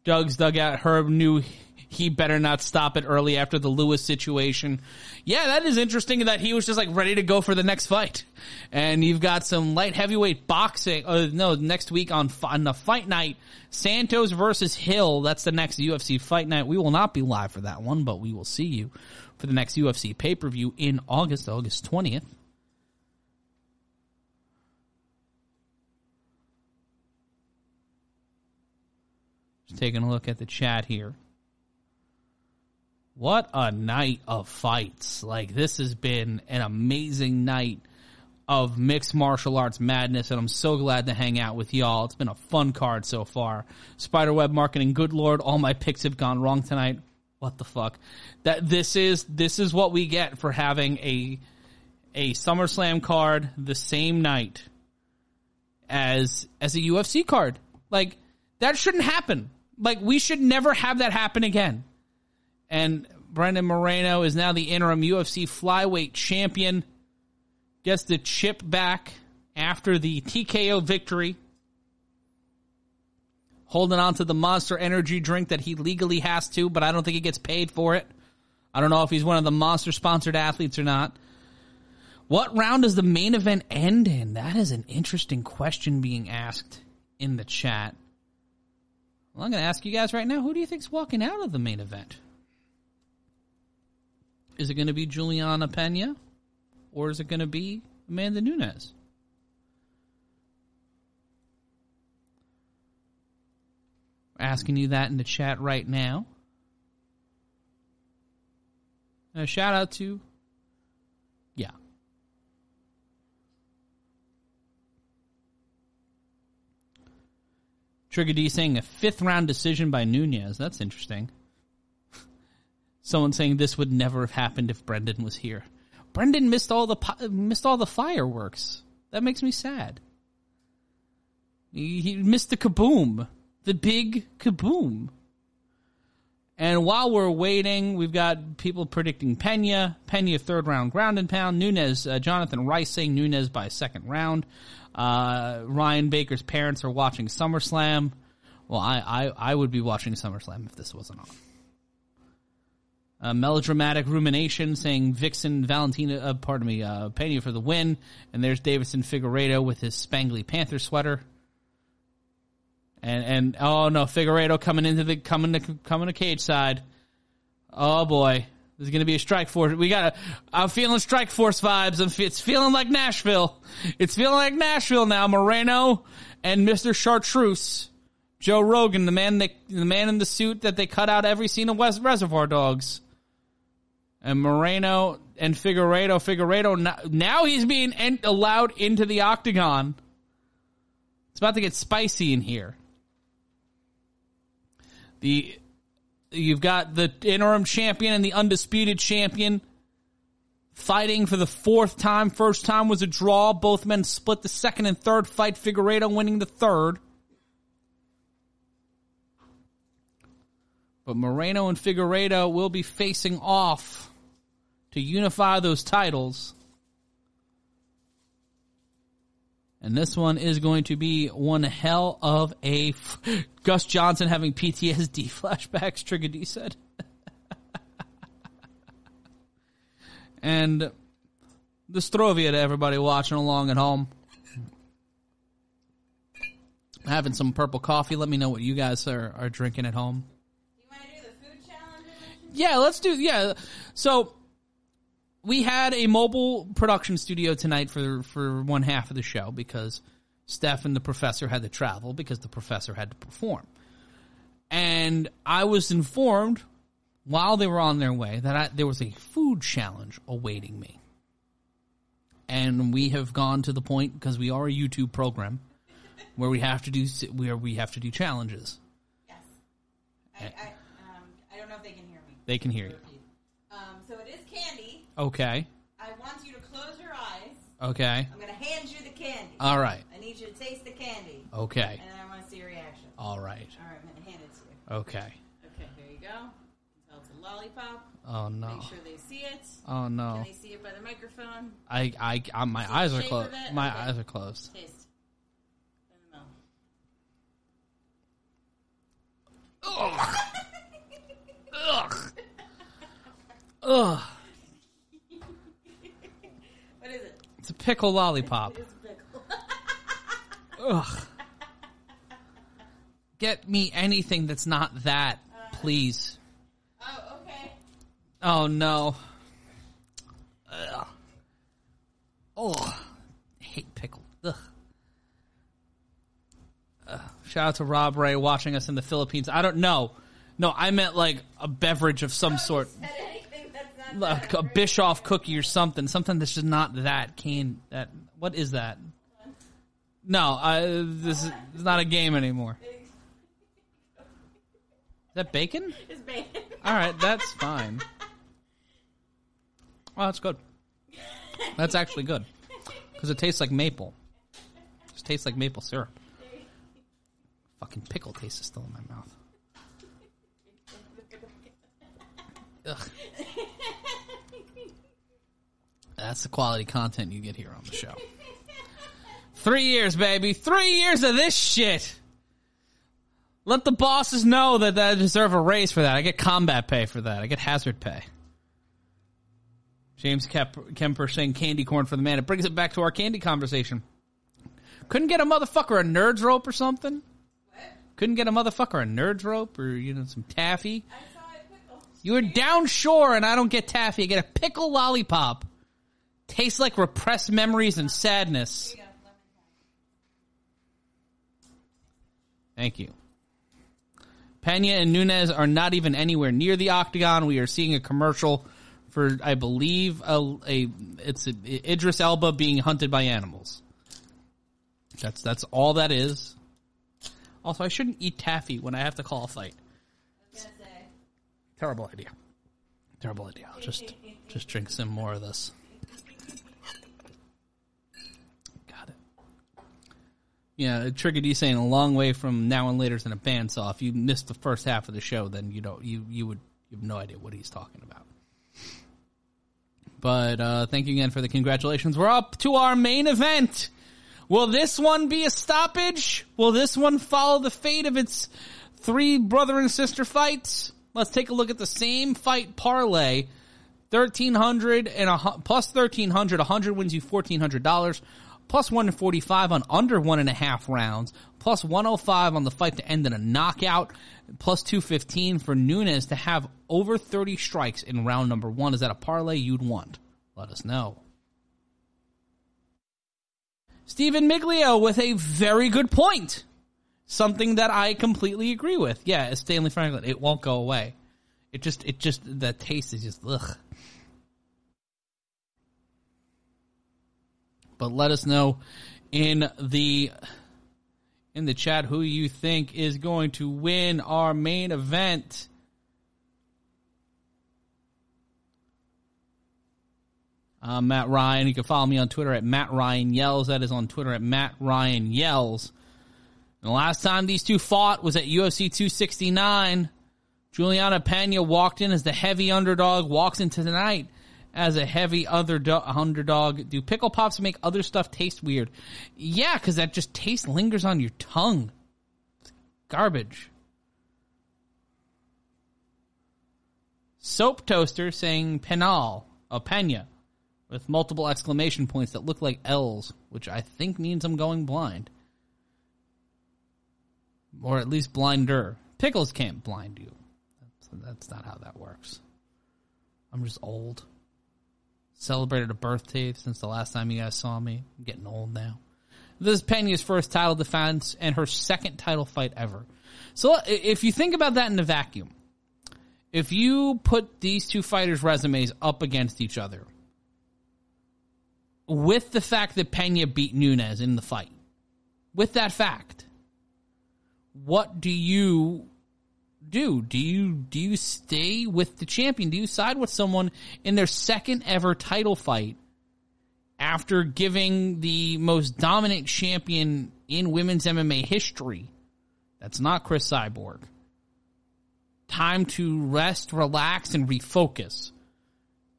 Doug's dugout. Herb knew he better not stop it early after the Lewis situation. Yeah, that is interesting that he was just like ready to go for the next fight. And you've got some light heavyweight boxing. Uh, no, next week on, on the fight night, Santos versus Hill. That's the next UFC fight night. We will not be live for that one, but we will see you for the next UFC pay per view in August, August 20th. Just taking a look at the chat here. What a night of fights. Like this has been an amazing night of mixed martial arts madness and I'm so glad to hang out with y'all. It's been a fun card so far. Spiderweb marketing, good lord, all my picks have gone wrong tonight. What the fuck? That this is this is what we get for having a a SummerSlam card the same night as as a UFC card. Like that shouldn't happen. Like we should never have that happen again. And Brandon Moreno is now the interim UFC flyweight champion. Gets the chip back after the TKO victory. Holding on to the monster energy drink that he legally has to, but I don't think he gets paid for it. I don't know if he's one of the monster sponsored athletes or not. What round does the main event end in? That is an interesting question being asked in the chat. Well, I'm going to ask you guys right now who do you think's walking out of the main event? Is it going to be Juliana Peña? Or is it going to be Amanda Nunes? Asking you that in the chat right now. And a shout out to, yeah. Trigger D saying a fifth round decision by Nunes. That's interesting. Someone saying this would never have happened if Brendan was here. Brendan missed all the missed all the fireworks. That makes me sad. He, missed the kaboom, the big kaboom. And while we're waiting, we've got people predicting Peña, Peña third round ground and pound, Nunes, uh, Jonathan Rice saying Nunes by second round. Uh, Ryan Baker's parents are watching SummerSlam. Well, I, I, I would be watching SummerSlam if this wasn't on. A melodramatic rumination saying Vixen Valentina, uh, pardon me, uh, Peña for the win. And there's Deiveson Figueiredo with his spangly panther sweater. And and oh no, Figueiredo coming into the coming to coming to cage side. Oh boy, there's going to be a strike force. We got. I'm feeling strike force vibes. I'm, it's feeling like Nashville. It's feeling like Nashville now. Moreno and Mister Chartreuse, Joe Rogan, the man the man in the suit that they cut out every scene of West Reservoir Dogs, and Moreno and Figueiredo. Figueiredo now, he's being allowed into the octagon. It's about to get spicy in here. The you've got the interim champion and the undisputed champion fighting for the fourth time. First time was a draw. Both men split the second and third fight. Figueiredo winning the third. But Moreno and Figueiredo will be facing off to unify those titles. And this one is going to be one hell of a f- Gus Johnson having PTSD flashbacks. Trigger D said, and the Strovia to everybody watching along at home. Having some purple coffee. Let me know what you guys are, are drinking at home. You want to do the food challenge? Yeah, let's do. Yeah, so we had a mobile production studio tonight for for one half of the show because Steph and the professor had to travel because the professor had to perform, and I was informed while they were on their way that I, there was a food challenge awaiting me, and we have gone to the point because we are a YouTube program where we have to do where we have to do challenges. Yes. I, I, um, I don't know if they can hear me. They can hear you. Um, so it is candy. Okay. I want you to close your eyes. Okay. I'm going to hand you the candy. All right. I need you to taste the candy. Okay. And then I want to see your reaction. All right. All right, I'm going to hand it to you. Okay. Okay, here you go. Tell it's a lollipop. Oh no. Make sure they see it. Oh no. Can they see it by the microphone? I I, I my See eyes are closed. My Okay. eyes are closed. Taste. Mouth. Ugh. Ugh. What is it? It's a pickle lollipop. It's a pickle. Ugh. Get me anything that's not that, please. oh, okay. Oh no. Ugh. Oh, I hate pickle. Ugh. Ugh. Shout out to Rob Ray watching us in the Philippines. I don't know. No, I meant like a beverage of some sort. Like a? Biscoff cookie or something, something that's just not that can that. What is that? No, uh, this is it's not a game anymore. Is that bacon? It's bacon. All right, that's fine. Oh, that's good. That's actually good because it tastes like maple. It just tastes like maple syrup. Fucking pickle taste is still in my mouth. Ugh. That's the quality content you get here on the show. Three years, baby. Three years of this shit. Let the bosses know that I deserve a raise for that. I get combat pay for that. I get hazard pay. James Kep- Kemper saying candy corn for the man. It brings it back to our candy conversation. Couldn't get a motherfucker a nerds rope or something? Couldn't get a motherfucker a nerds rope or, you know, some taffy? I saw a pickle. You were down shore and I don't get taffy. I get a pickle lollipop. Tastes like repressed memories and sadness. Thank you. Peña and Nunes are not even anywhere near the octagon. We are seeing a commercial for, I believe, a, a it's a, Idris Elba being hunted by animals. That's that's all that is. Also, I shouldn't eat taffy when I have to call a fight. Terrible idea. Terrible idea. I'll just just drink some more of this. Got it. Yeah, Trigger D saying a long way from now and later's in a bandsaw. If you missed the first half of the show, then you don't you you would you have no idea what he's talking about. But uh, thank you again for the congratulations. We're up to our main event. Will this one be a stoppage? Will this one follow the fate of its three brother and sister fights? Let's take a look at the same fight parlay. 1300 and a, plus 1300, 100 wins you $1,400. Plus 145 on under one and a half rounds. Plus 105 on the fight to end in a knockout. Plus 215 for Nunes to have over 30 strikes in round number one. Is that a parlay you'd want? Let us know. Stephen Miglio with a very good point. Something that I completely agree with. Yeah, Stanley Franklin. It won't go away. It just, it just, the taste is just, ugh. But let us know in the in the chat who you think is going to win our main event. Uh, Matt Ryan. You can follow me on Twitter at Matt Ryan Yells. That is on Twitter at Matt Ryan Yells. And the last time these two fought was at UFC 269. Juliana Peña walked in as the heavy underdog, walks into tonight as a heavy underdog. underdog. Do pickle pops make other stuff taste weird? Yeah, because that just taste lingers on your tongue. It's garbage. Soap toaster saying penal, a pena, with multiple exclamation points that look like L's, which I think means I'm going blind. Or at least blinder. Pickles can't blind you. That's, that's not how that works. I'm just old. Celebrated a birthday since the last time you guys saw me. I'm getting old now. This is Peña's first title defense and her second title fight ever. So if you think about that in a vacuum, if you put these two fighters' resumes up against each other, with the fact that Peña beat Nunes in the fight, with that fact, what do you do? Do you do you stay with the champion? Do you side with someone in their second ever title fight after giving the most dominant champion in women's MMA history? That's not Cris Cyborg. Time to rest, relax, and refocus.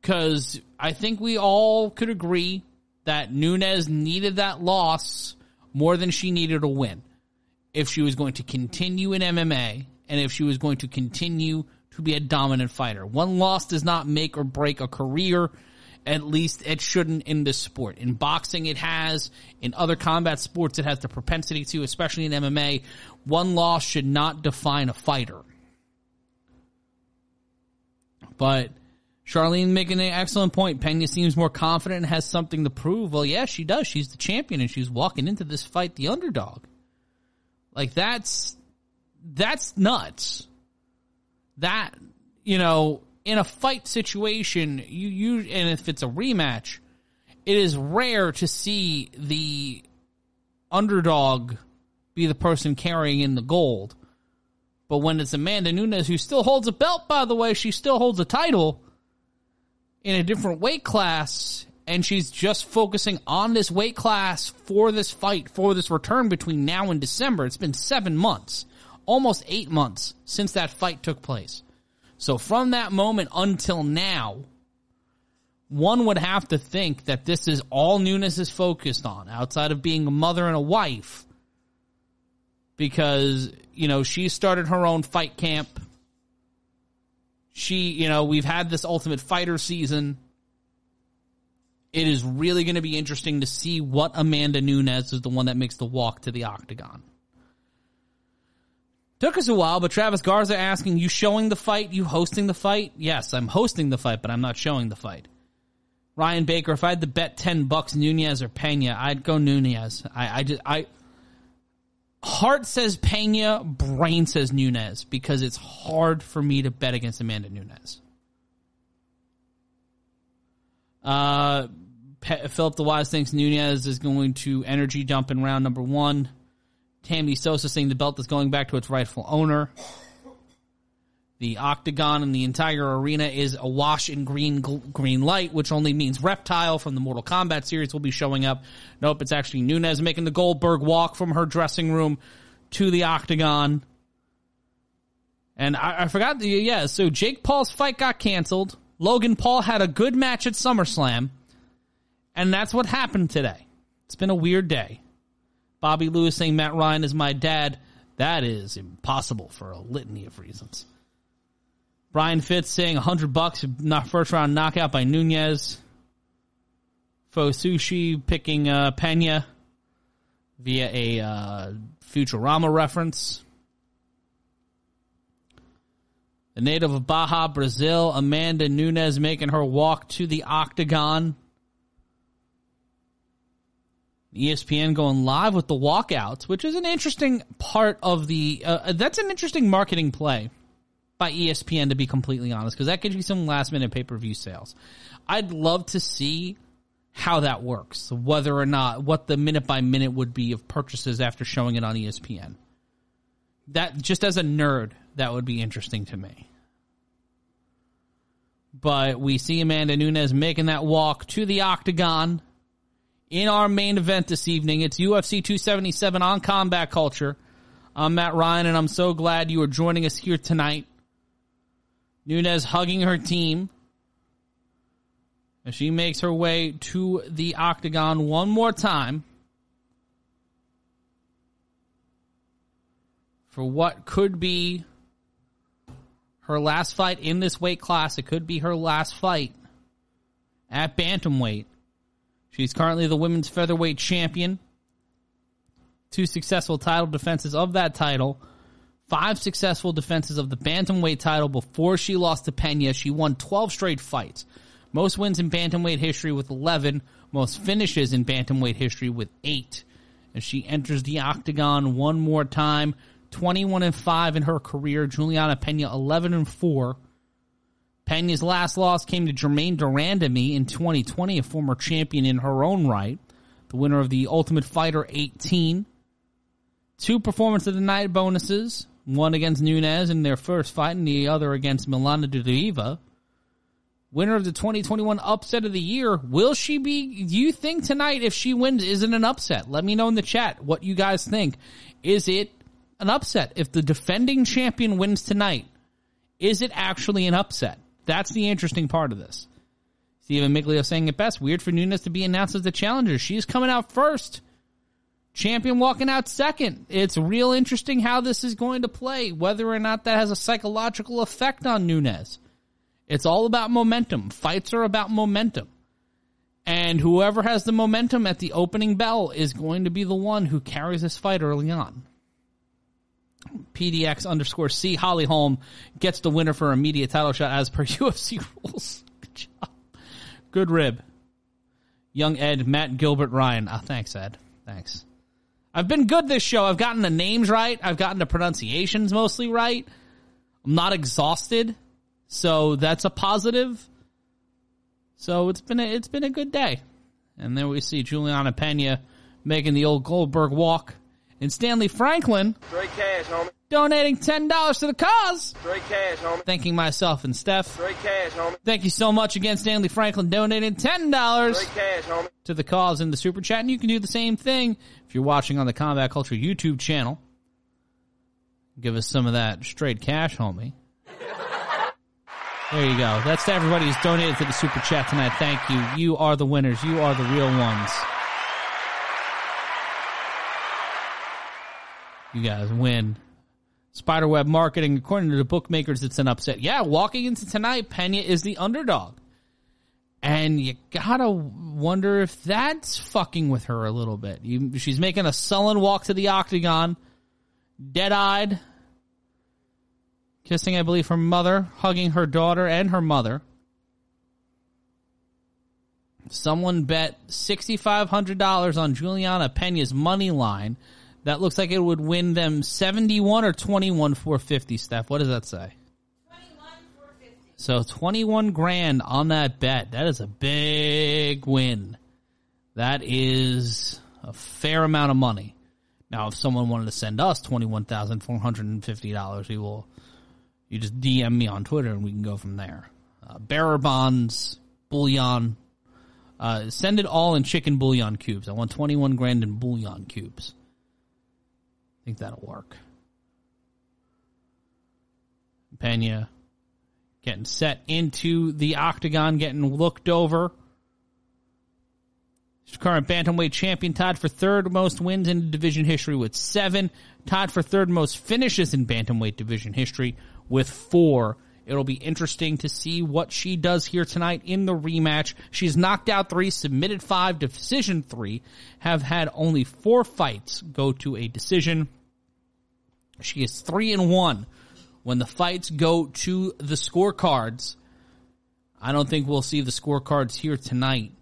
Because I think we all could agree that Nunes needed that loss more than she needed a win if she was going to continue in MMA and if she was going to continue to be a dominant fighter. One loss does not make or break a career. At least it shouldn't in this sport. In boxing, it has. In other combat sports, it has the propensity to, especially in MMA. One loss should not define a fighter. But Charlene making an excellent point. Peña seems more confident and has something to prove. Well, yeah, she does. She's the champion and she's walking into this fight the underdog. Like that's that's nuts. That you know, in a fight situation, you you and if it's a rematch, it is rare to see the underdog be the person carrying in the gold. But when it's Amanda Nunes, who still holds a belt, by the way, she still holds a title in a different weight class, and she's just focusing on this weight class for this fight, for this return between now and December. It's been seven months, almost eight months since that fight took place. So from that moment until now, one would have to think that this is all Nunes is focused on, outside of being a mother and a wife. Because, you know, she started her own fight camp. She, you know, we've had this Ultimate Fighter season. It is really going to be interesting to see what Amanda Nunes is the one that makes the walk to the octagon. Took us a while, but Travis Garza asking, you showing the fight? You hosting the fight? Yes, I'm hosting the fight, but I'm not showing the fight. Ryan Baker, if I had to bet 10 bucks Nunes or Peña, I'd go Nunes. I, I just, I, heart says Peña, brain says Nunes because it's hard for me to bet against Amanda Nunes. Uh, Philip the Wise thinks Nunes is going to energy dump in round number one. Tammy Sosa saying the belt is going back to its rightful owner. The octagon and the entire arena is awash in green green light, which only means Reptile from the Mortal Kombat series will be showing up. Nope, it's actually Nunes making the Goldberg walk from her dressing room to the octagon. And I, I forgot, the, yeah, so Jake Paul's fight got canceled. Logan Paul had a good match at SummerSlam. And that's what happened today. It's been a weird day. Bobby Lewis saying Matt Ryan is my dad. That is impossible for a litany of reasons. Brian Fitz saying 100 bucks, first round knockout by Nunes. Fo Sushi picking uh, Peña via a uh, Futurama reference. The native of Bahia, Brazil, Amanda Nunes making her walk to the octagon. ESPN going live with the walkouts, which is an interesting part of the. Uh, that's an interesting marketing play by ESPN, to be completely honest, because that gives you some last minute pay per view sales. I'd love to see how that works, whether or not what the minute by minute would be of purchases after showing it on ESPN. That just as a nerd, that would be interesting to me. But we see Amanda Nunes making that walk to the octagon in our main event this evening. It's UFC 277 on Combat Culture. I'm Matt Ryan, and I'm so glad you are joining us here tonight. Nunes hugging her team as she makes her way to the octagon one more time for what could be her last fight in this weight class. It could be her last fight at bantamweight. She's currently the women's featherweight champion. Two successful title defenses of that title. Five successful defenses of the bantamweight title before she lost to Peña. She won 12 straight fights. Most wins in bantamweight history with 11. Most finishes in bantamweight history with 8. As she enters the octagon one more time. 21 and 5 in her career. Juliana Peña 11 and 4. Peña's last loss came to Germaine de Randamie in 2020, a former champion in her own right, the winner of the Ultimate Fighter 18. Two Performance of the Night bonuses, one against Nunes in their first fight and the other against Milana Dudieva. Winner of the 2021 Upset of the Year. Will she be, do you think tonight if she wins, is it an upset? Let me know in the chat what you guys think. Is it an upset? If the defending champion wins tonight, is it actually an upset? That's the interesting part of this. Stephen Miglio saying it best. Weird for Nunes to be announced as the challenger. She's coming out first. Champion walking out second. It's real interesting how this is going to play, whether or not that has a psychological effect on Nunes. It's all about momentum. Fights are about momentum. And whoever has the momentum at the opening bell is going to be the one who carries this fight early on. PDX underscore C. Holly Holm gets the winner for immediate title shot as per UFC rules. Good job. Good rib. Young Ed, Matt Gilbert, Ryan. Oh, thanks, Ed. Thanks. I've been good this show. I've gotten the names right. I've gotten the pronunciations mostly right. I'm not exhausted. So that's a positive. So it's been a, it's been a good day. And then we see Juliana Peña making the old Goldberg walk and Stanley Franklin cash, homie. donating $10 to the cause. Straight cash, homie. Thanking myself and Steph. Straight cash, homie. Thank you so much again, Stanley Franklin, donating $10 cash, homie. to the cause in the super chat. And you can do the same thing if you're watching on the Combat Culture YouTube channel. Give us some of that straight cash, homie. There you go. That's to everybody who's donated to the super chat tonight. Thank you. You are the winners. You are the real ones. You guys win. Spiderweb marketing, according to the bookmakers, it's an upset. Yeah, walking into tonight, Peña is the underdog. And you gotta wonder if that's fucking with her a little bit. You, she's making a sullen walk to the octagon, dead eyed, kissing, I believe, her mother, hugging her daughter and her mother. Someone bet $6,500 on Juliana Peña's money line. That looks like it would win them 71 or 21 450, Steph. What does that say? 21 450. So 21 grand on that bet. That is a big win. That is a fair amount of money. Now, if someone wanted to send us $21,450, we will, you just DM me on Twitter and we can go from there. Uh, bearer bonds, bullion, uh, send it all in chicken bouillon cubes. I want 21 grand in bouillon cubes. Think that'll work. Peña getting set into the octagon, getting looked over. Current bantamweight champion, Todd for third most wins in division history with seven, Todd for third most finishes in bantamweight division history with four. It'll be interesting to see what she does here tonight in the rematch. She's knocked out three, submitted five, decision three, have had only four fights go to a decision. She is three and one when the fights go to the scorecards. I don't think we'll see the scorecards here tonight.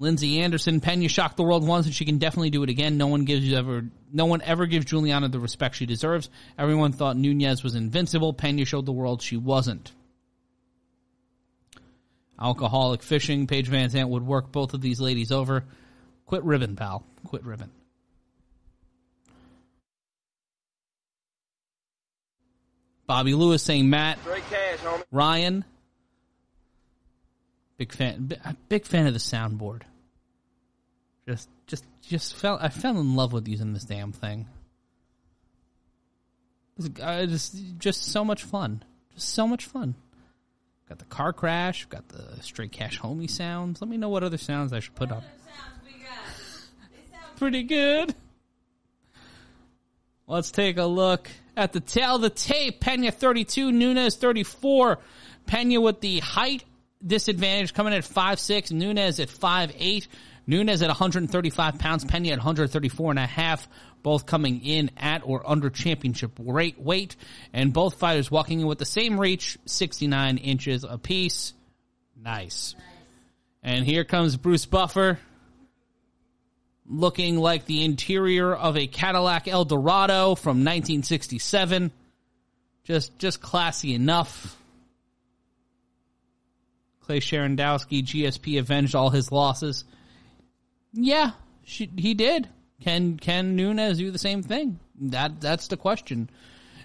Lindsay Anderson, Peña shocked the world once, and she can definitely do it again. No one gives ever, no one ever gives Juliana the respect she deserves. Everyone thought Nunes was invincible. Peña showed the world she wasn't. Alcoholic fishing. Paige VanZant would work both of these ladies over. Quit ribbon, pal. Quit ribbon. Bobby Lewis saying Matt cash. Ryan. Big fan. Big fan of the soundboard. Just, just, just fell. I fell in love with using this damn thing. It's, uh, just, just so much fun. Just so much fun. Got the car crash. Got the straight cash homie sounds. Let me know what other sounds I should put on. Sounds pretty good. They Pretty good. Let's take a look at the tail of the tape. Peña 32, Nunes 34. Peña with the height disadvantage coming in at 5'6, Nunes at 5'8. Nunes at 135 pounds, Peña at 134 and a half, both coming in at or under championship rate weight, and both fighters walking in with the same reach, 69 inches apiece. Nice. And here comes Bruce Buffer looking like the interior of a Cadillac Eldorado from 1967. Just, just classy enough. Clay Sharandowski, GSP avenged all his losses. Yeah, she, he did. Can can Nunes do the same thing? That that's the question.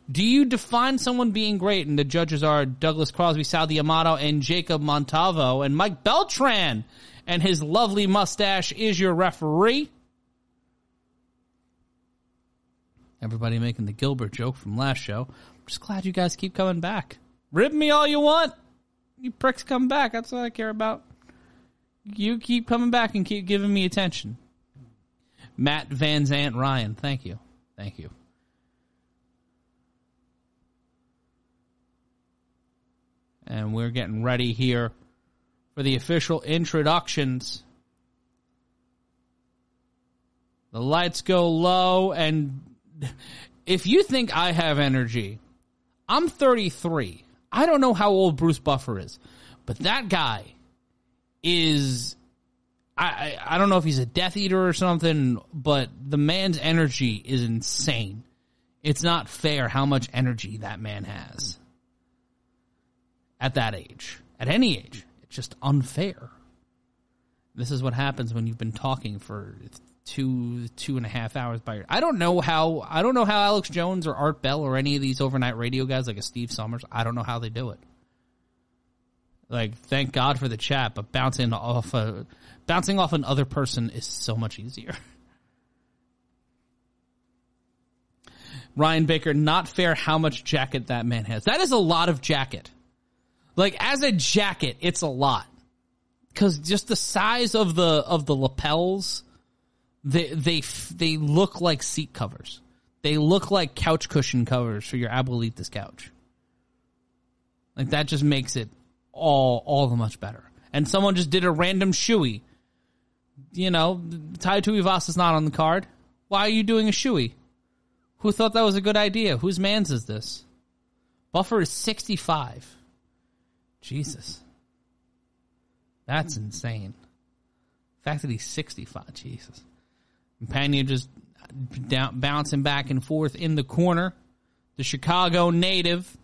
Do you define someone being great? And the judges are Douglas Crosby, Sal D'Amato, and Jacob Montalvo, and Mike Beltran, and his lovely mustache is your referee. Everybody making the Gilbert joke from last show. I'm just glad you guys keep coming back. Rib me all you want. You pricks come back. That's what I care about. You keep coming back and keep giving me attention. Matt Van Zant Ryan, thank you. Thank you. And we're getting ready here for the official introductions. The lights go low, and if you think I have energy, I'm 33. I don't know how old Bruce Buffer is, but that guy is. I, I don't know if he's a Death Eater or something, but the man's energy is insane. It's not fair how much energy that man has at that age, at any age. It's just unfair. This is what happens when you've been talking for two two and a half hours by. I don't know how I don't know how Alex Jones or Art Bell or any of these overnight radio guys like a Steve Summers. I don't know how they do it. Like, thank God for the chat, but bouncing off a bouncing off another person is so much easier. Ryan Baker, not fair how much jacket that man has. That is a lot of jacket. Like as a jacket, it's a lot. Cause just the size of the, of the lapels, they, they, they look like seat covers. They look like couch cushion covers for your abuelitas couch. Like that just makes it all, all the much better. And someone just did a random shoey. You know, Tai Tuivasa is not on the card. Why are you doing a shoey? Who thought that was a good idea? Whose man's is this? Buffer is 65. Jesus. That's insane. The fact that he's 65, Jesus. Peña just down, bouncing back and forth in the corner. The Chicago native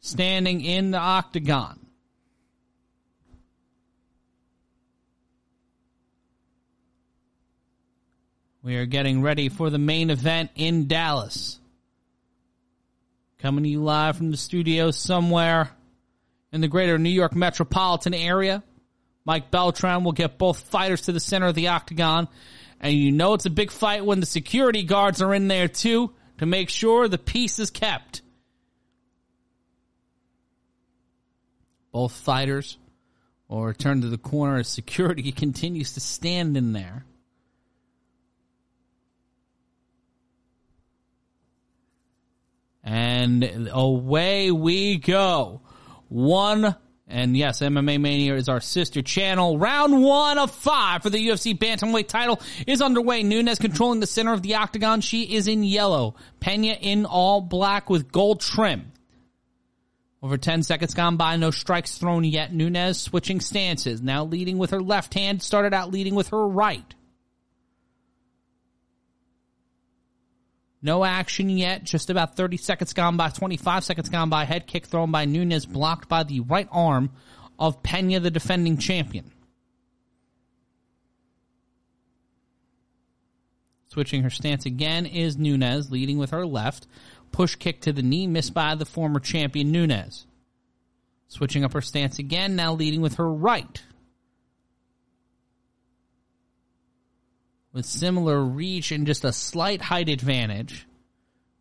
standing in the octagon. We are getting ready for the main event in Dallas. Coming to you live from the studio somewhere in the greater New York metropolitan area. Mike Beltran will get both fighters to the center of the octagon. And you know it's a big fight when the security guards are in there too to make sure the peace is kept. Both fighters will return to the corner as security continues to stand in there. And away we go. One, and yes, MMA Mania is our sister channel. Round one of five for the UFC Bantamweight title is underway. Nunes controlling the center of the octagon. She is in yellow. Peña in all black with gold trim. Over 10 seconds gone by, no strikes thrown yet. Nunes switching stances, now leading with her left hand, started out leading with her right. No action yet. Just about 30 seconds gone by, 25 seconds gone by. Head kick thrown by Nunes, blocked by the right arm of Peña, the defending champion. Switching her stance again is Nunes, leading with her left. Push kick to the knee, missed by the former champion Nunes. Switching up her stance again, now leading with her right. With similar reach and just a slight height advantage.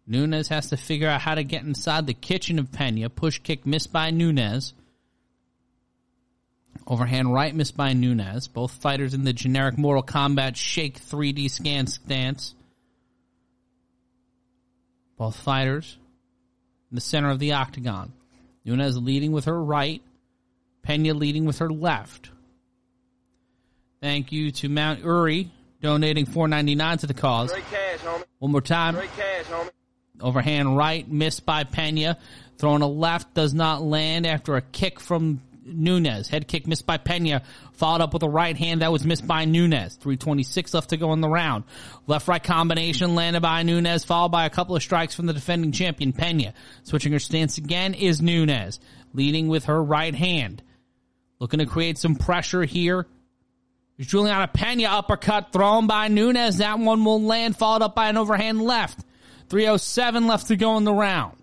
Nunes has to figure out how to get inside the kitchen of Peña. Push kick missed by Nunes. Overhand right missed by Nunes. Both fighters in the generic Mortal Kombat Shake 3D scan stance. Both fighters in the center of the octagon. Nunes leading with her right. Peña leading with her left. Thank you to Mount Uri donating 4.99 to the cause. Cash. One more time. Cash. Overhand right, missed by Peña. Throwing a left does not land after a kick from Nunes. Head kick missed by Peña. Followed up with a right hand that was missed by Nunes. 326 left to go in the round. Left right combination landed by Nunes, followed by a couple of strikes from the defending champion, Peña. Switching her stance again is Nunes. Leading with her right hand. Looking to create some pressure here. Juliana Peña uppercut thrown by Nunes. That one will land, followed up by an overhand left. 307 left to go in the round.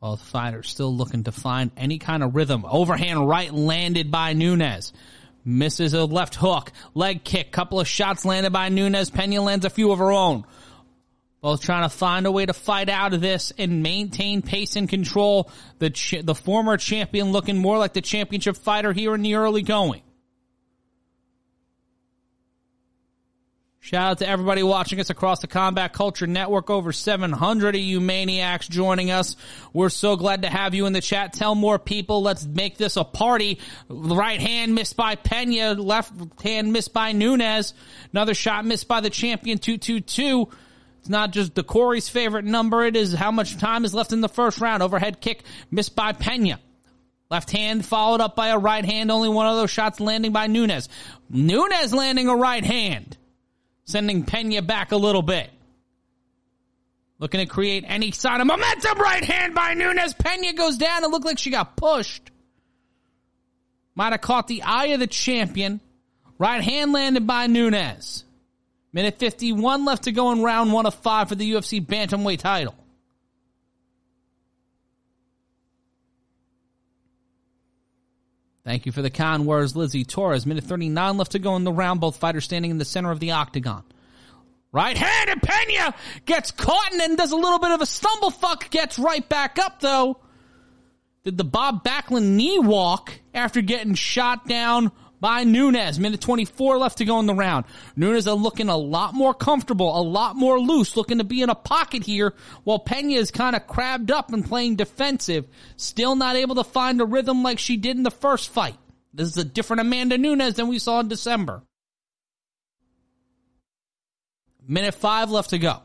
Both fighters still looking to find any kind of rhythm. Overhand right landed by Nunes. Misses a left hook. Leg kick. Couple of shots landed by Nunes. Peña lands a few of her own. Both trying to find a way to fight out of this and maintain pace and control. The ch- the former champion looking more like the championship fighter here in the early going. Shout out to everybody watching us across the Combat Culture Network. Over 700 of you maniacs joining us. We're so glad to have you in the chat. Tell more people. Let's make this a party. Right hand missed by Peña. Left hand missed by Nunes. Another shot missed by the champion 222. It's not just the Corey's favorite number. It is how much time is left in the first round. Overhead kick missed by Peña. Left hand followed up by a right hand. Only one of those shots landing by Nunes. Nunes landing a right hand sending Peña back a little bit. Looking to create any sign of momentum. Right hand by Nunes. Peña goes down. It looked like she got pushed. Might have caught the eye of the champion. Right hand landed by Nunes. Minute 51 left to go in round one of five for the UFC Bantamweight title. Thank you for the kind words, Lizzie Torres. Minute 39 left to go in the round. Both fighters standing in the center of the octagon. Right hand and Peña gets caught and does a little bit of a stumble fuck. Gets right back up though. Did the Bob Backlund knee walk after getting shot down by Nunes. Minute 24 left to go in the round. Nunes are looking a lot more comfortable, a lot more loose, looking to be in a pocket here, while Peña is kind of crabbed up and playing defensive. Still not able to find a rhythm like she did in the first fight. This is a different Amanda Nunes than we saw in December. Minute five left to go.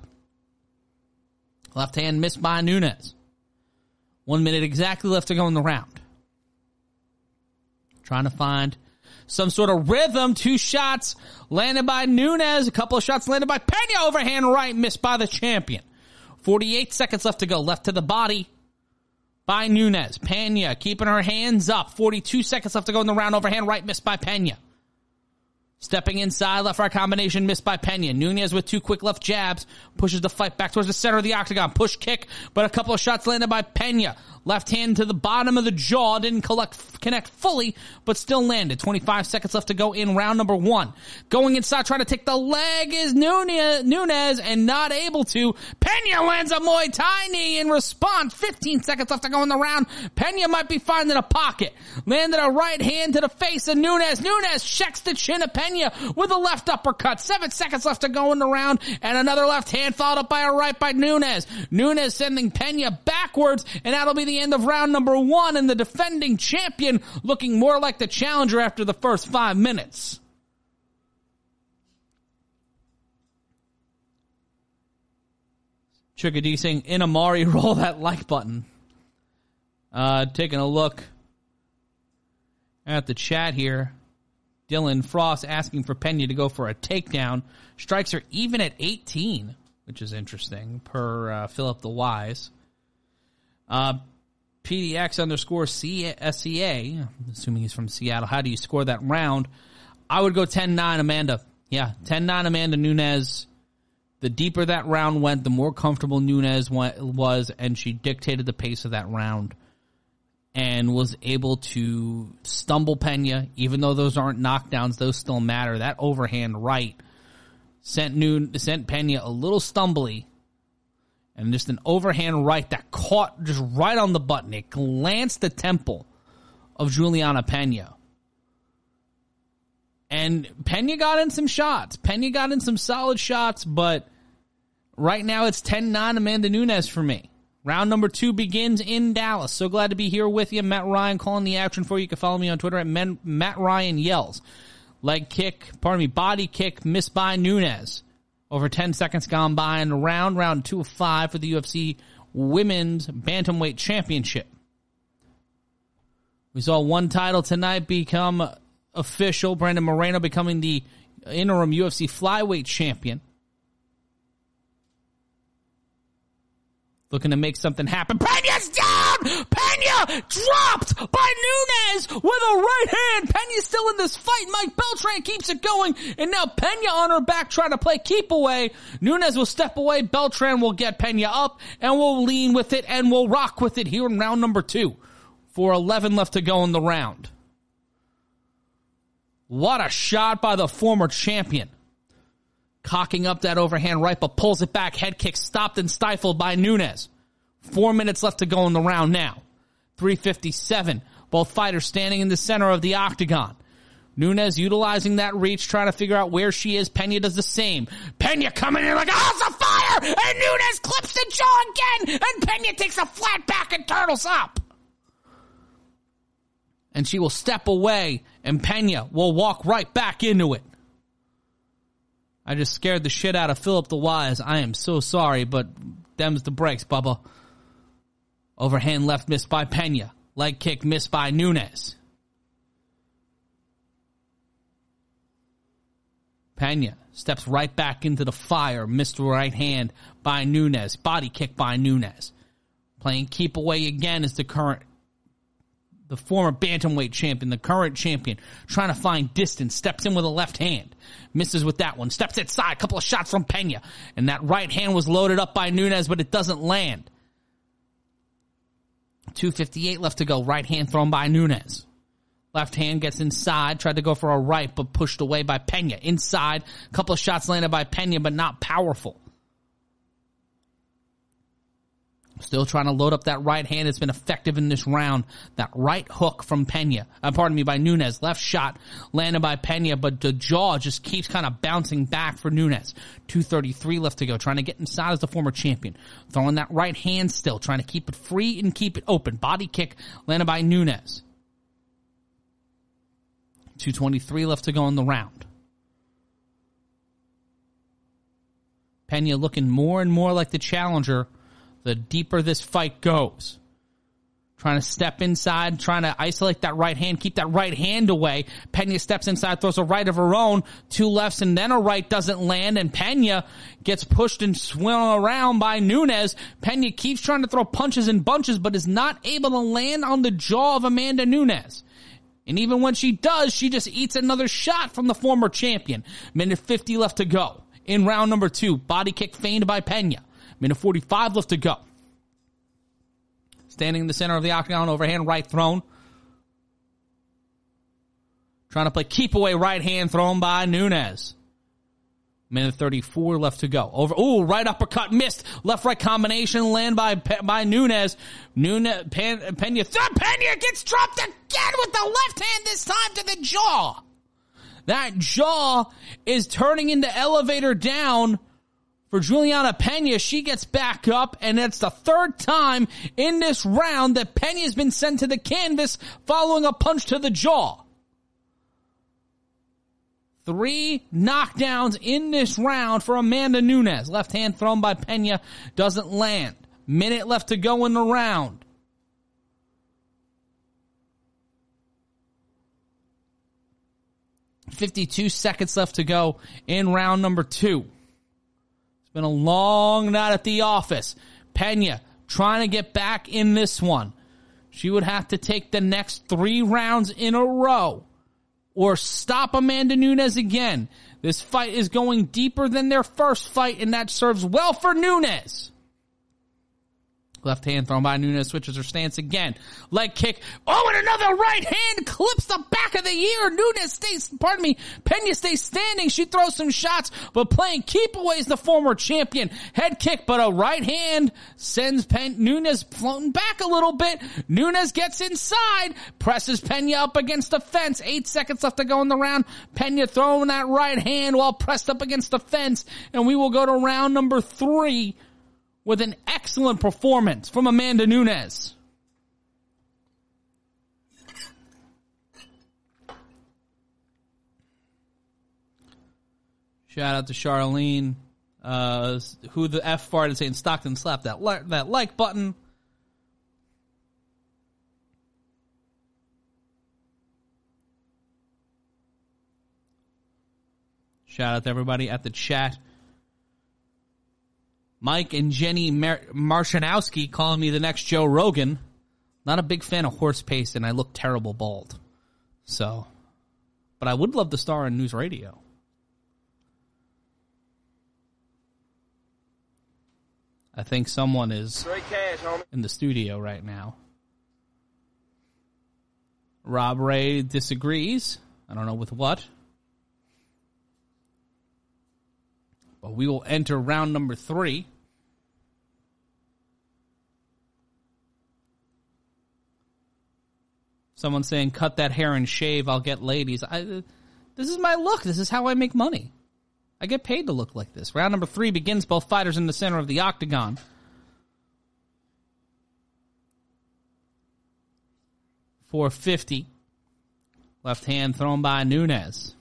Left hand missed by Nunes. One minute exactly left to go in the round. Trying to find some sort of rhythm. Two shots landed by Nunes. A couple of shots landed by Peña. Overhand right missed by the champion. 48 seconds left to go. Left to the body by Nunes. Peña keeping her hands up. 42 seconds left to go in the round. Overhand right missed by Peña. Stepping inside, left right combination missed by Peña. Nunes with two quick left jabs pushes the fight back towards the center of the octagon. Push kick, but a couple of shots landed by Peña. Left hand to the bottom of the jaw, didn't collect, connect fully, but still landed. 25 seconds left to go in round number one. Going inside, trying to take the leg is Nunes, and not able to. Peña lands a Muay Thai knee in response. 15 seconds left to go in the round. Peña might be finding a pocket. Landed a right hand to the face of Nunes. Nunes checks the chin of Peña with a left uppercut. Seven seconds left to go in the round and another left hand followed up by a right by Nunes. Nunes sending Peña backwards and that'll be the end of round number one and the defending champion looking more like the challenger after the first five minutes. Chickadee saying, Inamari, roll that like button. Uh, taking a look at the chat here. Dylan Frost asking for Peña to go for a takedown. Strikes are even at 18, which is interesting, per uh, Philip the Wise. Uh, PDX underscore C- assuming he's from Seattle. How do you score that round? I would go 10-9 Amanda. Yeah, 10-9 Amanda Nunes. The deeper that round went, the more comfortable Nunes was, and she dictated the pace of that round and was able to stumble Peña, even though those aren't knockdowns, those still matter. That overhand right sent Noon, sent Peña a little stumbly and just an overhand right that caught just right on the button. It glanced the temple of Juliana Peña. And Peña got in some shots. Peña got in some solid shots, but right now it's 10-9 Amanda Nunes for me. Round number two begins in Dallas. So glad to be here with you. Matt Ryan calling the action for you. You can follow me on Twitter at Men, Matt Ryan Yells. Leg kick, pardon me, body kick missed by Nunes. Over 10 seconds gone by in the round, round two of five for the UFC Women's Bantamweight Championship. We saw one title tonight become official. Brandon Moreno becoming the interim UFC flyweight champion. Looking to make something happen. Peña's down! Peña dropped by Nunes with a right hand. Peña's still in this fight. Mike Beltran keeps it going. And now Peña on her back trying to play keep away. Nunes will step away. Beltran will get Peña up and we'll lean with it and we'll rock with it here in round number two. For 11 left to go in the round. What a shot by the former champion. Cocking up that overhand right, but pulls it back. Head kick stopped and stifled by Nunes. Four minutes left to go in the round now. 357. Both fighters standing in the center of the octagon. Nunes utilizing that reach, trying to figure out where she is. Peña does the same. Peña coming in like a house of fire, and Nunes clips the jaw again, and Peña takes a flat back and turtles up. And she will step away, and Peña will walk right back into it. I just scared the shit out of Philip the Wise. I am so sorry, but them's the breaks, Bubba. Overhand left missed by Peña. Leg kick missed by Nunes. Peña steps right back into the fire. Missed right hand by Nunes. Body kick by Nunes. Playing keep away again is the current, the former bantamweight champion, the current champion, trying to find distance. Steps in with a left hand. Misses with that one. Steps inside. a Couple of shots from Peña. And that right hand was loaded up by Nunes, but it doesn't land. 258 left to go. Right hand thrown by Nunes. Left hand gets inside, tried to go for a right, but pushed away by Peña. Inside, a couple of shots landed by Peña, but not powerful. Still trying to load up that right hand. It's been effective in this round. That right hook from Peña, uh, pardon me, by Nunes. Left shot landed by Peña, but the jaw just keeps kind of bouncing back for Nunes. 233 left to go. Trying to get inside as the former champion. Throwing that right hand still, trying to keep it free and keep it open. Body kick landed by Nunes. 223 left to go in the round. Peña looking more and more like the challenger the deeper this fight goes. Trying to step inside, trying to isolate that right hand, keep that right hand away. Peña steps inside, throws a right of her own, two lefts and then a right doesn't land and Peña gets pushed and swung around by Nunes. Peña keeps trying to throw punches and bunches but is not able to land on the jaw of Amanda Nunes. And even when she does, she just eats another shot from the former champion. Minute 50 left to go. In round number two, body kick feigned by Peña. Minute 45 left to go. Standing in the center of the octagon, overhand right thrown. Trying to play keep away right hand thrown by Nunes. Minute 34 left to go. Over, ooh, right uppercut missed. Left right combination land by, by Nunez. Nunes, Pen, Peña, Peña gets dropped again with the left hand this time to the jaw. That jaw is turning into elevator down for Juliana Peña. She gets back up and it's the third time in this round that Peña has been sent to the canvas following a punch to the jaw. Three knockdowns in this round for Amanda Nunes. Left hand thrown by Peña doesn't land. Minute left to go in the round. Fifty-two seconds left to go in round number two. It's been a long night at the office. Peña trying to get back in this one. She would have to take the next three rounds in a row or stop Amanda Nunes again. This fight is going deeper than their first fight, and that serves well for Nunes. Left hand thrown by Nunes switches her stance again. Leg kick. Oh, and another right hand clips the back of the ear. Nunes stays, pardon me, Peña stays standing. She throws some shots, but playing keep away is the former champion. Head kick, but a right hand sends Pen- Nunes floating back a little bit. Nunes gets inside, presses Peña up against the fence. Eight seconds left to go in the round. Peña throwing that right hand while pressed up against the fence, and we will go to round number three with an excellent performance from Amanda Nunes. Shout out to Charlene, uh, who the F farted saying Stockton slapped that li- that like button. Shout out to everybody at the chat. Mike and Jenny Mar- Marshanowski calling me the next Joe Rogan. Not a big fan of horse pace, and I look terrible bald. So, but I would love to star on news radio. I think someone is in the studio right now. Rob Ray disagrees. I don't know with what. But we will enter round number three. Someone saying, cut that hair and shave, I'll get ladies. I, this is my look. This is how I make money. I get paid to look like this. Round number three begins both fighters in the center of the octagon. Four fifty. Left hand thrown by Nunes.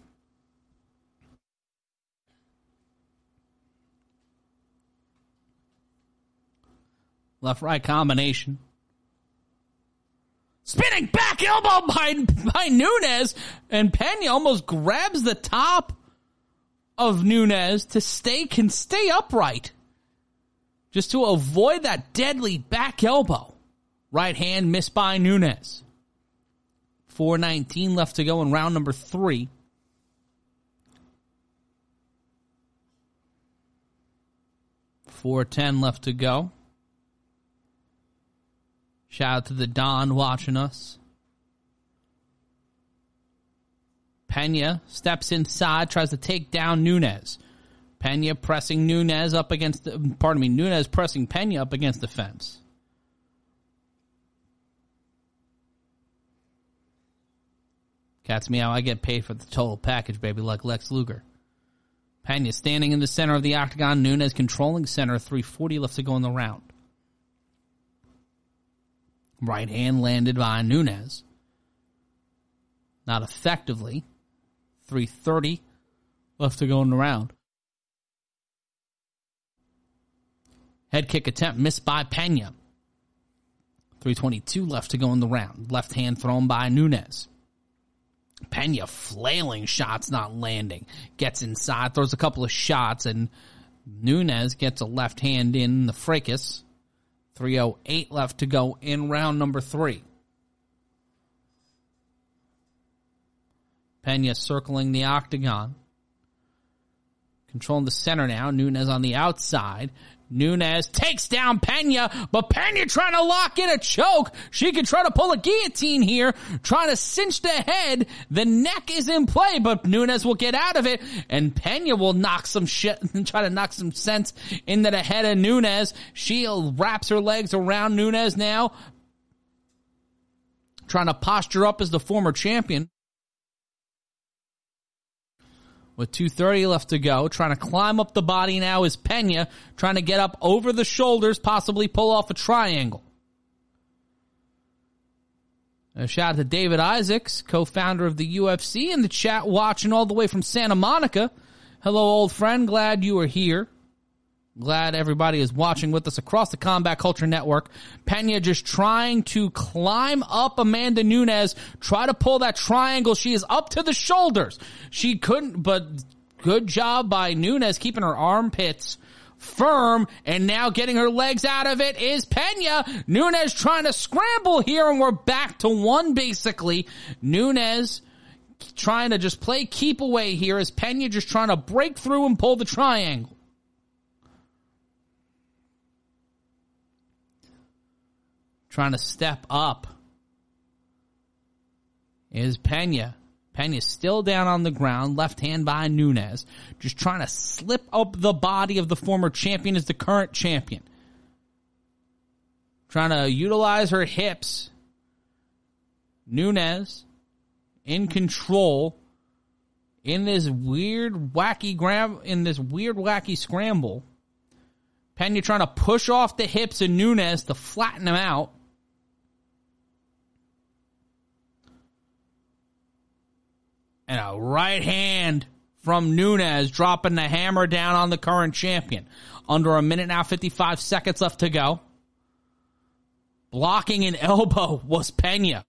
Left right combination. Spinning back elbow by, by Nunes, and Peña almost grabs the top of Nunes to stay can stay upright. Just to avoid that deadly back elbow. Right hand missed by Nunes. 419 left to go in round number three. Four ten left to go. Shout out to the Don watching us. Peña steps inside, tries to take down Nunes. Peña pressing Nunes up against the, pardon me, Nunes pressing Peña up against the fence. Cat's meow, I get paid for the total package, baby, like Lex Luger. Peña standing in the center of the octagon, Nunes controlling center, 340 left to go in the round. Right hand landed by Nunes. Not effectively. 330 left to go in the round. Head kick attempt missed by Peña. 322 left to go in the round. Left hand thrown by Nunes. Peña flailing shots not landing. Gets inside, throws a couple of shots, and Nunes gets a left hand in the fracas. 308 left to go in round number three. Peña circling the octagon. Controlling the center now. Nunes on the outside. Nunes takes down Peña, but Peña trying to lock in a choke. She could try to pull a guillotine here, trying to cinch the head. The neck is in play, but Nunes will get out of it, and Peña will knock some shit and try to knock some sense into the head of Nunes. She wraps her legs around Nunes now, trying to posture up as the former champion. With 230 left to go, trying to climb up the body now is Peña, trying to get up over the shoulders, possibly pull off a triangle. A shout out to David Isaacs, co-founder of the UFC in the chat watching all the way from Santa Monica. Hello, old friend. Glad you are here. Glad everybody is watching with us across the Combat Culture Network. Peña just trying to climb up Amanda Nunes, try to pull that triangle. She is up to the shoulders. She couldn't, but good job by Nunes keeping her armpits firm, and now getting her legs out of it is Peña. Nunes trying to scramble here, and we're back to one basically. Nunes trying to just play keep away here as Peña just trying to break through and pull the triangle. Trying to step up is Peña. Peña's still down on the ground, left hand by Nunes, just trying to slip up the body of the former champion as the current champion. Trying to utilize her hips. Nunes in control in this weird wacky grab in this weird wacky scramble. Peña trying to push off the hips of Nunes to flatten him out. And a right hand from Nunes dropping the hammer down on the current champion. Under a minute now, 55 seconds left to go. Blocking an elbow was Peña.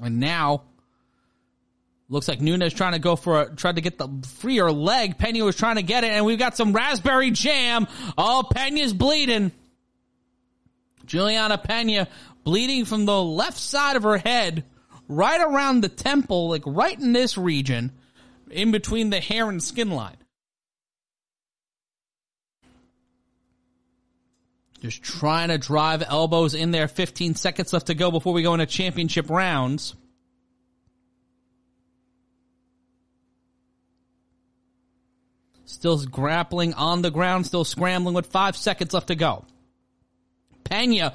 And now, looks like Nunes trying to go for a, tried to get the freer leg. Peña was trying to get it, and we've got some raspberry jam. Oh, Peña's bleeding. Juliana Peña bleeding from the left side of her head, right around the temple, like right in this region, in between the hair and skin line. Just trying to drive elbows in there. 15 seconds left to go before we go into championship rounds. Still grappling on the ground, still scrambling with five seconds left to go. Peña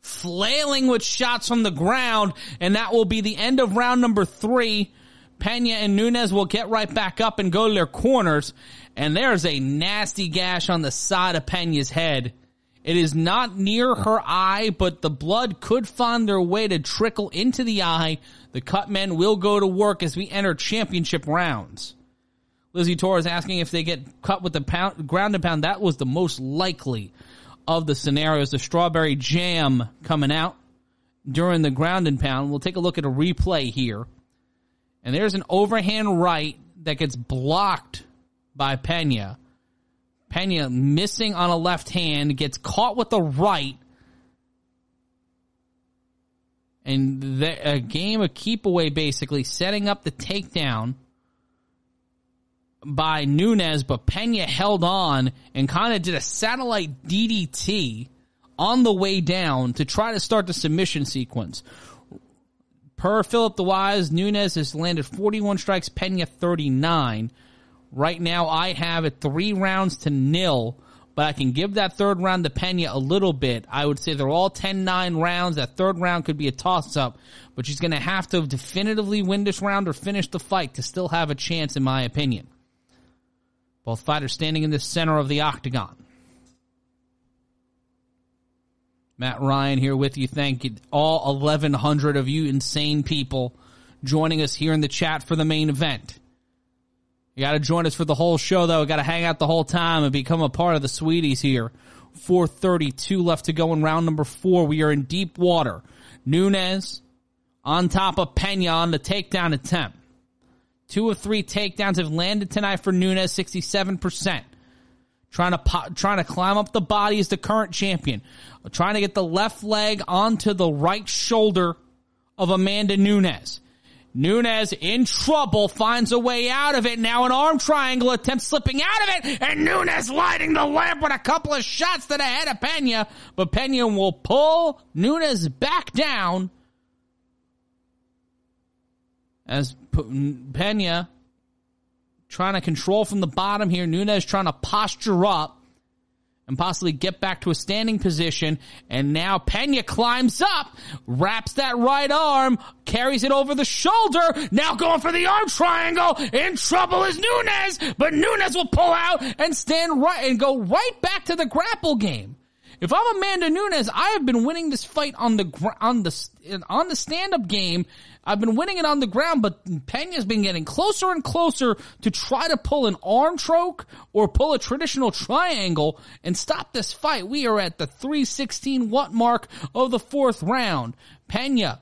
flailing with shots from the ground, and that will be the end of round number three. Peña and Nunes will get right back up and go to their corners, and there's a nasty gash on the side of Peña's head. It is not near her eye, but the blood could find their way to trickle into the eye. The cut men will go to work as we enter championship rounds. Lizzie Torres asking if they get cut with the pound, ground and pound. That was the most likely of the scenarios. The strawberry jam coming out during the ground and pound. We'll take a look at a replay here. And there's an overhand right that gets blocked by Peña. Peña missing on a left hand, gets caught with the right. And the, a game of keep away basically setting up the takedown by Nunes, but Peña held on and kind of did a satellite DDT on the way down to try to start the submission sequence. Per Philip the Wise, Nunes has landed 41 strikes, Peña 39. Right now, I have it three rounds to nil, but I can give that third round to Peña a little bit. I would say they're all 10-9 rounds. That third round could be a toss-up, but she's going to have to definitively win this round or finish the fight to still have a chance, in my opinion. Both fighters standing in the center of the octagon. Matt Ryan here with you. Thank you, all 1,100 of you insane people joining us here in the chat for the main event. You got to join us for the whole show, though. Got to hang out the whole time and become a part of the sweeties here. 432 left to go in round number four. We are in deep water. Nunes on top of Peña on the takedown attempt. Two of three takedowns have landed tonight for Nunes, 67%. Trying to trying to climb up the body as the current champion. Trying to get the left leg onto the right shoulder of Amanda Nunes. Nunes in trouble, finds a way out of it. Now an arm triangle attempt slipping out of it, and Nunes lighting the lamp with a couple of shots to the head of Peña, but Peña will pull Nunes back down as Peña trying to control from the bottom here. Nunes trying to posture up and possibly get back to a standing position. And now Peña climbs up, wraps that right arm, carries it over the shoulder. Now going for the arm triangle. In trouble is Nunes, but Nunes will pull out and stand right and go right back to the grapple game. If I'm Amanda Nunes, I have been winning this fight on the on the on the stand up game. I've been winning it on the ground, but Peña's been getting closer and closer to try to pull an arm choke or pull a traditional triangle and stop this fight. We are at the 316 what mark of the fourth round. Peña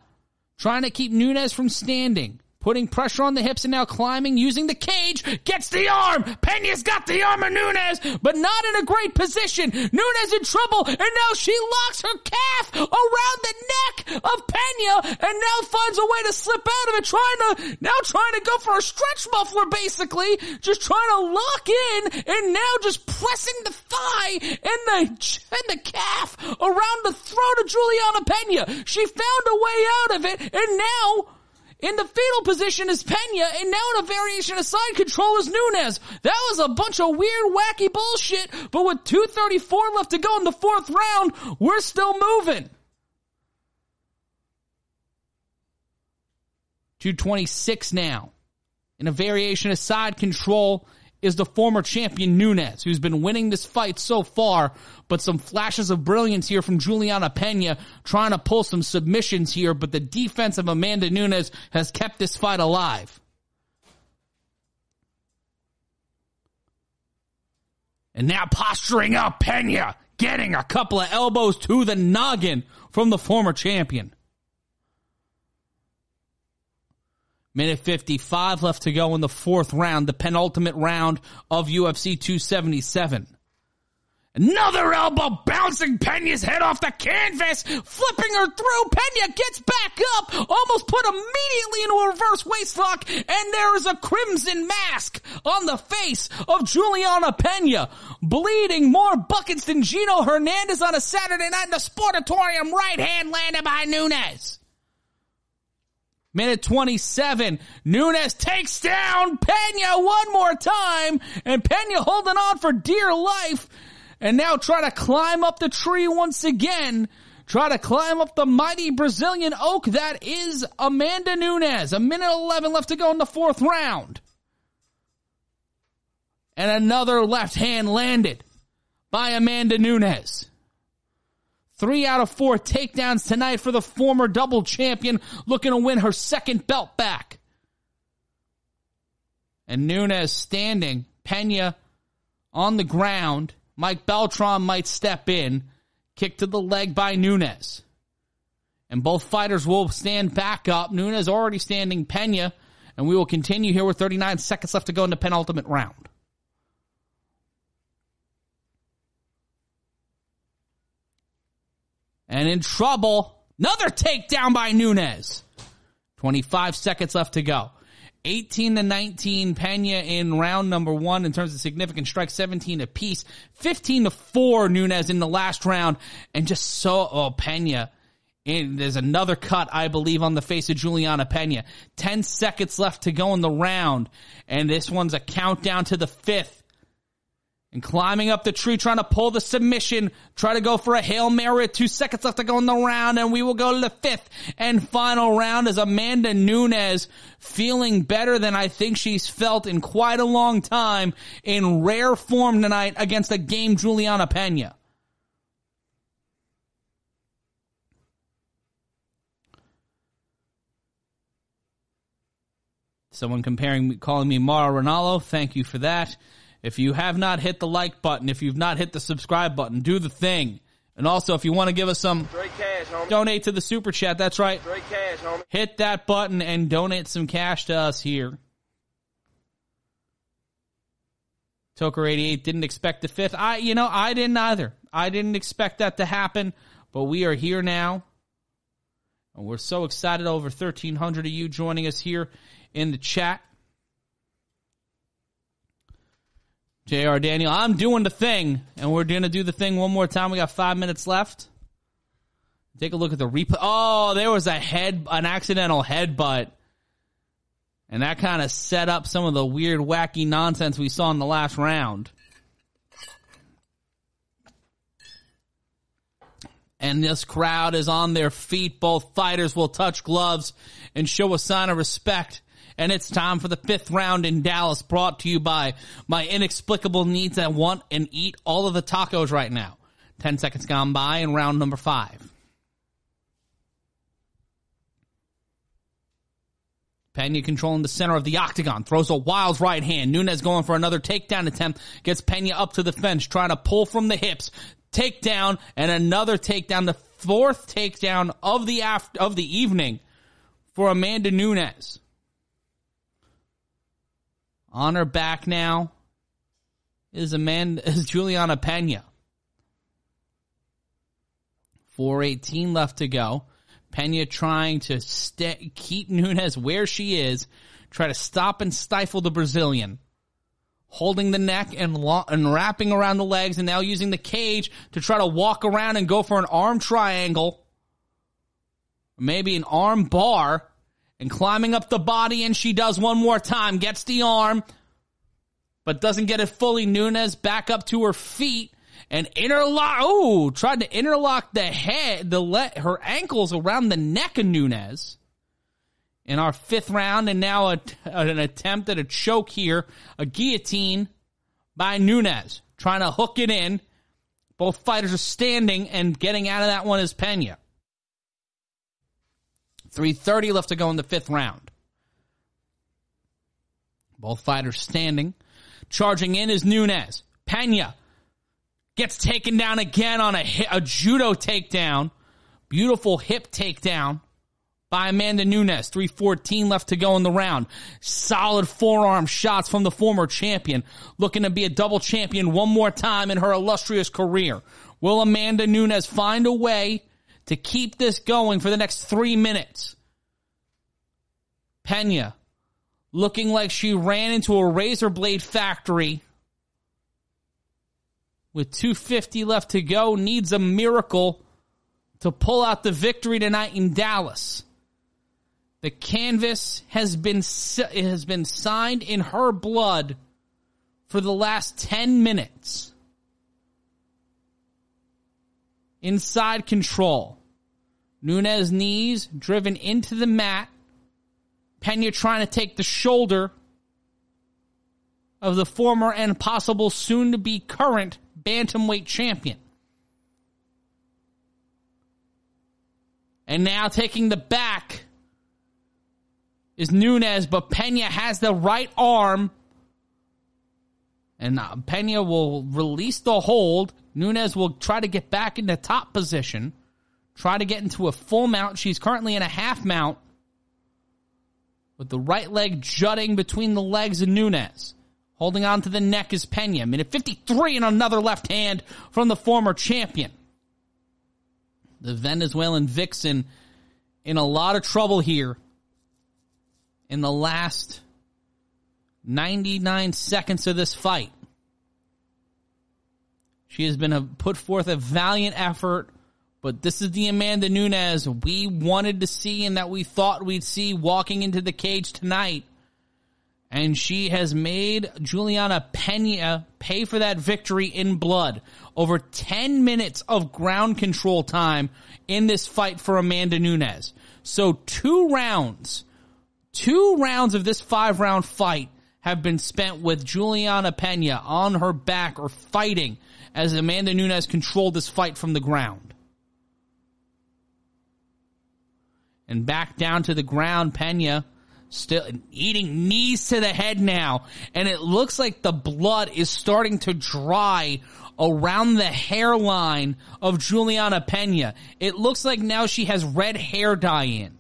trying to keep Nunes from standing putting pressure on the hips and now climbing using the cage, gets the arm. Peña's got the arm of Nunes, but not in a great position. Nunes in trouble, and now she locks her calf around the neck of Peña, and now finds a way to slip out of it, trying to, now trying to go for a stretch muffler basically, just trying to lock in, and now just pressing the thigh and the, and the calf around the throat of Juliana Peña. She found a way out of it, and now, in the fetal position is Peña, and now in a variation of side control is Nunes. That was a bunch of weird, wacky bullshit, but with 234 left to go in the fourth round, we're still moving. 226 now. In a variation of side control is the former champion Nunes, who's been winning this fight so far, but some flashes of brilliance here from Juliana Peña trying to pull some submissions here, but the defense of Amanda Nunes has kept this fight alive. And now posturing up Peña, getting a couple of elbows to the noggin from the former champion. Minute 55 left to go in the fourth round, the penultimate round of UFC 277. Another elbow bouncing Peña's head off the canvas, flipping her through. Peña gets back up, almost put immediately into a reverse waistlock, and there is a crimson mask on the face of Juliana Peña, bleeding more buckets than Gino Hernandez on a Saturday night in the Sportatorium. Right hand landed by Nunes. Minute 27. Nunes takes down Peña one more time and Peña holding on for dear life and now try to climb up the tree once again. Try to climb up the mighty Brazilian oak that is Amanda Nunes. A minute 11 left to go in the fourth round. And another left hand landed by Amanda Nunes. Three out of four takedowns tonight for the former double champion looking to win her second belt back. And Nunes standing, Peña on the ground. Mike Beltran might step in. Kick to the leg by Nunes. And both fighters will stand back up. Nunes already standing Peña. And we will continue here with 39 seconds left to go in the penultimate round. And in trouble. Another takedown by Nunes. 25 seconds left to go. 18 to 19 Peña in round number one in terms of significant strikes, 17 apiece, 15 to 4 Nunes in the last round, and just so, oh, Peña. And there's another cut, I believe, on the face of Juliana Peña. 10 seconds left to go in the round, and this one's a countdown to the fifth and climbing up the tree, trying to pull the submission, try to go for a Hail Mary. Two seconds left to go in the round, and we will go to the fifth and final round as Amanda Nunes feeling better than I think she's felt in quite a long time in rare form tonight against a game Juliana Peña. Someone comparing, calling me Mauro Ranallo. Thank you for that. If you have not hit the like button, if you've not hit the subscribe button, do the thing. And also, if you want to give us some, cash, donate to the super chat. That's right. Cash. Hit that button and donate some cash to us here. Toker 88 didn't expect the fifth. I, you know, I didn't either. I didn't expect that to happen, but we are here now. And we're so excited over 1300 of you joining us here in the chat. JR Daniel, I'm doing the thing, and we're going to do the thing one more time. We got five minutes left. Take a look at the replay. Oh, there was a head, an accidental headbutt. And that kind of set up some of the weird, wacky nonsense we saw in the last round. And this crowd is on their feet. Both fighters will touch gloves and show a sign of respect and it's time for the fifth round in Dallas brought to you by my inexplicable needs that want and eat all of the tacos right now. 10 seconds gone by in round number five. Peña controlling the center of the octagon, throws a wild right hand. Nunes going for another takedown attempt, gets Peña up to the fence, trying to pull from the hips. Takedown and another takedown, the fourth takedown of the after, of the evening for Amanda Nunes. On her back now is Amanda is Juliana Peña. 418 left to go. Pena trying to sta keep Nunes where she is, try to stop and stifle the Brazilian. Holding the neck and, lo- and wrapping around the legs and now using the cage to try to walk around and go for an arm triangle. Maybe an arm bar and climbing up the body and she does one more time, gets the arm, but doesn't get it fully. Nunes back up to her feet and interlock. Oh, tried to interlock the head, the let her ankles around the neck of Nunes. In our fifth round, and now a, an attempt at a choke here, a guillotine by Nunes, trying to hook it in. Both fighters are standing and getting out of that one is Peña. 330 left to go in the fifth round. Both fighters standing. Charging in is Nunes. Peña gets taken down again on a, hit, a judo takedown. Beautiful hip takedown by Amanda Nunes. 314 left to go in the round. Solid forearm shots from the former champion. Looking to be a double champion one more time in her illustrious career. Will Amanda Nunes find a way to keep this going for the next three minutes? Peña looking like she ran into a razor blade factory with 250 left to go needs a miracle to pull out the victory tonight in Dallas. The canvas has been it has been signed in her blood for the last 10 minutes. Inside control. Nunes knees driven into the mat. Peña trying to take the shoulder of the former and possible soon to be current bantamweight champion. And now taking the back is Nunes, but Peña has the right arm. And uh, Peña will release the hold. Nunes will try to get back into top position, try to get into a full mount. She's currently in a half mount with the right leg jutting between the legs of Nunes. Holding on to the neck is Peña. Minute 53 and another left hand from the former champion. The Venezuelan Vixen in a lot of trouble here in the last 99 seconds of this fight. She has been a, put forth a valiant effort, but this is the Amanda Nunes we wanted to see and that we thought we'd see walking into the cage tonight. And she has made Juliana Peña pay for that victory in blood. Over 10 minutes of ground control time in this fight for Amanda Nunes. So two rounds Two rounds of this five round fight have been spent with Juliana Peña on her back or fighting as Amanda Nunes controlled this fight from the ground. And back down to the ground, Peña still eating knees to the head now. And it looks like the blood is starting to dry around the hairline of Juliana Peña. It looks like now she has red hair dye in.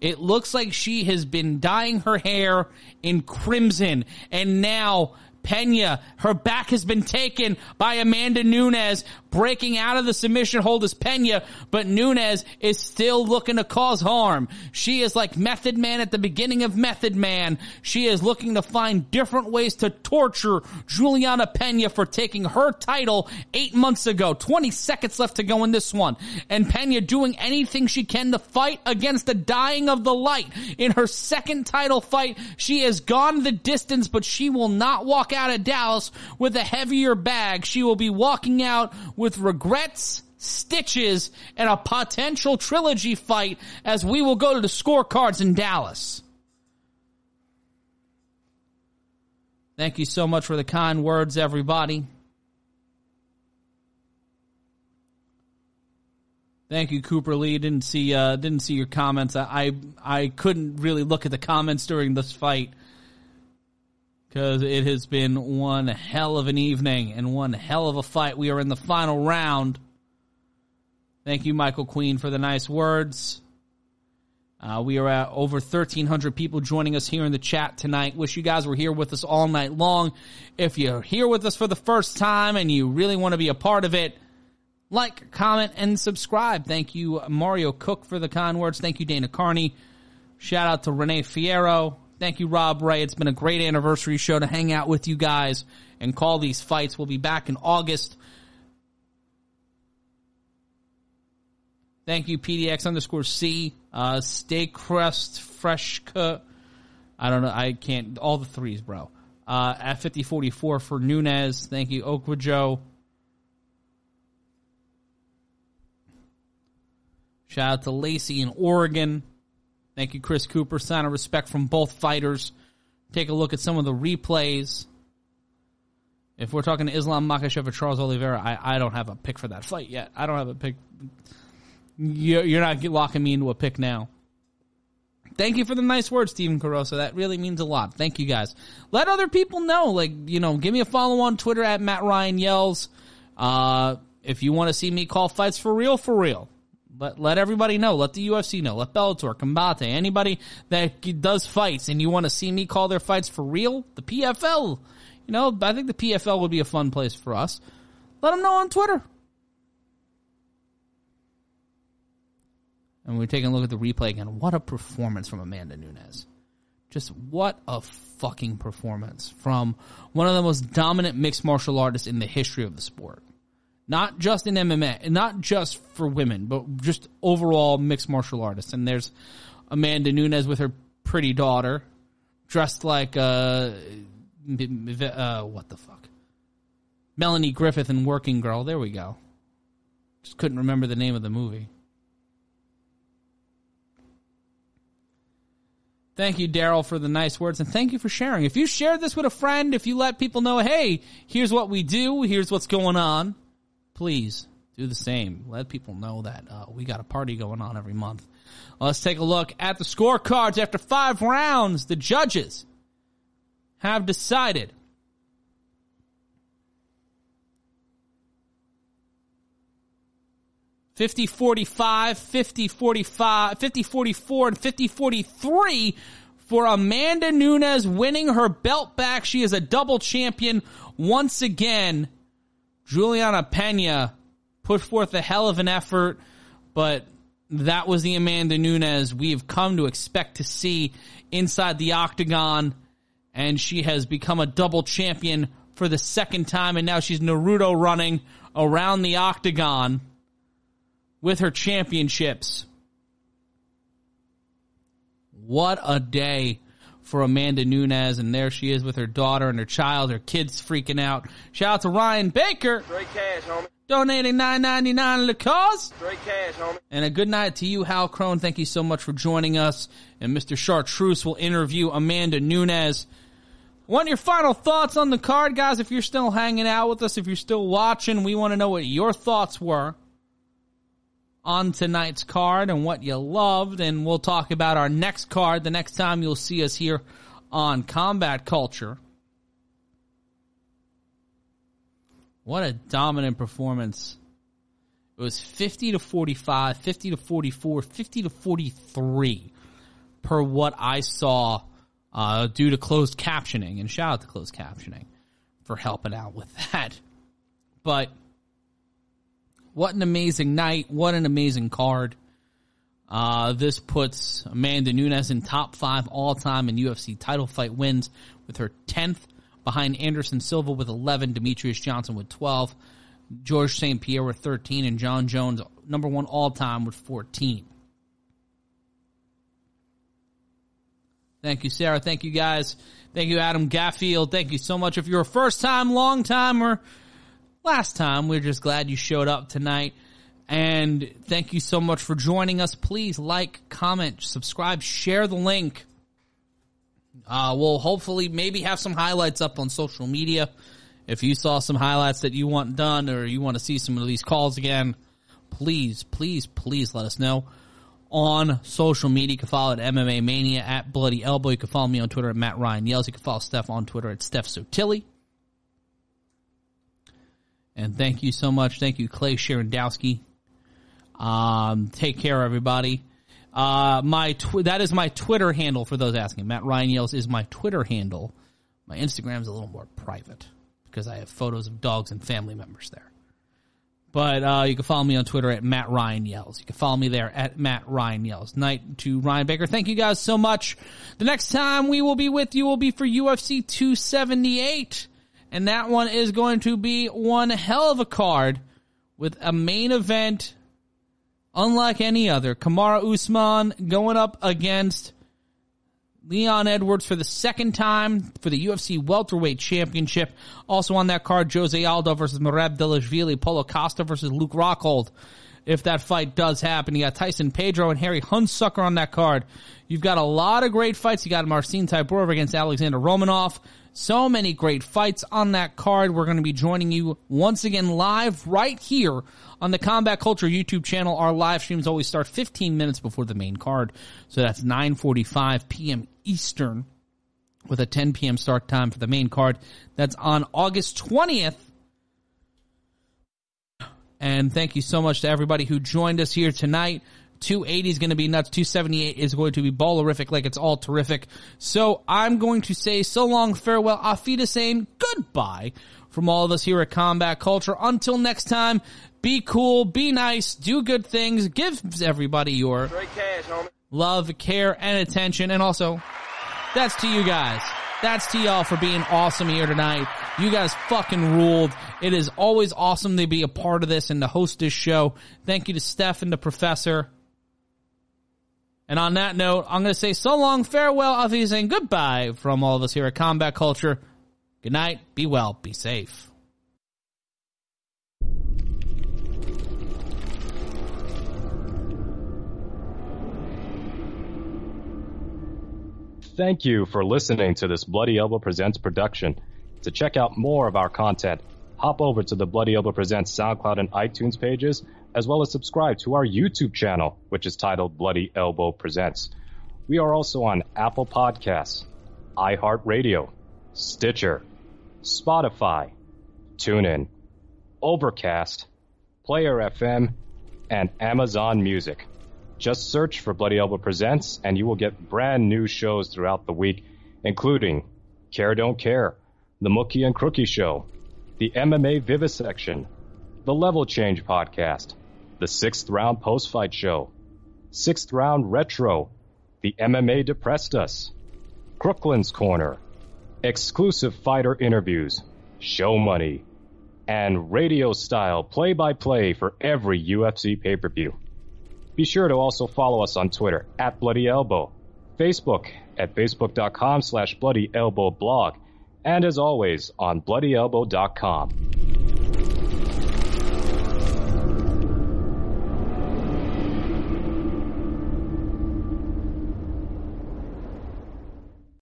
It looks like she has been dyeing her hair in crimson and now Peña, her back has been taken by Amanda Nunes, breaking out of the submission hold is Peña, but Nunes is still looking to cause harm. She is like Method Man at the beginning of Method Man. She is looking to find different ways to torture Juliana Peña for taking her title eight months ago. 20 seconds left to go in this one. And Peña doing anything she can to fight against the dying of the light. In her second title fight, she has gone the distance, but she will not walk out of Dallas with a heavier bag. She will be walking out with regrets, stitches, and a potential trilogy fight as we will go to the scorecards in Dallas. Thank you so much for the kind words, everybody. Thank you, Cooper Lee. Didn't see uh, didn't see your comments. I, I I couldn't really look at the comments during this fight because it has been one hell of an evening and one hell of a fight. We are in the final round. Thank you, Michael Queen, for the nice words. Uh, we are at over 1,300 people joining us here in the chat tonight. Wish you guys were here with us all night long. If you're here with us for the first time and you really want to be a part of it, like, comment, and subscribe. Thank you, Mario Cook, for the kind words. Thank you, Dana Carney. Shout out to Renee Fierro. Thank you, Rob Ray. It's been a great anniversary show to hang out with you guys and call these fights. We'll be back in August. Thank you, PDX underscore C. Uh, Stay Crust Fresh Cut. I don't know. I can't. All the threes, bro. Uh, at 5044 for Nunes. Thank you, Okwa Joe. Shout out to Lacey in Oregon. Thank you, Chris Cooper. Sign of respect from both fighters. Take a look at some of the replays. If we're talking to Islam Makhachev or Charles Oliveira, I, I don't have a pick for that fight yet. I don't have a pick. You're, you're not locking me into a pick now. Thank you for the nice words, Stephen Carosa. That really means a lot. Thank you guys. Let other people know. Like, you know, give me a follow on Twitter at Matt Ryan Yells. Uh, if you want to see me call fights for real, for real. Let, let everybody know. Let the UFC know. Let Bellator, Combate, anybody that does fights and you want to see me call their fights for real, the PFL. You know, I think the PFL would be a fun place for us. Let them know on Twitter. And we're taking a look at the replay again. What a performance from Amanda Nunes. Just what a fucking performance from one of the most dominant mixed martial artists in the history of the sport. Not just in MMA, and not just for women, but just overall mixed martial artists. And there's Amanda Nunes with her pretty daughter, dressed like uh, uh what the fuck, Melanie Griffith in Working Girl. There we go. Just couldn't remember the name of the movie. Thank you, Daryl, for the nice words, and thank you for sharing. If you share this with a friend, if you let people know, hey, here's what we do, here's what's going on, please do the same. Let people know that uh, we got a party going on every month. Let's take a look at the scorecards after five rounds. The judges have decided. Fifty forty-five, fifty forty-five, fifty forty-four, and fifty forty-three for Amanda Nunes winning her belt back. She is a double champion once again. Juliana Peña put forth a hell of an effort, but that was the Amanda Nunes we've come to expect to see inside the octagon, and she has become a double champion for the second time, and now she's Naruto running around the octagon with her championships. What a day for Amanda Nunes, and there she is with her daughter and her child, her kids freaking out. Shout out to Ryan Baker Straight cash, homie. donating nine ninety nine to the cause. Straight cash, homie. And a good night to you, Hal Crone. Thank you so much for joining us. And Mr. Chartreuse will interview Amanda Nunes. Want your final thoughts on the card, guys? If you're still hanging out with us, if you're still watching, we want to know what your thoughts were on tonight's card and what you loved. And we'll talk about our next card the next time you'll see us here on Combat Culture. What a dominant performance. It was 50 to 45, 50 to 44, 50 to 43 per what I saw uh, due to closed captioning. And shout out to closed captioning for helping out with that. But what an amazing night. What an amazing card. Uh, this puts Amanda Nunes in top five all time in UFC title fight wins with her 10th behind Anderson Silva with 11, Demetrious Johnson with 12, Georges St. Pierre with 13, and Jon Jones, number one all time with 14. Thank you, Sarah. Thank you, guys. Thank you, Adam Gaffield. Thank you so much. If you're a first time, long time, or last time, we're just glad you showed up tonight. And thank you so much for joining us. Please like, comment, subscribe, share the link. Uh, we'll hopefully maybe have some highlights up on social media. If you saw some highlights that you want done or you want to see some of these calls again, please, please, please let us know on social media. You can follow at MMA Mania at Bloody Elbow. You can follow me on Twitter at Matt Ryan Yells. You can follow Steph on Twitter at Steph Sotilli. And thank you so much. Thank you, Clay Sherendowski. Um, take care, everybody. Uh, my tw- that is my Twitter handle for those asking. Matt Ryan yells is my Twitter handle. My Instagram is a little more private because I have photos of dogs and family members there. But uh, you can follow me on Twitter at Matt Ryan Yells. You can follow me there at Matt Ryan Yells. Night to Ryan Baker. Thank you guys so much. The next time we will be with you will be for UFC 278. And that one is going to be one hell of a card with a main event unlike any other. Kamaru Usman going up against Leon Edwards for the second time for the UFC welterweight championship. Also on that card, Jose Aldo versus Merab Dvalishvili, Paulo Costa versus Luke Rockhold. If that fight does happen, you got Tyson Pedro and Harry Hunsucker on that card. You've got a lot of great fights. You got Marcin Tybura against Alexander Romanov. So many great fights on that card. We're going to be joining you once again live right here on the Combat Culture YouTube channel. Our live streams always start 15 minutes before the main card. So that's 9:45 p.m. Eastern with a 10 p.m. start time for the main card. That's on August 20th. And thank you so much to everybody who joined us here tonight. 280 is going to be nuts. 278 is going to be ballerific, like it's all terrific. So I'm going to say so long, farewell, auf Wiedersehen, goodbye from all of us here at Combat Culture. Until next time, be cool, be nice, do good things, give everybody your cash, love, care, and attention. And also, that's to you guys. That's to y'all for being awesome here tonight. You guys fucking ruled. It is always awesome to be a part of this and to host this show. Thank you to Steph and the professor. And on that note, I'm going to say so long, farewell, auf Wiedersehen, goodbye from all of us here at Combat Culture. Good night, be well, be safe. Thank you for listening to this Bloody Elbow Presents production. To check out more of our content, hop over to the Bloody Elbow Presents SoundCloud and iTunes pages, as well as subscribe to our YouTube channel, which is titled Bloody Elbow Presents. We are also on Apple Podcasts, iHeartRadio, Stitcher, Spotify, TuneIn, Overcast, Player FM, and Amazon Music. Just search for Bloody Elbow Presents and you will get brand new shows throughout the week, including Care Don't Care, The Mookie and Crookie Show, the MMA Vivisection, the Level Change Podcast, the Sixth Round Post Fight Show, Sixth Round Retro, the MMA Depressed Us, Crooklyn's Corner, exclusive fighter interviews, show money, and radio style play by play for every UFC pay per view. Be sure to also follow us on Twitter at Bloody Elbow, Facebook at facebook.com slash Bloody Elbow blog, and as always on bloodyelbow.com.